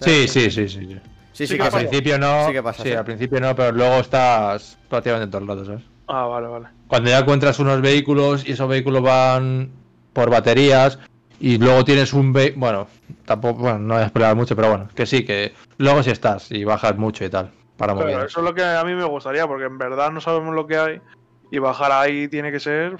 Sí, sí, sí, sí. sí. Sí, sí, Sí que Al pasa. principio no. Sí que pasa, sí. al principio no, pero luego estás prácticamente todo el rato, ¿sabes? Ah, vale, vale. Cuando ya encuentras unos vehículos y esos vehículos van por baterías y luego tienes un ve bueno, tampoco, bueno, no voy a esperar mucho, pero bueno, que sí, que luego sí estás y bajas mucho y tal, para Pero mover. eso es lo que a mí me gustaría, porque en verdad no sabemos lo que hay y bajar ahí tiene que ser.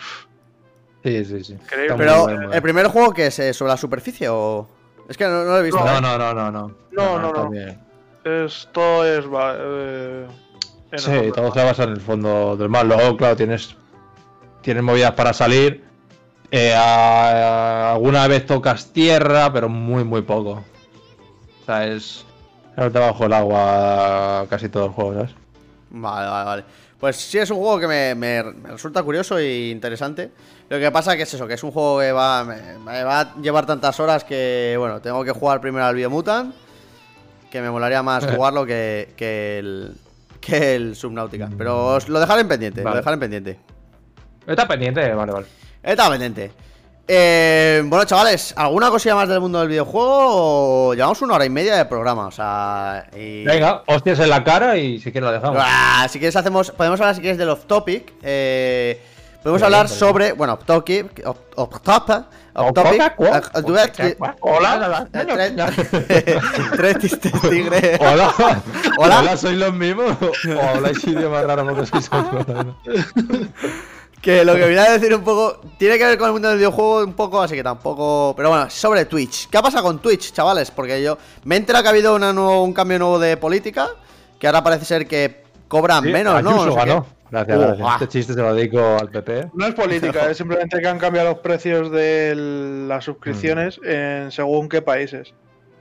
Sí, sí, sí. Increíble. Pero. ¿el primer juego que es sobre la superficie o.? Es que no, no lo he visto. No, no, no, no, no. No, no, no. Esto es. va- eh, en el Sí, fondo del todo se basa en el fondo del mar. Luego, claro, tienes, tienes movidas para salir. Eh, a- a- alguna vez tocas tierra, pero muy, muy poco. O sea, es. es debajo del agua casi todo el juego, ¿sabes? Vale, vale, vale. Pues sí, es un juego que me, me- me resulta curioso e interesante. Lo que pasa que es eso, que es un juego que va, me, me va a llevar tantas horas que, bueno, tengo que jugar primero al Biomutant, que me molaría más jugarlo que, que el que el Subnautica. Pero os lo dejaré en pendiente, lo dejaré en pendiente. Está pendiente, vale, vale. Está pendiente. Eh, bueno, chavales, ¿alguna cosilla más del mundo del videojuego? O Llevamos una hora y media de programa, o sea... y- Venga, hostias en la cara y si quieres la dejamos. Ah, si quieres hacemos, podemos hablar si quieres del off topic. Eh, podemos hablar bien. sobre, bueno, off topic, off topic. eh, eh, duet- Hola. eh, tres- Tres tistes tigre. Hola. Hola. Hola, ¿sois los mismos? O habláis idioma raro porque sois. Que lo que viene a decir un poco tiene que ver con el mundo del videojuego un poco, así que tampoco. Pero bueno, sobre Twitch. ¿Qué ha pasado con Twitch, chavales? Porque yo me he enterado que ha habido una nuevo- un cambio nuevo de política, que ahora parece ser que cobran menos, ¿no? Ayuso No sé qué. Gracias, Uh, gracias. ah. Este chiste se lo dedico al PP. No es política, es simplemente que han cambiado los precios de las suscripciones en según qué países.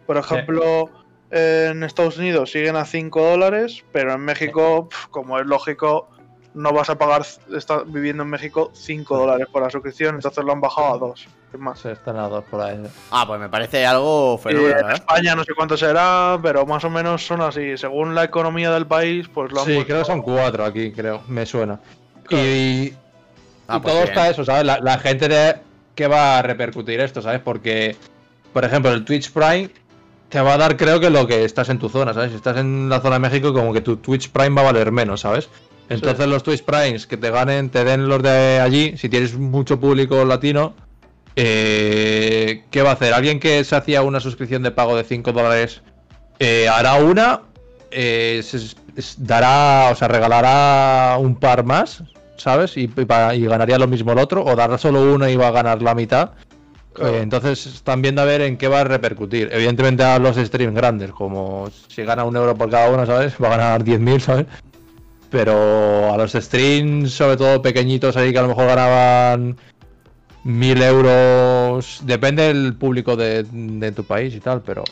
Por ejemplo, en Estados Unidos siguen a 5 dólares, pero en México, pf, como es lógico, no vas a pagar, estás viviendo en México, 5 dólares por la suscripción, entonces lo han bajado a 2. Más. Se están a dos por ahí. Ah, pues me parece algo fenomenal, en ¿eh? España no sé cuánto será, pero más o menos son así. Según la economía del país, pues lo han Sí, puesto- creo que son cuatro aquí, creo. Me suena. Claro. Y, Ah, y pues todo bien. está eso, ¿sabes? La, la gente de. qué va a repercutir esto, ¿sabes? Porque, por ejemplo, el Twitch Prime te va a dar, creo que lo que estás en tu zona, ¿sabes? Si estás en la zona de México, como que tu Twitch Prime va a valer menos, ¿sabes? Entonces los Twitch Primes que te ganen, te den los de allí, si tienes mucho público latino, eh, ¿qué va a hacer? ¿Alguien que se hacía una suscripción de pago de 5 dólares eh, hará una? eh, se- se- dará, o sea, regalará un par más, ¿sabes? Y, y pa- y ganaría lo mismo el otro, o dará solo uno y va a ganar la mitad. Claro. Eh, entonces están viendo a ver en qué va a repercutir. Evidentemente a los streams grandes, como si gana un euro por cada uno, ¿sabes? Va a ganar 10.000, ¿sabes? Pero a los streams, sobre todo pequeñitos ahí que a lo mejor ganaban 1.000 euros, depende del público de, de tu país y tal, pero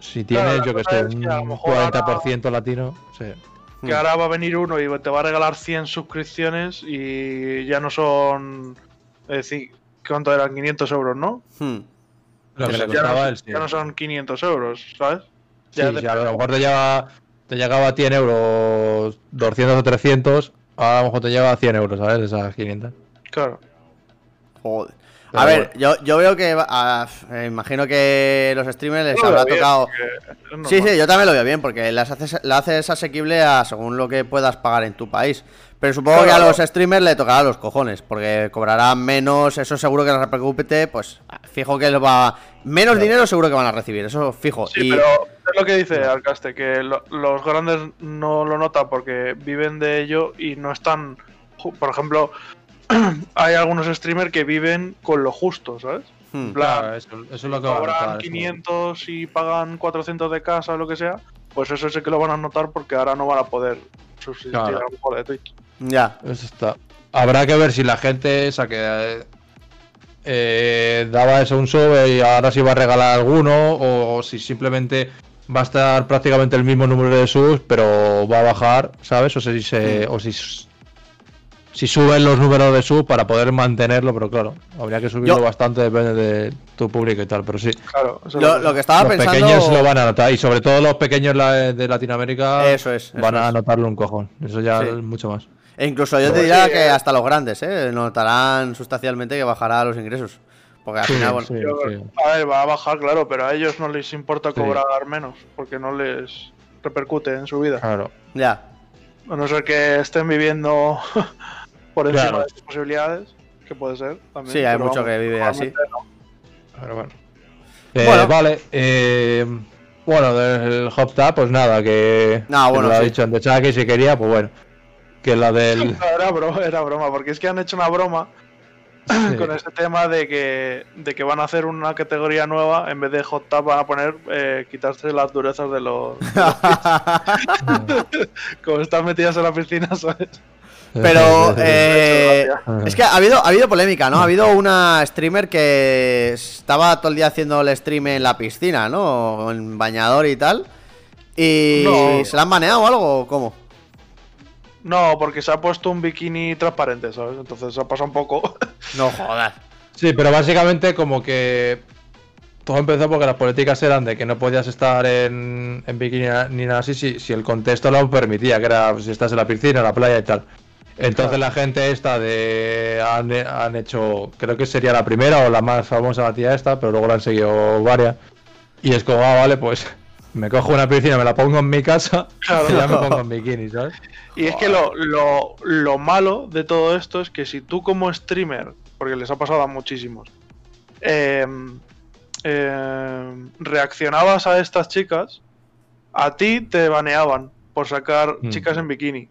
si Claro, tienes, la yo que sé, un que a lo mejor 40% latino, sí. Que ahora va a venir uno y te va a regalar 100 suscripciones y ya no son. Es decir, ¿cuánto eran? 500 euros, ¿no? Hmm. Lo que le ya, costaba no, el sí. ya no son 500 euros, ¿sabes? Sí, Ya sí, te- a lo mejor te llega, te llegaba a 100 euros, 200 o 300, ahora a lo mejor te llega a 100 euros, ¿sabes? De esas 500. Claro. Joder. Pero A ver, bueno. yo, yo veo que. va- eh, imagino que los streamers les habrá bien, tocado. Sí, sí, yo también lo veo bien, porque las haces, la haces asequible a según lo que puedas pagar en tu país. Pero supongo que a los streamers le tocará los cojones, porque cobrarán menos, eso seguro que les repercute, pues fijo que les va... Menos dinero seguro que van a recibir, eso fijo. Sí, y... pero es lo que dice Alcaste, que lo- los grandes no lo notan porque viven de ello y no están. Por ejemplo, hay algunos streamers que viven con lo justo, ¿sabes? Hmm. Plan, Claro, eso, eso es lo que va a cobran notar, eso. 500 y pagan 400 de casa o lo que sea, pues eso sí que lo van a notar porque ahora no van a poder subsistir Claro. a lo mejor de Twitch. Ya. Eso está. Habrá que ver si la gente esa que eh, eh, daba eso un sub y ahora sí va a regalar alguno o, si simplemente va a estar prácticamente el mismo número de subs pero va a bajar, ¿sabes? O si se, o si si suben los números de subs para poder mantenerlo, pero claro, habría que subirlo Yo- bastante depende de tu público y tal, pero sí. Claro, Lo, lo que estaba los pensando... pequeños lo van a notar y sobre todo los pequeños de Latinoamérica Eso es, eso van a es. notarlo un cojón. Eso ya Sí. es mucho más. E incluso yo te diría sí, que eh. hasta los grandes, ¿eh? Notarán sustancialmente que bajará los ingresos. Porque al Sí, final, bueno... sí, Yo- sí. A ver, va a bajar, claro, pero a ellos no les importa Sí. cobrar menos porque no les repercute en su vida. Claro. Ya. A no ser que estén viviendo por encima Claro. de sus posibilidades, que puede ser también. Sí, hay mucho que vive así. no. Pero bueno. Eh, Bueno. Vale. eh, bueno, del Hop Tap, pues nada, que. No, que bueno, Lo ha sí. dicho antes Chucky, si quería, pues bueno. Que la del. No, era, broma, era broma, porque es que han hecho una broma Sí. con este tema de que, de que van a hacer una categoría nueva, en vez de hot tub van a poner eh, quitarse las durezas de los... como están metidas en la piscina, ¿sabes? Pero eh, es que ha habido, ha habido polémica, ¿no? Ha habido una streamer que estaba todo el día haciendo el stream en la piscina, ¿no? En bañador y tal. Y No. se la han baneado o algo, ¿o ¿cómo? No, porque se ha puesto un bikini transparente, ¿sabes? Entonces se ha pasado un poco. No jodas. Sí, pero básicamente como que. Todo empezó porque las políticas eran de que no podías estar en, en bikini ni nada así si, si el contexto lo permitía, que era pues, si estás en la piscina, en la playa y tal. Entonces la gente esta de han, han hecho, creo que sería la primera o la más famosa la tía esta, pero luego la han seguido varias. Y es como, ah, vale, pues me cojo una piscina, me la pongo en mi casa Claro. y ya me pongo en bikini, ¿sabes? Y es que lo, lo, lo malo de todo esto es que si tú como streamer, porque les ha pasado a muchísimos, eh, eh, reaccionabas a estas chicas, a ti te baneaban por sacar Mm. chicas en bikini.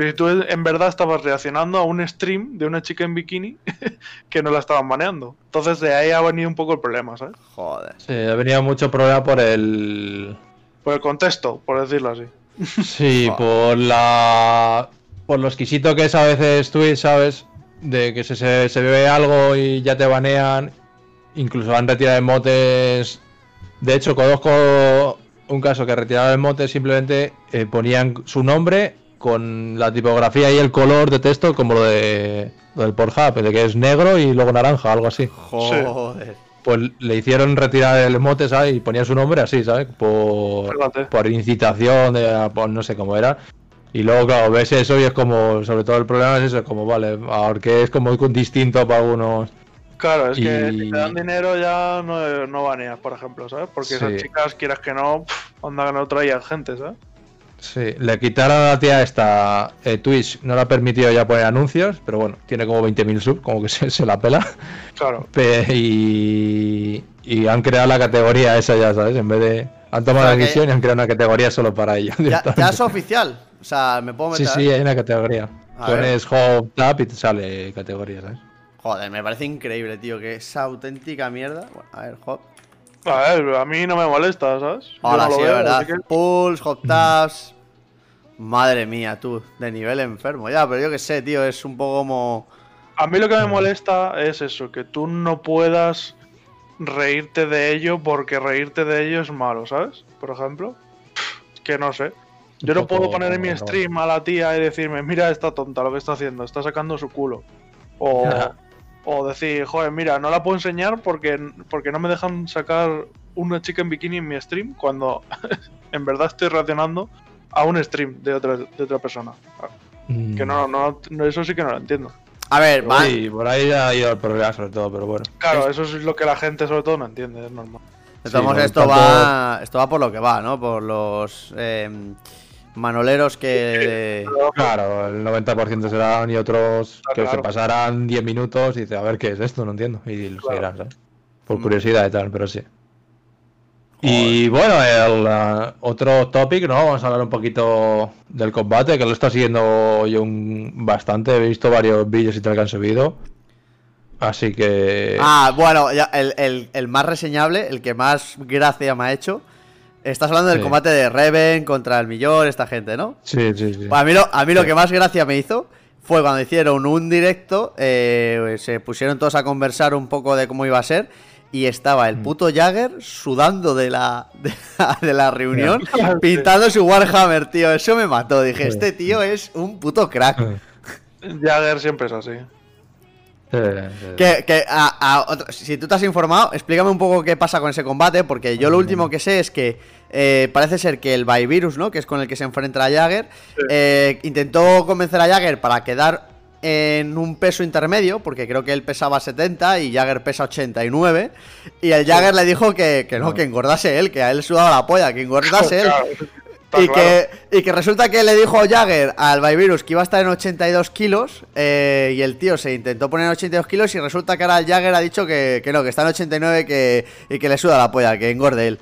Pero si tú en verdad estabas reaccionando a un stream de una chica en bikini que no la estaban baneando. Entonces de ahí ha venido un poco el problema, ¿sabes? Joder. Sí, ha venido mucho problema por el, Por el contexto, por decirlo así. Sí, Joder. por la. Por lo exquisito que es a veces Twitch, ¿sabes? De que se, se, se ve algo y ya te banean. Incluso han retirado emotes. De hecho, conozco un caso que retiraron emotes simplemente eh, ponían su nombre con la tipografía y el color de texto como lo de lo del Pornhub, de que es negro y luego naranja, algo así. Joder. Pues le hicieron retirar el emote, ¿sabes? Y ponía su nombre así, ¿sabes? Por, Fíjate. por incitación, de, por no sé cómo era. Y luego, claro, ves eso y es como, sobre todo el problema es eso, como, vale, ahora que es como distinto para algunos Claro, es que si te dan dinero ya no, no baneas, por ejemplo, ¿sabes? Porque esas Sí. chicas, quieras que no, pff, onda que no traían gente, ¿sabes? Sí, le quitaron a la tía esta eh, Twitch, no le ha permitido ya poner anuncios, pero bueno, tiene como 20.000 subs, como que se, se la pela. Claro. Pe- y, y han creado la categoría esa ya, ¿sabes? En vez de... Han tomado O sea la que- decisión y han creado una categoría solo para ellos. Ya, es oficial. O sea, me puedo Sí, meter. sí, hay una categoría. A Pones Home Tab y te sale categoría, ¿sabes? Joder, me parece increíble, tío, que esa auténtica mierda. Bueno, a ver, hop. A ver, a mí no me molesta, ¿sabes? Ahora no lo sí, veo, de verdad. que- Pulse, hop tabs. Madre mía, tú, de nivel enfermo. Ya, pero yo qué sé, tío, es un poco como. A mí lo que me molesta es eso, que tú no puedas reírte de ello porque reírte de ello es malo, ¿sabes? Por ejemplo. Es que no sé. Yo no puedo poner en mi stream a la tía y decirme, mira esta tonta lo que está haciendo, está sacando su culo. O. o decir, joder, mira, no la puedo enseñar porque, porque no me dejan sacar una chica en bikini en mi stream cuando en verdad estoy reaccionando a un stream de otra, de otra persona. Mm. Que no, no, no, eso sí que no lo entiendo. A ver, va. Sí, por ahí ha ido el problema sobre todo, pero bueno. Claro, eso es lo que la gente sobre todo no entiende, es normal. Sí, no, esto tanto- va. Esto va por lo que va, ¿no? Por los eh, manoleros que. Claro, el 90% serán y otros Está que se pasarán 10 minutos y dice, a ver qué es esto, no entiendo. Y lo Claro. seguirán, ¿sabes? Por curiosidad y tal, pero sí. Y bueno, el uh, otro topic, ¿no? Vamos a hablar un poquito del combate, que lo está siguiendo yo un- bastante. He visto varios vídeos y tal que han subido. Así que. Ah, bueno, ya, el, el- el más reseñable, el que más gracia me ha hecho. Estás hablando del Sí. combate de Reven contra el Millón, esta gente, ¿no? Sí, sí, sí. Pues a mí lo, a mí lo Sí. que más gracia me hizo fue cuando hicieron un directo, eh, se pusieron todos a conversar un poco de cómo iba a ser y estaba Mm. el puto Jagger sudando de la, de la, de la reunión pintando su Warhammer, tío. Eso me mató. Dije, este tío es un puto crack. Jagger siempre es así. Sí, sí. Que, que a- a otro- si tú te has informado, explícame un poco qué pasa con ese combate, porque yo lo último que sé es que eh, parece ser que el Virus, ¿no? Que es con el que se enfrenta a Jagger, eh, intentó convencer a Jagger para quedar en un peso intermedio, porque creo que él pesaba 70 y Jagger pesa 89, y el Jagger le dijo que, que no, que engordase él, que a él sudaba la polla, que engordase él. Y claro. que, y que resulta que le dijo Jagger al Virus que iba a estar en 82 kilos eh, y el tío se intentó poner en 82 kilos y resulta que ahora el Jagger ha dicho que, que no, que está en 89 que, y que le suda la polla, que engorde él.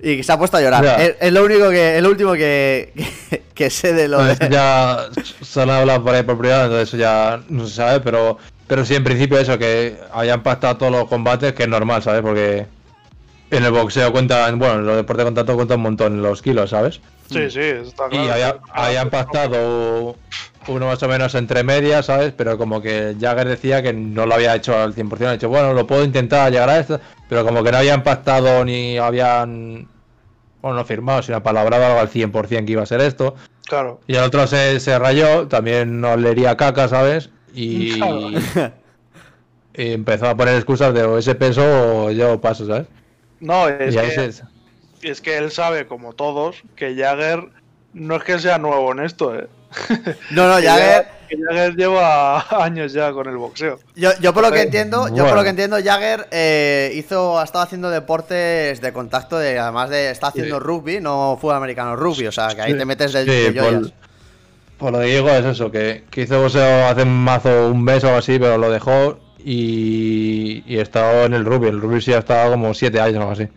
Y que se ha puesto a llorar. Es, es lo único que, es lo último que, que, que sé de lo Bueno, de... eso ya se han hablado por ahí por privado, entonces eso ya no se sabe, pero, pero sí, en principio eso, que hayan pactado todos los combates, que es normal, ¿sabes? Porque en el boxeo cuentan, bueno, en los deportes de contacto cuentan un montón los kilos, ¿sabes? Sí, sí, está claro. Y había, habían pactado uno más o menos entre medias, ¿sabes? Pero como que Jagger decía que no lo había hecho al 100%, ha dicho, bueno, lo puedo intentar llegar a esto, pero como que no habían pactado ni habían, bueno, no firmado, sino palabrado algo al 100% que iba a ser esto. Claro. Y el otro se, se rayó, también no leería caca, ¿sabes? Y, Claro. y empezó a poner excusas de o ese peso o yo paso, ¿sabes? No, es que, es que él sabe, como todos, que Jagger no es que sea nuevo en esto, ¿eh? No, no, Jagger... Jagger lleva años ya con el boxeo. Yo, yo por lo que entiendo, yo por lo que entiendo, Jagger eh, hizo, ha estado haciendo deportes de contacto, de, además de está haciendo Sí. rugby, no fútbol americano, rugby, o sea que ahí Sí. te metes de, Sí, por, por lo que digo es eso, que, que hizo boxeo hace un mazo, un mes o algo así, pero lo dejó y, y estaba en el rugby. El rugby sí ha estado como 7 años o algo así.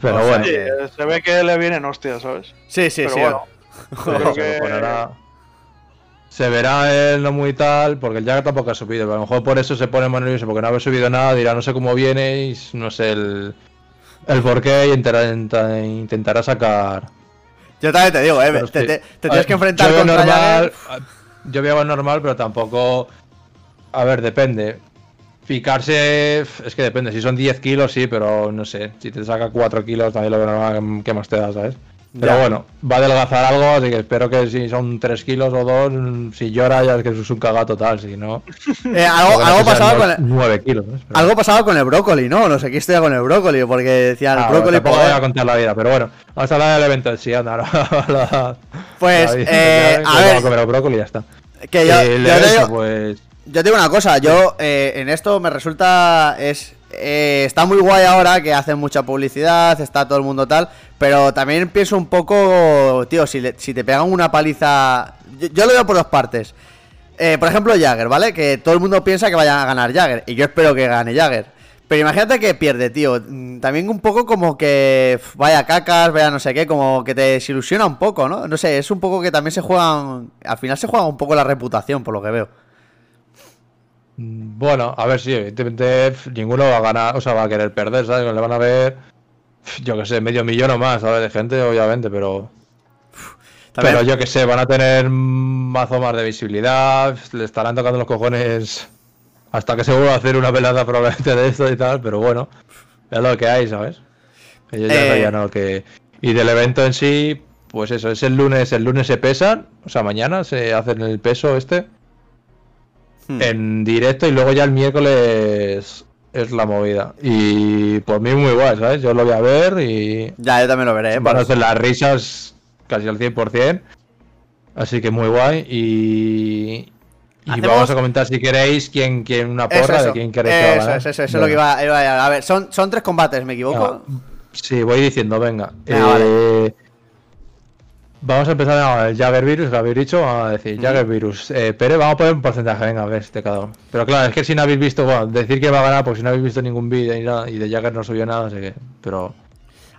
Pero O sea bueno, Sí, se ve que le vienen hostias, ¿sabes? Sí, sí, Pero sí. bueno, creo eso, que- lo ponerá- se verá él no muy tal, porque el Jagger tampoco ha subido. pero a lo mejor por eso se pone más nervioso, porque no haber subido nada, dirá no sé cómo viene y no sé el, el por qué y intentará, intentará sacar Yo también te digo, eh, te, tienes que enfrentar yo contra normal. Yo veo normal, pero tampoco. A ver, depende. Picarse. Es que depende. Si son 10 kilos, sí, pero no sé. Si te saca 4 kilos, también lo normal. ¿Qué más te da, sabes? Pero Ya. bueno, va a adelgazar algo, así que espero que si son 3 kilos o 2, si llora ya es que es un cagado total, si no. Eh, algo, algo pasaba con el, 9 kilos, ¿no? Pero- algo pasaba con el brócoli, ¿no? No sé qué historia con el brócoli, porque decían el Ah, brócoli tampoco voy a poder. contar la vida, pero bueno, vamos a hablar del evento en sí, anda, la- Pues, la vida, eh, ya, a que ver. vamos a comer el brócoli y ya está. Que yo, Eh, el yo evento, digo, pues. Yo te digo una cosa, yo eh, en esto me resulta. es eh, Está muy guay ahora que hacen mucha publicidad, está todo el mundo tal, pero también pienso un poco, tío, si, te pegan una paliza. Yo, lo veo por dos partes. Eh, por ejemplo, Jagger, ¿vale? Que todo el mundo piensa que vaya a ganar Jagger, y yo espero que gane Jagger. Pero imagínate que pierde, tío. Mm, También un poco como que vaya cacas, vaya no sé qué, como que te desilusiona un poco, ¿no? No sé, es un poco que también se juegan. Al final se juega un poco la reputación, por lo que veo. Bueno, a ver si evidentemente ninguno va a ganar, o sea, va a querer perder, ¿sabes? Le van a ver, yo que sé, medio millón o más, ¿sabes? De gente, obviamente, pero. También- Pero yo que sé, van a tener mazo más de visibilidad, le estarán tocando los cojones hasta que se vuelva a hacer una velada probablemente de esto y tal, pero bueno, es lo que hay, ¿sabes? Ellos ya Eh. que. Y del evento en sí, pues eso, es el lunes, el lunes se pesan, o sea, mañana se hacen el peso este Hmm. en directo y luego ya el miércoles es la movida. Y por mí muy guay, ¿sabes? Yo lo voy a ver y Ya, yo también lo veré, ¿eh? van a hacer las risas casi al 100%. Así que muy guay y... Y Hacemos- vamos a comentar si queréis quién, quién una Eso, porra eso. de quién queréis que va a Eso, eso, eso, eso es lo que iba, iba a A ver, son, son tres combates, ¿me equivoco? Ah, Sí, voy diciendo, venga. Venga, Eh, Vamos a empezar el Jagger Virus, lo habéis dicho, vamos a decir, Jagger Virus. Eh, Pérez, vamos a poner un porcentaje, venga, a ver, de cada uno. Pero claro, es que si no habéis visto, bueno, decir que va a ganar, porque si no habéis visto ningún vídeo nada, y de Jagger no subió nada, así que, pero...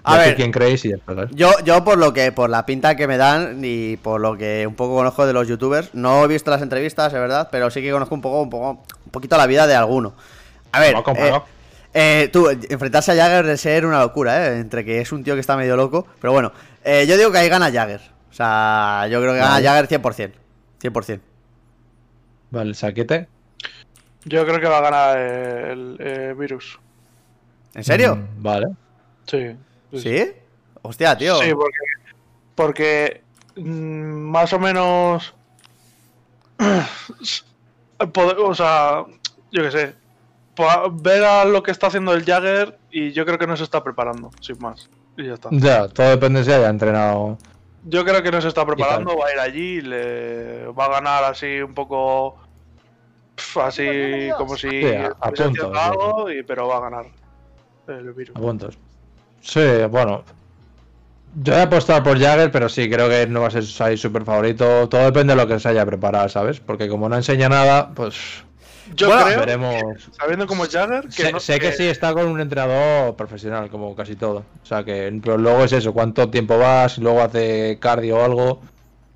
A ver. quién creéis y. Yo, yo por lo que, por la pinta que me dan y por lo que un poco conozco de los youtubers, no he visto las entrevistas, es verdad, pero sí que conozco un poco, un poco, un poquito la vida de alguno. A ver, eh, eh, tú, enfrentarse a Jagger de ser una locura, ¿eh? Entre que es un tío que está medio loco, pero bueno, eh, yo digo que ahí gana Jagger. O sea, yo creo que gana Vale. Jagger 100%. 100%. Vale, saquete. Yo creo que va a ganar el eh, virus. ¿En serio? Mm, vale. Sí. ¿Sí? Hostia, tío. Sí, porque, porque mm, más o menos. o sea, yo qué sé. po- Ver a lo que está haciendo el Jagger y yo creo que no se está preparando, sin más. Y ya está. Ya, todo depende si haya entrenado. Yo creo que no se está preparando, va a ir allí, le va a ganar así un poco. Así como si. Sí, a- a estuviese punto, haciendo sí. algo, y- pero va a ganar el virus. A puntos. Sí, bueno. Yo he apostado por Jagger, pero sí, creo que no va a ser ahí súper favorito. Todo depende de lo que se haya preparado, ¿sabes? Porque como no enseña nada, pues Yo Bueno, creo, veremos. sabiendo cómo es Jagger, que sé no- sé que sí está con un entrenador profesional, como casi todo. O sea que, pero luego es eso, cuánto tiempo vas, luego hace cardio o algo.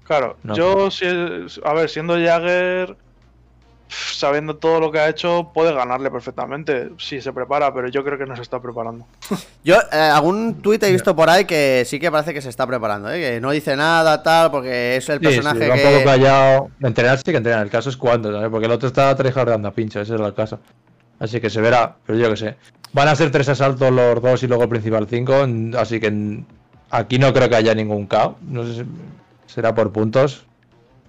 Claro, No. yo, si a ver, siendo Jagger, sabiendo todo lo que ha hecho, puede ganarle perfectamente si se prepara, pero yo creo que no se está preparando. Yo, eh, algún tuit he visto por ahí que sí que parece que se está preparando, ¿eh? Que no dice nada, tal, porque es el Sí, personaje sí, va un que... poco callado. Entrenar sí que entrenar, el caso es cuándo, ¿sabes? Porque el otro está tryhardando a pincho, ese es el caso. Así que se verá, pero yo que sé. Van a ser tres asaltos los dos y luego el principal cinco, así que aquí no creo que haya ningún KO. No sé si será por puntos.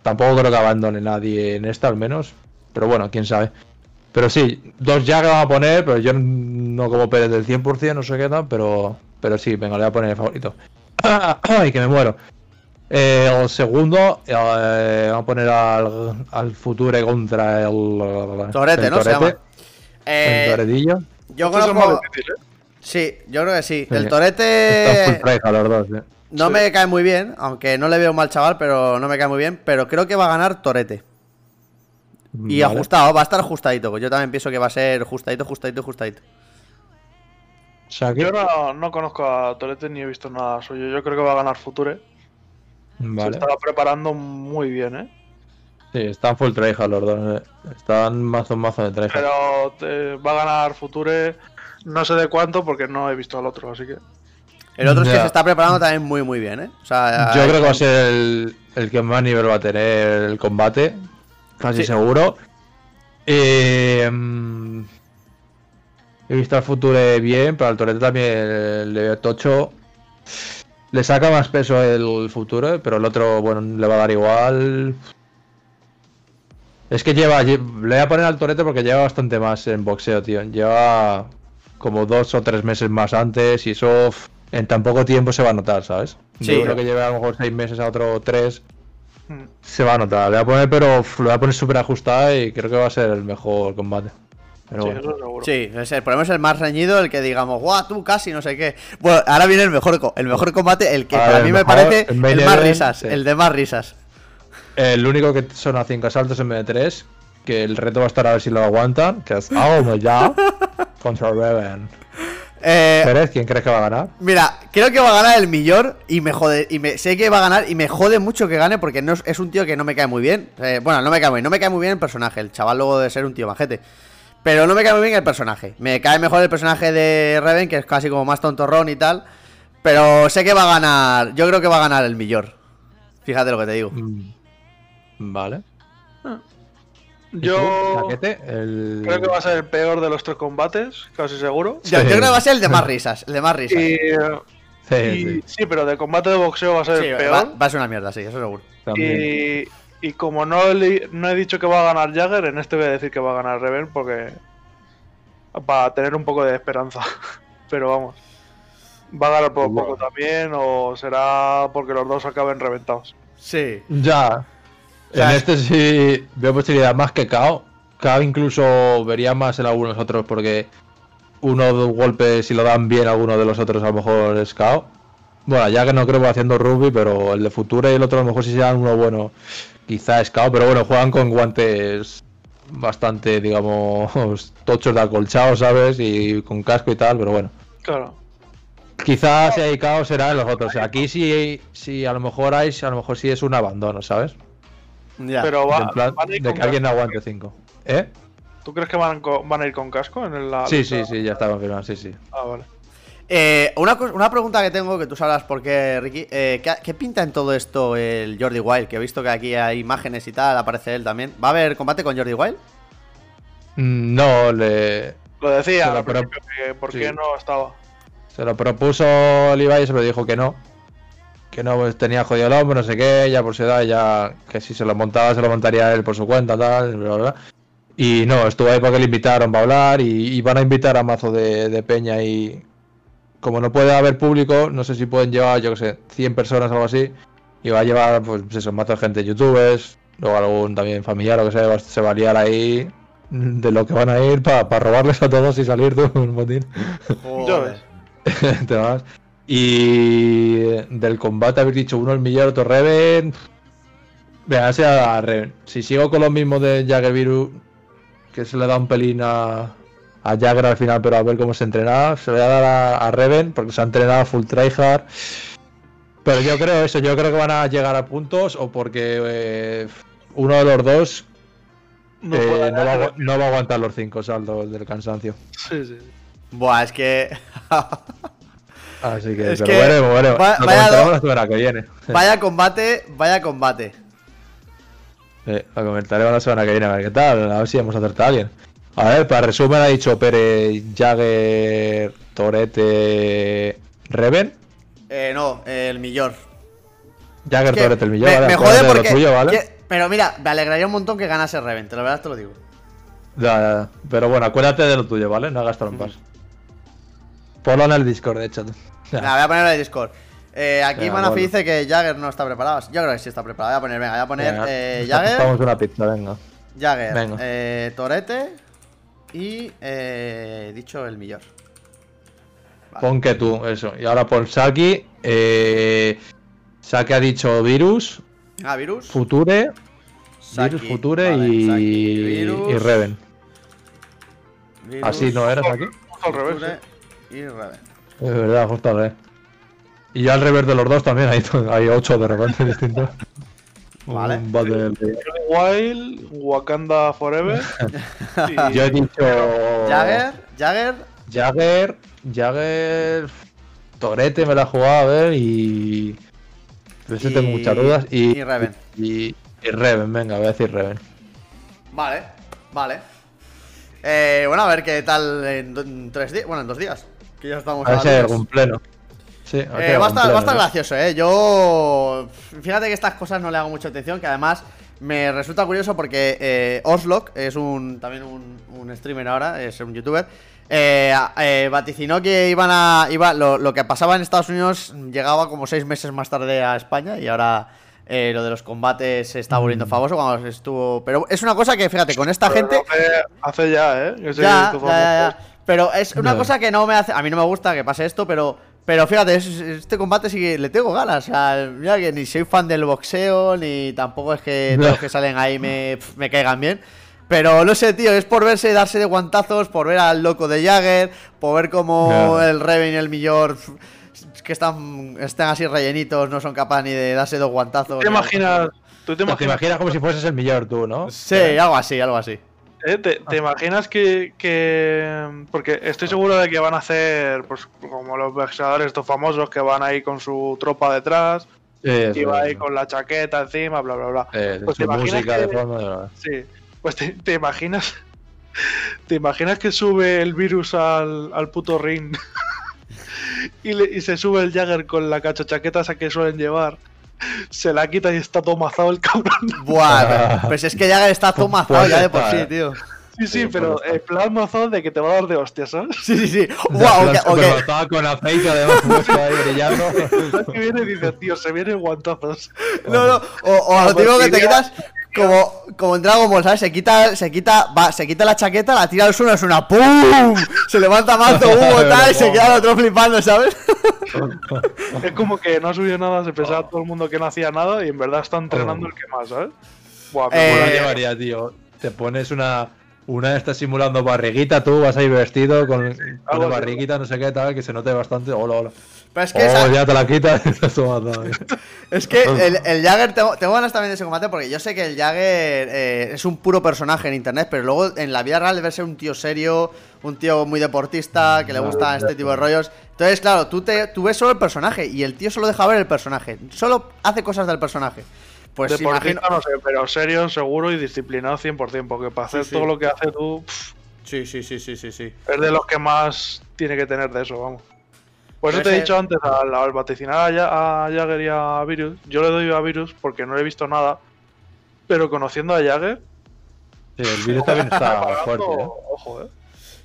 Tampoco creo que abandone nadie en esta, al menos. Pero bueno, quién sabe. Pero sí, dos ya que van a poner, pero yo no como Pérez del 100%, no sé qué tal, pero, pero sí, venga, le voy a poner el favorito. ¡Ay, que me muero! Eh, el segundo, eh, vamos a poner al, al Future contra el. Torete, el ¿no? Se llama. el Eh, Toretillo. yo conozco... ¿eh? Sí, yo creo que sí. Sí. El Está full Torete los dos, eh. no Sí. me cae muy bien, aunque no le veo mal chaval, pero no me cae muy bien. Pero creo que va a ganar Torete. Y Vale. ajustado, va a estar ajustadito. pues Yo también pienso que va a ser ajustadito, ajustadito, ajustadito. Saque. Yo no, no conozco a Torete ni he visto nada suyo. Yo creo que va a ganar Future. Se Vale. estaba preparando muy bien, ¿eh? Sí, están full tryhard los dos. eh. Están mazo mazo de tryhard. Pero va a ganar Future. No sé de cuánto porque no he visto al otro, así que. El otro es que se está preparando también muy, muy bien, ¿eh? O sea, Yo creo que va a ser el, el que más nivel va a tener el combate. Casi Sí. seguro. Eh, mm, he visto al Future bien, pero al Torete también le veo tocho. Le saca más peso el Future, pero el otro, bueno, le va a dar igual. Es que lleva, lle- le voy a poner al Torete porque lleva bastante más en boxeo, tío. Lleva como dos o tres meses más antes y eso en tan poco tiempo se va a notar, ¿sabes? Sí. De uno que lleva a lo mejor seis meses a otro tres. Se va a notar. Le voy a poner, pero uf, lo voy a poner súper ajustada y creo que va a ser el mejor combate. Pero Sí, bueno. eso. Sí, es el, ponemos el más reñido, el que digamos, guau, tú casi, no sé qué. Bueno, ahora viene el mejor, el mejor combate, el que A para ver, mí me parece el el más event, risas, sí. el de más risas. El único que son a 5 asaltos en vez de 3. Que el reto va a estar a ver si lo aguantan. Que es ya contra Reven. Eh, Pérez, ¿quién crees que va a ganar? Mira, creo que va a ganar el millor y me jode, y me, sé que va a ganar y me jode mucho que gane porque no es, un tío que no me cae muy bien. Eh, bueno, no me cae muy bien, no me cae muy bien el personaje, el chaval luego de ser un tío majete. Pero no me cae muy bien el personaje. Me cae mejor el personaje de Reven, que es casi como más tontorrón y tal. Pero sé que va a ganar, yo creo que va a ganar el millor. Fíjate lo que te digo. Mm, Vale. ¿Y tú, Yo? El... creo que va a ser el peor de los tres combates, casi seguro. Yo, yo creo que va a ser el de más risas, el de más risas. Y, Sí, y- sí, sí, pero de combate de boxeo va a ser Sí, el peor. va a ser una mierda, sí, eso seguro. Y, y como no, he- no he dicho que va a ganar Jagger, en este voy a decir que va a ganar Reven porque. Para tener un poco de esperanza. Pero vamos. Va a ganar por poco también, o será porque los dos acaben reventados. Sí. Ya. Sea, en este sí veo posibilidad más que KO. KO incluso vería más en algunos otros porque uno o dos golpes, si lo dan bien alguno de los otros, a lo mejor es KO. Bueno, ya que no creo que va haciendo rugby, pero el de Futura y el otro a lo mejor si se dan uno bueno, quizá es KO. Pero bueno, juegan con guantes bastante, digamos, tochos de acolchado, ¿sabes? Y con casco y tal, pero bueno. Claro. Quizás si hay caos será en los otros. Aquí sí, sí, a lo mejor hay, a lo mejor sí es un abandono, ¿sabes? Ya. Pero va, En plan, van a ir de que alguien aguante 5. ¿Eh? ¿Tú crees que van, van a ir con casco en la Sí, lista? sí, sí, ya está confirmado, sí, sí. Ah, vale. Eh, una, una pregunta que tengo, que tú sabrás por qué, Ricky. eh, ¿qué, qué pinta en todo esto el Jordi Wild? Que he visto que aquí hay imágenes y tal, aparece él también. ¿Va a haber combate con Jordi Wild? Mm, No, le, Lo decía, que por sí. qué no estaba. se lo propuso Levi y se lo dijo que no. Que no pues, tenía jodido el hombro, no sé qué, ya por su edad, ya que si se lo montaba, se lo montaría él por su cuenta, tal, bla, bla, bla. Y no, estuvo ahí porque le invitaron para hablar y, y van a invitar a mazo de, de peña y como no puede haber público, no sé si pueden llevar, yo que sé, 100 personas o algo así. Y va a llevar, pues eso, mazo de gente, youtubers, luego algún también familiar o que sea, se va a liar ahí de lo que van a ir para robarles a todos y salir tú un botín. Joder. Te vas. Y del combate habéis dicho uno el millón, otro Reven. Venga, sea Reven. Si sigo con lo mismo de Jagger Virus, que se le da un pelín a, a Jagger al final, pero a ver cómo se entrena, se le voy a dar a, a Reven, porque se ha entrenado full tryhard. Pero yo creo eso, yo creo que van a llegar a puntos o porque eh, uno de los dos No eh, no, va, a no va a aguantar los cinco saltos del cansancio. Sí, sí. Buah, es que. Así que, Es pero que veremos, veremos. va- Lo vaya comentaremos la semana que viene. vaya combate, vaya combate. Sí, lo comentaremos la semana que viene, a ver qué tal, a ver si hemos acertado a alguien. A ver, para resumen ha dicho Pérez, Jagger, Torete, Reven. Eh, no, el millor. Jagger, Que Torete, el millón, me, ¿vale? me jode porque. tuyo, ¿vale? que- pero mira, me alegraría un montón que ganase Reven, te lo verdad te lo digo. Ya, ya, ya. Pero bueno, acuérdate de lo tuyo, ¿vale? No hagas trampas. Ponlo en el Discord, de hecho. Voy a poner en el Discord. Eh, aquí Venga, Manafi dice que Jagger no está preparado. Yo creo que sí está preparado. Voy a poner, venga, voy a poner Venga, eh, Jagger, Vamos una pizza, venga. Jagger, venga. eh, Torete y eh, dicho el millor. Vale. Pon que tú, eso. Y ahora pon Saki. Eh, Saki ha dicho Virus, Ah, virus. Future, Saki, Virus, Future vale, y, Saki, virus, y Reven. virus, Así no era Saki. Justo al revés. Y Reven. Es verdad, justo al revés. Y ya al revés de los dos también hay, hay ocho de repente distintos. Vale. Un battle. Wild, Wakanda Forever. y- Yo he dicho. Jagger, Jagger, Jagger. Jagger. Torete me la he jugado a ver y. Pero ese Y- tengo muchas dudas. Y, y Reven. Y, y Reven, venga, voy a decir Reven. Vale, vale. Eh, bueno, a ver qué tal en tres días. Bueno, en dos días. Que ya estamos A ver si hay algún pleno. Sí, Eh, va, a estar, va a estar pleno, gracioso, ¿eh? Yo. Fíjate que estas cosas no le hago mucha atención, que además me resulta curioso porque eh, Oslock es un también un, un streamer ahora, es un youtuber. eh, eh, vaticinó que iban a. Iba, lo, lo que pasaba en Estados Unidos llegaba como seis meses más tarde a España y ahora eh, lo de los combates se está Mm. volviendo famoso cuando estuvo. Pero es una cosa que, fíjate, con esta gente. Hace, hace ya, ¿eh? Que se Ya, ya, ya, ya. famoso. Pero es una cosa que no me hace. A mí no me gusta que pase esto, pero. Pero fíjate, es- este combate sí que le tengo ganas. O sea, mira que ni soy fan del boxeo, ni tampoco es que todos los que salen ahí me, pf, me caigan bien. Pero no sé, tío, es por verse darse de guantazos, por ver al loco de Jagger, por ver cómo el Reven y el Millor, que están, están así rellenitos, no son capaces ni de darse dos guantazos. ¿Te imaginas? ¿Tú te Te imaginas, imaginas como si fueses el mejor tú, ¿no? Sí, algo así, algo así. Eh, te, te imaginas que, que- Porque estoy seguro de que van a hacer, pues, como los boxeadores estos famosos que van ahí con su tropa detrás, Sí, y va ahí con la chaqueta encima, bla, bla, bla. Pues te imaginas. Sí, pues te, te imaginas. ¿Te imaginas que sube el virus al, al puto ring? y, le- y se sube el Jagger con la cachachaqueta esa que suelen llevar. Se la quita y está todo mazado el cabrón. Buah, pero- pues es que Jagger está todo mazado Puede ya de por estar, sí, tío. Sí, sí, Sí, pero estar. en plan mazado de que te va a dar de hostia, ¿sabes? Sí, sí, sí. Ya, Buah, plan ok, ok. supermatado con aceite además puesto ahí brillando. que viene y dice, tío, se vienen guantazos. No, no, o, o a lo Como típico que te quitas como, como en Dragon Ball, ¿sabes? Se quita, se quita, va, se quita la chaqueta, la tira al suelo, es una ¡pum! Se levanta mazo, humo, tal, y se queda el otro flipando, ¿sabes? Es como que no ha subido nada, se pensaba todo el mundo que no hacía nada y en verdad está entrenando el que más, ¿sabes? Buah, me Eh, llevaría, tío. Te pones una. Una estas simulando barriguita, tú vas ahí vestido con una así. barriguita, no sé qué tal, que se note bastante. Hola, hola. Pero es que, Oh, esa- ya te la quitas es que el, el Jagger, tengo, tengo ganas también de ese combate porque yo sé que el Jagger eh, es un puro personaje en internet, pero luego en la vida real debe ser un tío serio, un tío muy deportista, que le gusta este tipo de rollos. Entonces, claro, tú, te, tú ves solo el personaje y el tío solo deja ver el personaje, solo hace cosas del personaje. Pues Deportista imagino. no sé, pero serio, seguro y disciplinado 100%, porque para hacer sí. todo lo que hace tú, pff, Sí, sí, sí, sí, sí, sí. es de los que más tiene que tener de eso, vamos. Por eso te he dicho antes, al, al vaticinar a, Ja- a Jagger y a Virus, yo le doy a Virus porque no le he visto nada, pero conociendo a Jagger, Sí, el virus también está fuerte, ¿eh? ojo, eh.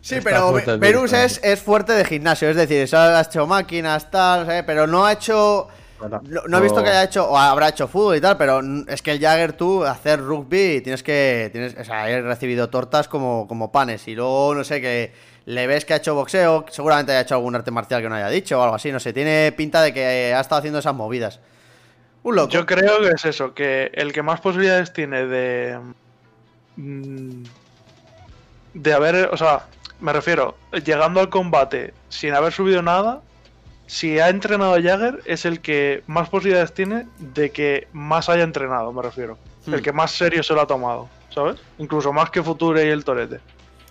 Sí, Está pero virus, es, es fuerte de gimnasio, es decir, eso ha hecho máquinas, tal, pero no ha hecho. No, no he visto que haya hecho, o habrá hecho fútbol y tal, pero es que el Jagger tú, hacer rugby, tienes que. Tienes, o sea, he recibido tortas como, como panes. Y luego, no sé, que le ves que ha hecho boxeo, seguramente haya hecho algún arte marcial que no haya dicho o algo así, no sé, tiene pinta de que ha estado haciendo esas movidas. Un loco. Yo creo que es eso, que el que más posibilidades tiene de. mm, De haber. O sea, me refiero, llegando al combate sin haber subido nada, si ha entrenado Jagger, es el que más posibilidades tiene de que más haya entrenado, me refiero. Hmm. El que más serio se lo ha tomado, ¿sabes? Incluso más que Future y el Torete.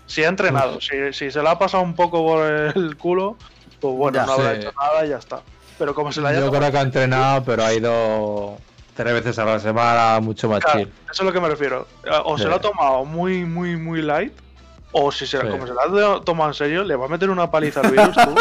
Si ha entrenado, si, si se le ha pasado un poco por el culo, pues bueno, Ya, no habrá sí. hecho nada y ya está. Pero como se le haya Yo creo que ha entrenado, pero ha ido tres veces a la semana, mucho más Claro, chill. eso es lo que me refiero. Eh, O se lo ha tomado muy, muy, muy light. O si se, Sí. como se lo ha tomado en serio, le va a meter una paliza al virus tú.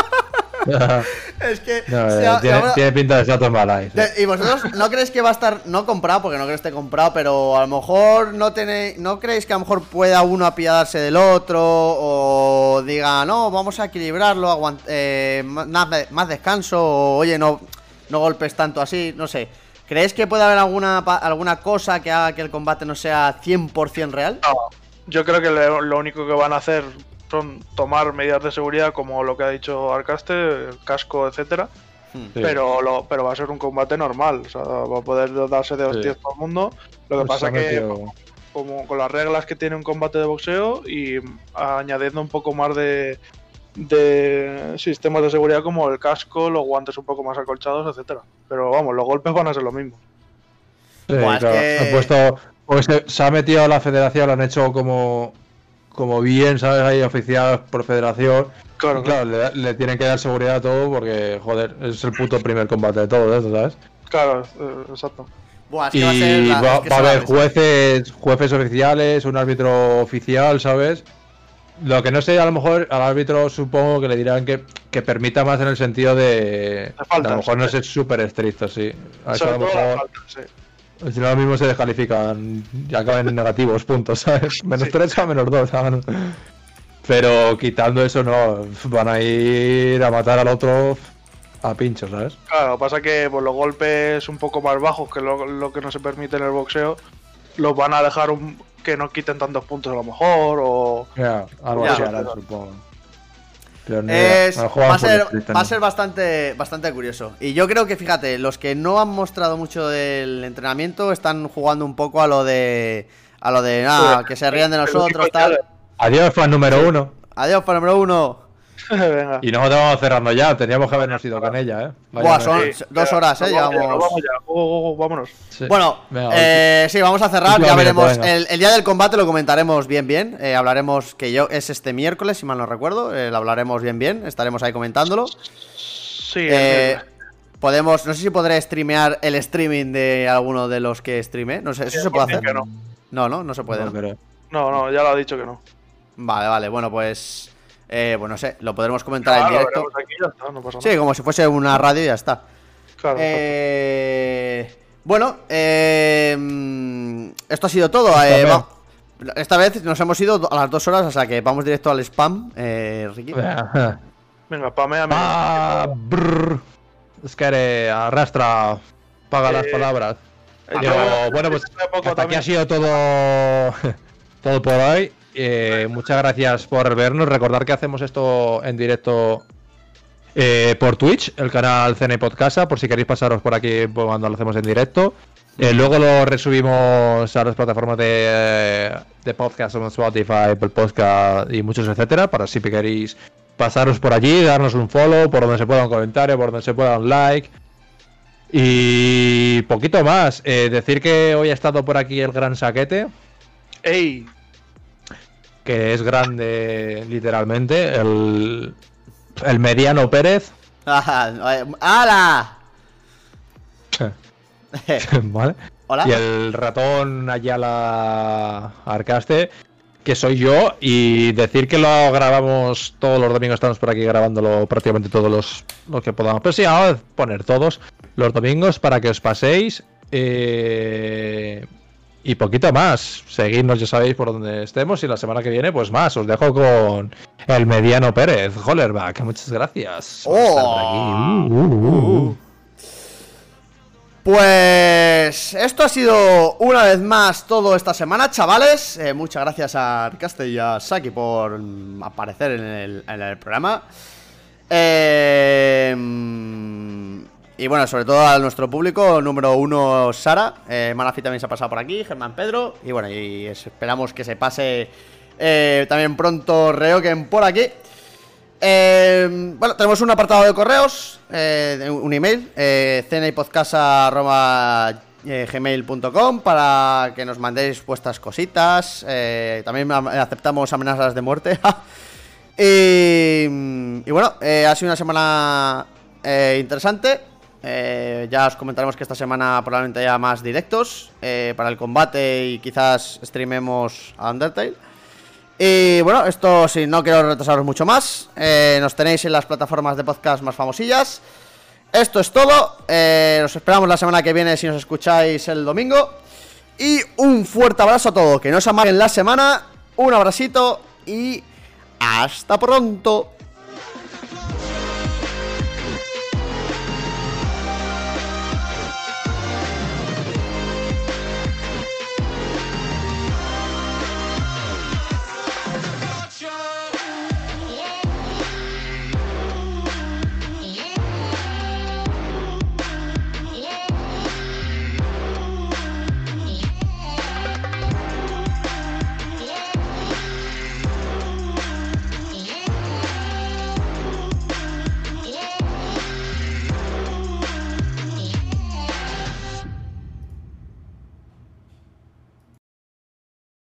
Es que. No, eh, tiene, ahora- tiene pinta de se ha tomado ahí. sí. De- ¿Y vosotros no creéis que va a estar, no comprado, porque no creo que esté comprado, pero a lo mejor no tenéis, no creéis que a lo mejor pueda uno apiadarse del otro o diga, no, vamos a equilibrarlo, aguant- eh, más, más descanso, o oye, no, no golpes tanto así, no sé. ¿Creéis que puede haber alguna, pa- alguna cosa que haga que el combate no sea 100% real? No, yo creo que lo único que van a hacer son tomar medidas de seguridad como lo que ha dicho Arcaste, el casco, etcétera. Hmm. Sí. Pero, lo, pero va a ser un combate normal. O sea, va a poder darse de hostias todo el mundo. Lo que Pues pasa que como con las reglas que tiene un combate de boxeo y añadiendo un poco más de, de sistemas de seguridad como el casco, los guantes un poco más acolchados, etcétera. Pero vamos, los golpes van a ser lo mismo. Sí, Buah, es claro. que- Han puesto. Porque se, se ha metido a la federación, lo han hecho como. Como bien, ¿sabes? Ahí oficial por federación. Claro, Y claro, le, le tienen que dar seguridad a todo porque, joder, es el puto primer combate de todo esto, ¿sabes? claro, eh, exacto. Buah, es que Y va a ser la- va, es que va a haber jueces, jueces oficiales, un árbitro oficial, ¿sabes? Lo que no sé, a lo mejor al árbitro supongo que le dirán que, que permita más en el sentido de. Faltas, a lo mejor no sí. ser súper estricto, sí. A eso a lo mejor. faltas, sí. Si no, lo mismo se descalifican y acaban en negativos puntos, ¿sabes? Menos Sí. 3 a menos 2. ¿sabes? Pero quitando eso, no. Van a ir a matar al otro a pincho, ¿sabes? Claro, pasa que pues, los golpes un poco más bajos que lo, lo que no se permite en el boxeo, los van a dejar un- que no quiten tantos puntos a lo mejor, o... Ya, algo así supongo. Es, va a ser, street, va a ¿no? ser bastante, bastante curioso. Y yo creo que, fíjate, los que no han mostrado mucho del entrenamiento están jugando un poco a lo de. A lo de, ah, que se rían de nosotros, tal. Adiós, fan número uno. Adiós, para número uno. Venga. Y nosotros vamos cerrando ya. Teníamos que habernos ido con ella, ¿eh? Buah, son Sí, dos horas, eh, vamos ya, llevamos. vamos ya, vámonos. Sí. Bueno, Venga, eh, sí, vamos a cerrar, ya veremos. El, el día del combate lo comentaremos bien, bien. eh, hablaremos que yo es este miércoles, si mal no recuerdo. eh, lo hablaremos bien, bien. Estaremos ahí comentándolo. Sí, Eh, podemos, no sé si podré streamear el streaming de alguno de los que streame. No sé, ¿eso se puede hacer? que no. No, no, no se puede. No, no, ya lo ha dicho que no. Vale, vale, bueno, pues. Eh, pues no sé, lo podremos comentar Claro, en directo. veremos aquí y ya está, no pasa Sí, como si fuese una radio y ya está. Claro, Eh, bueno, eh, mm, esto ha sido todo. eh, Spameo. va- esta vez nos hemos ido a las dos horas, o sea que vamos directo al spam, eh, Ricky. Venga. Pameame. Ah, brr. Es que eres- arrastra, paga las Eh, palabras. Eh, yo- bueno, pues hasta aquí ha sido todo, todo por hoy. Eh, muchas gracias por vernos. Recordar que hacemos esto en directo eh, por Twitch, el canal CN Podcast, por si queréis pasaros por aquí cuando lo hacemos en directo. Eh, luego lo resubimos a las plataformas de, de podcast como Spotify, Apple Podcast y muchos etcétera, para si queréis pasaros por allí, darnos un follow, por donde se pueda un comentario, por donde se pueda un like. Y poquito más. Decir que hoy ha estado por aquí el gran saquete, ¡Ey! Que es grande literalmente, el, el mediano Pérez. ¡Hala! ¿Vale? Hola. Y el ratón Ayala Arcaste, que soy yo, y decir que lo grabamos todos los domingos, estamos por aquí grabándolo prácticamente todos los, los que podamos. Pero sí, vamos a poner todos los domingos para que os paséis. eh, y poquito más. Seguidnos, ya sabéis por donde estemos. Y la semana que viene, pues más. Os dejo con el mediano Pérez, Hollerback. Muchas gracias. por estar por aquí. Oh. Uh, uh, uh, uh. Pues esto ha sido una vez más todo esta semana, chavales. Eh, muchas gracias a Arcaste y a Saki por aparecer en el, en el programa. Eh, y bueno, sobre todo a nuestro público, número uno, Sara. Eh, Manafi también se ha pasado por aquí, Germán Pedro. Y bueno, y esperamos que se pase eh, también pronto Reoken por aquí. Eh, bueno, tenemos un apartado de correos, eh, un email, eh, cnapodcast.gmail.com para que nos mandéis vuestras cositas. también am- aceptamos amenazas de muerte. y, bueno, ha sido una semana interesante. Eh, ya os comentaremos que esta semana probablemente haya más directos eh, para el combate y quizás streamemos a Undertale. Y bueno, esto si no quiero retrasaros mucho más. eh, nos tenéis en las plataformas de podcast más famosillas. Esto es todo. nos esperamos la semana que viene si nos escucháis el domingo. Y un fuerte abrazo a todos. Que no os amaguen la semana. Un abracito y hasta pronto.